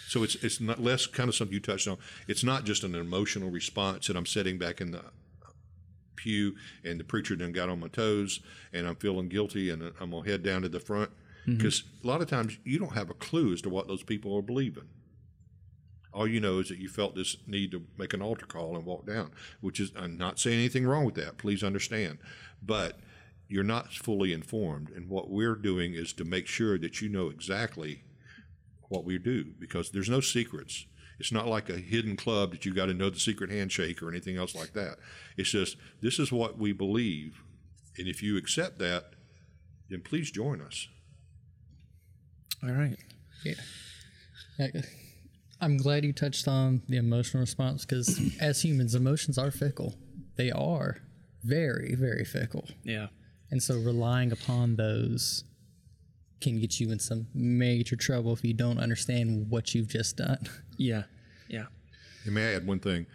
So it's it's not less kind of something you touched on. It's not just an emotional response that I'm sitting back in the pew and the preacher done got on my toes and I'm feeling guilty and I'm gonna head down to the front mm-hmm. because a lot of times you don't have a clue as to what those people are believing. All you know is that you felt this need to make an altar call and walk down, which is I'm not saying anything wrong with that. Please understand, but you're not fully informed, and what we're doing is to make sure that you know exactly what we do because there's no secrets. It's not like a hidden club that you got to know the secret handshake or anything else like that. It's just this is what we believe, and if you accept that, then please join us. All right. Yeah. I- I'm glad you touched on the emotional response because as humans, emotions are fickle. They are very, very fickle. Yeah. And so relying upon those can get you in some major trouble if you don't understand what you've just done. Yeah. Yeah. And may I add one thing?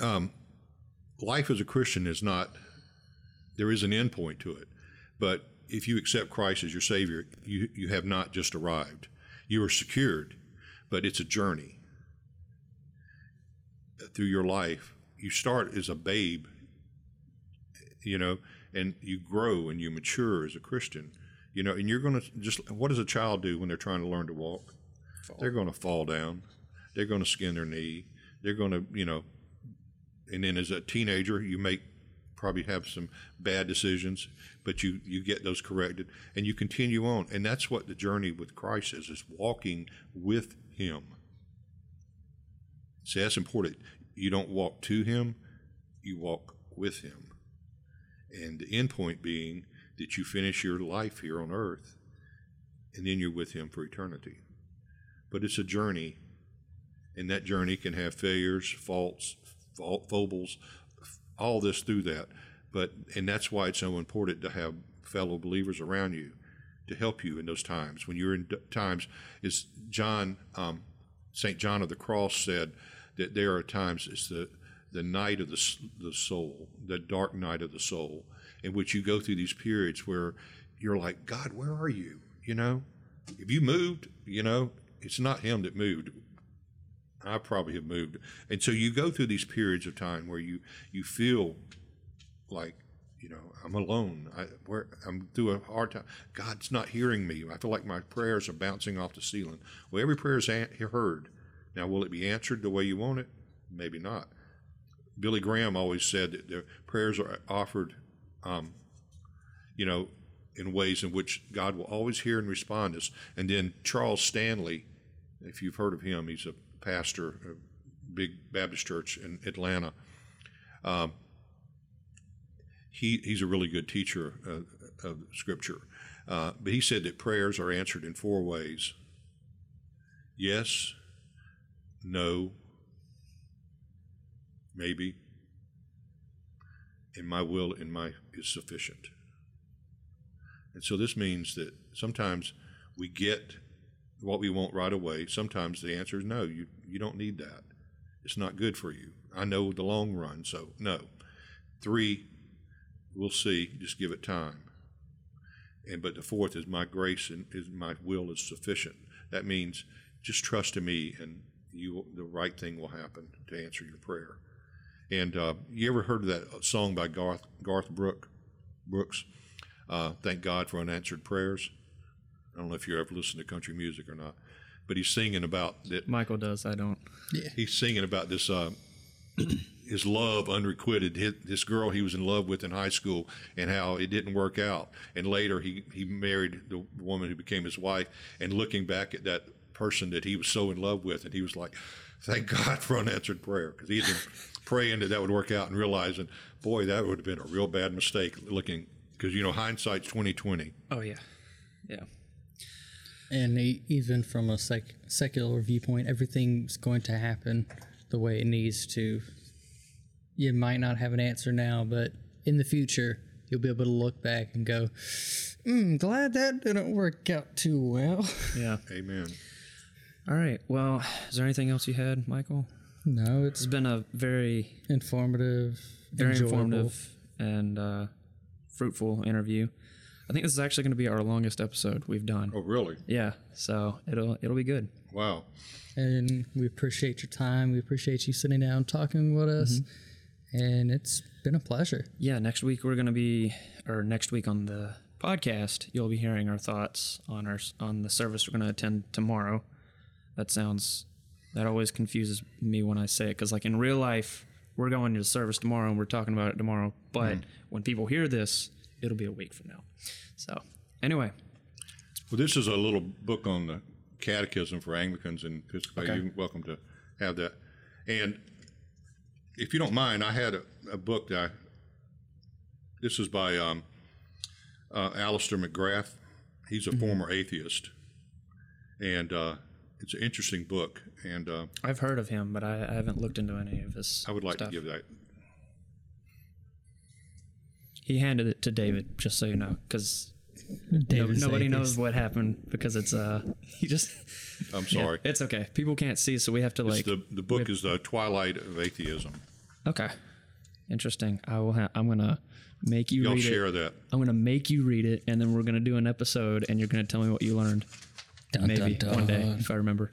Um, life as a Christian is not, there is an end point to it. But if you accept Christ as your Savior, you, you have not just arrived. You are secured, but it's a journey through your life. You start as a babe, you know, and you grow and you mature as a Christian, you know, and you're going to just, what does a child do when they're trying to learn to walk? They're going to fall down. They're going to skin their knee. They're going to, you know, and then as a teenager, you make probably have some bad decisions, but you you get those corrected and you continue on. And that's what the journey with Christ is: is walking with Him. See, that's important. You don't walk to Him; you walk with Him. And the end point being that you finish your life here on earth, and then you're with Him for eternity. But it's a journey, and that journey can have failures, faults, fo- foibles, all this through that. But and that's why it's so important to have fellow believers around you to help you in those times when you're in times. Is John um, Saint John of the Cross said that there are times it's the the night of the the soul, the dark night of the soul, in which you go through these periods where you're like, God, where are you? You know, if you moved, you know, it's not Him that moved. I probably have moved, and so you go through these periods of time where you you feel like you know I'm alone. I where I'm through a hard time. God's not hearing me. I feel like my prayers are bouncing off the ceiling. Well, every prayer is an- heard. Now, will it be answered the way you want it? Maybe not. Billy Graham always said that the prayers are offered, um, you know, in ways in which God will always hear and respond us. And then Charles Stanley, if you've heard of him, he's a pastor, a big Baptist church in Atlanta. Um, he, he's a really good teacher of, of Scripture. Uh, but he said that prayers are answered in four ways yes, no, maybe, and my will and my is sufficient. And so this means that sometimes we get what we want right away. Sometimes the answer is no, you, you don't need that. It's not good for you. I know the long run, so no. Three, we'll see, just give it time. And but the fourth is my grace and is my will is sufficient. That means just trust in me and you the right thing will happen to answer your prayer. And uh, you ever heard of that song by Garth Garth Brook Brooks? Uh, Thank God for unanswered prayers. I don't know if you ever listened to country music or not, but he's singing about that. Michael does. I don't. Yeah. He's singing about this. Uh, his love unrequited his, this girl he was in love with in high school and how it didn't work out and later he, he married the woman who became his wife and looking back at that person that he was so in love with and he was like thank god for unanswered prayer because he had been praying that that would work out and realizing boy that would have been a real bad mistake looking because you know hindsight's 2020 Oh yeah. Yeah. And e- even from a sec- secular viewpoint, everything's going to happen the way it needs to. You might not have an answer now, but in the future, you'll be able to look back and go, I'm glad that didn't work out too well. Yeah. Amen. All right. Well, is there anything else you had, Michael? No, it's It's been a very, informative, very enjoyable. informative and uh, fruitful interview. I think this is actually going to be our longest episode we've done. Oh, really? Yeah. So it'll it'll be good. Wow. and we appreciate your time. We appreciate you sitting down talking with us, and it's been a pleasure. Yeah. Next week we're going to be, or next week on the podcast, you'll be hearing our thoughts on our on the service we're going to attend tomorrow. That sounds that always confuses me when I say it because like in real life we're going to service tomorrow and we're talking about it tomorrow, but when people hear this, it'll be a week from now. So anyway, Well, this is a little book on the catechism for Anglicans and Episcopal. Okay. You're welcome to have that. And if you don't mind, I had a, a book that I, this is by um, uh, Alister McGrath. He's a Mm-hmm. former atheist. And uh, it's an interesting book. And uh, I've heard of him, but I, I haven't looked into any of his. I would like stuff. to give that. He handed it to David, just so you know, because David's nobody atheist. knows what happened because it's uh he just I'm sorry. it's okay. People can't see, so we have to It's like the, the book is The Twilight of Atheism. okay. Interesting. I will. Ha- I'm gonna make you Y'all read share it. that. I'm gonna make you read it, and then we're gonna do an episode, and you're gonna tell me what you learned. Dun, Maybe dun, one day, if I remember.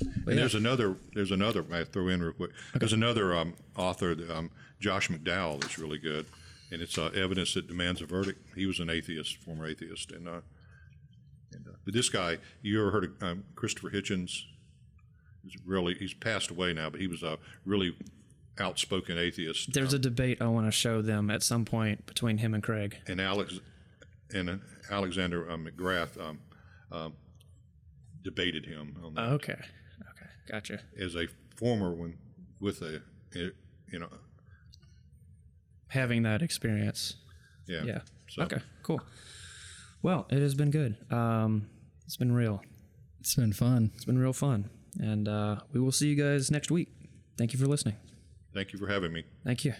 And there's another. There's another. I throw in real quick. There's another um, author, um, Josh McDowell, that's really good, and it's uh, evidence that demands a verdict. He was an atheist, former atheist, and, uh, and uh, but this guy, you ever heard of um, Christopher Hitchens? He's really he's passed away now, but he was a really outspoken atheist. There's a debate I want to show them at some point between him and Craig. and Alex and uh, Alexander uh, McGrath um, um, debated him on that. Okay. Gotcha. as a former one with a you know Having that experience. yeah Yeah. So, Okay. Cool. Well, it has been good. Um, it's been real. It's been fun. It's been real fun, and uh, we will see you guys next week. Thank you for listening. Thank you for having me. Thank you.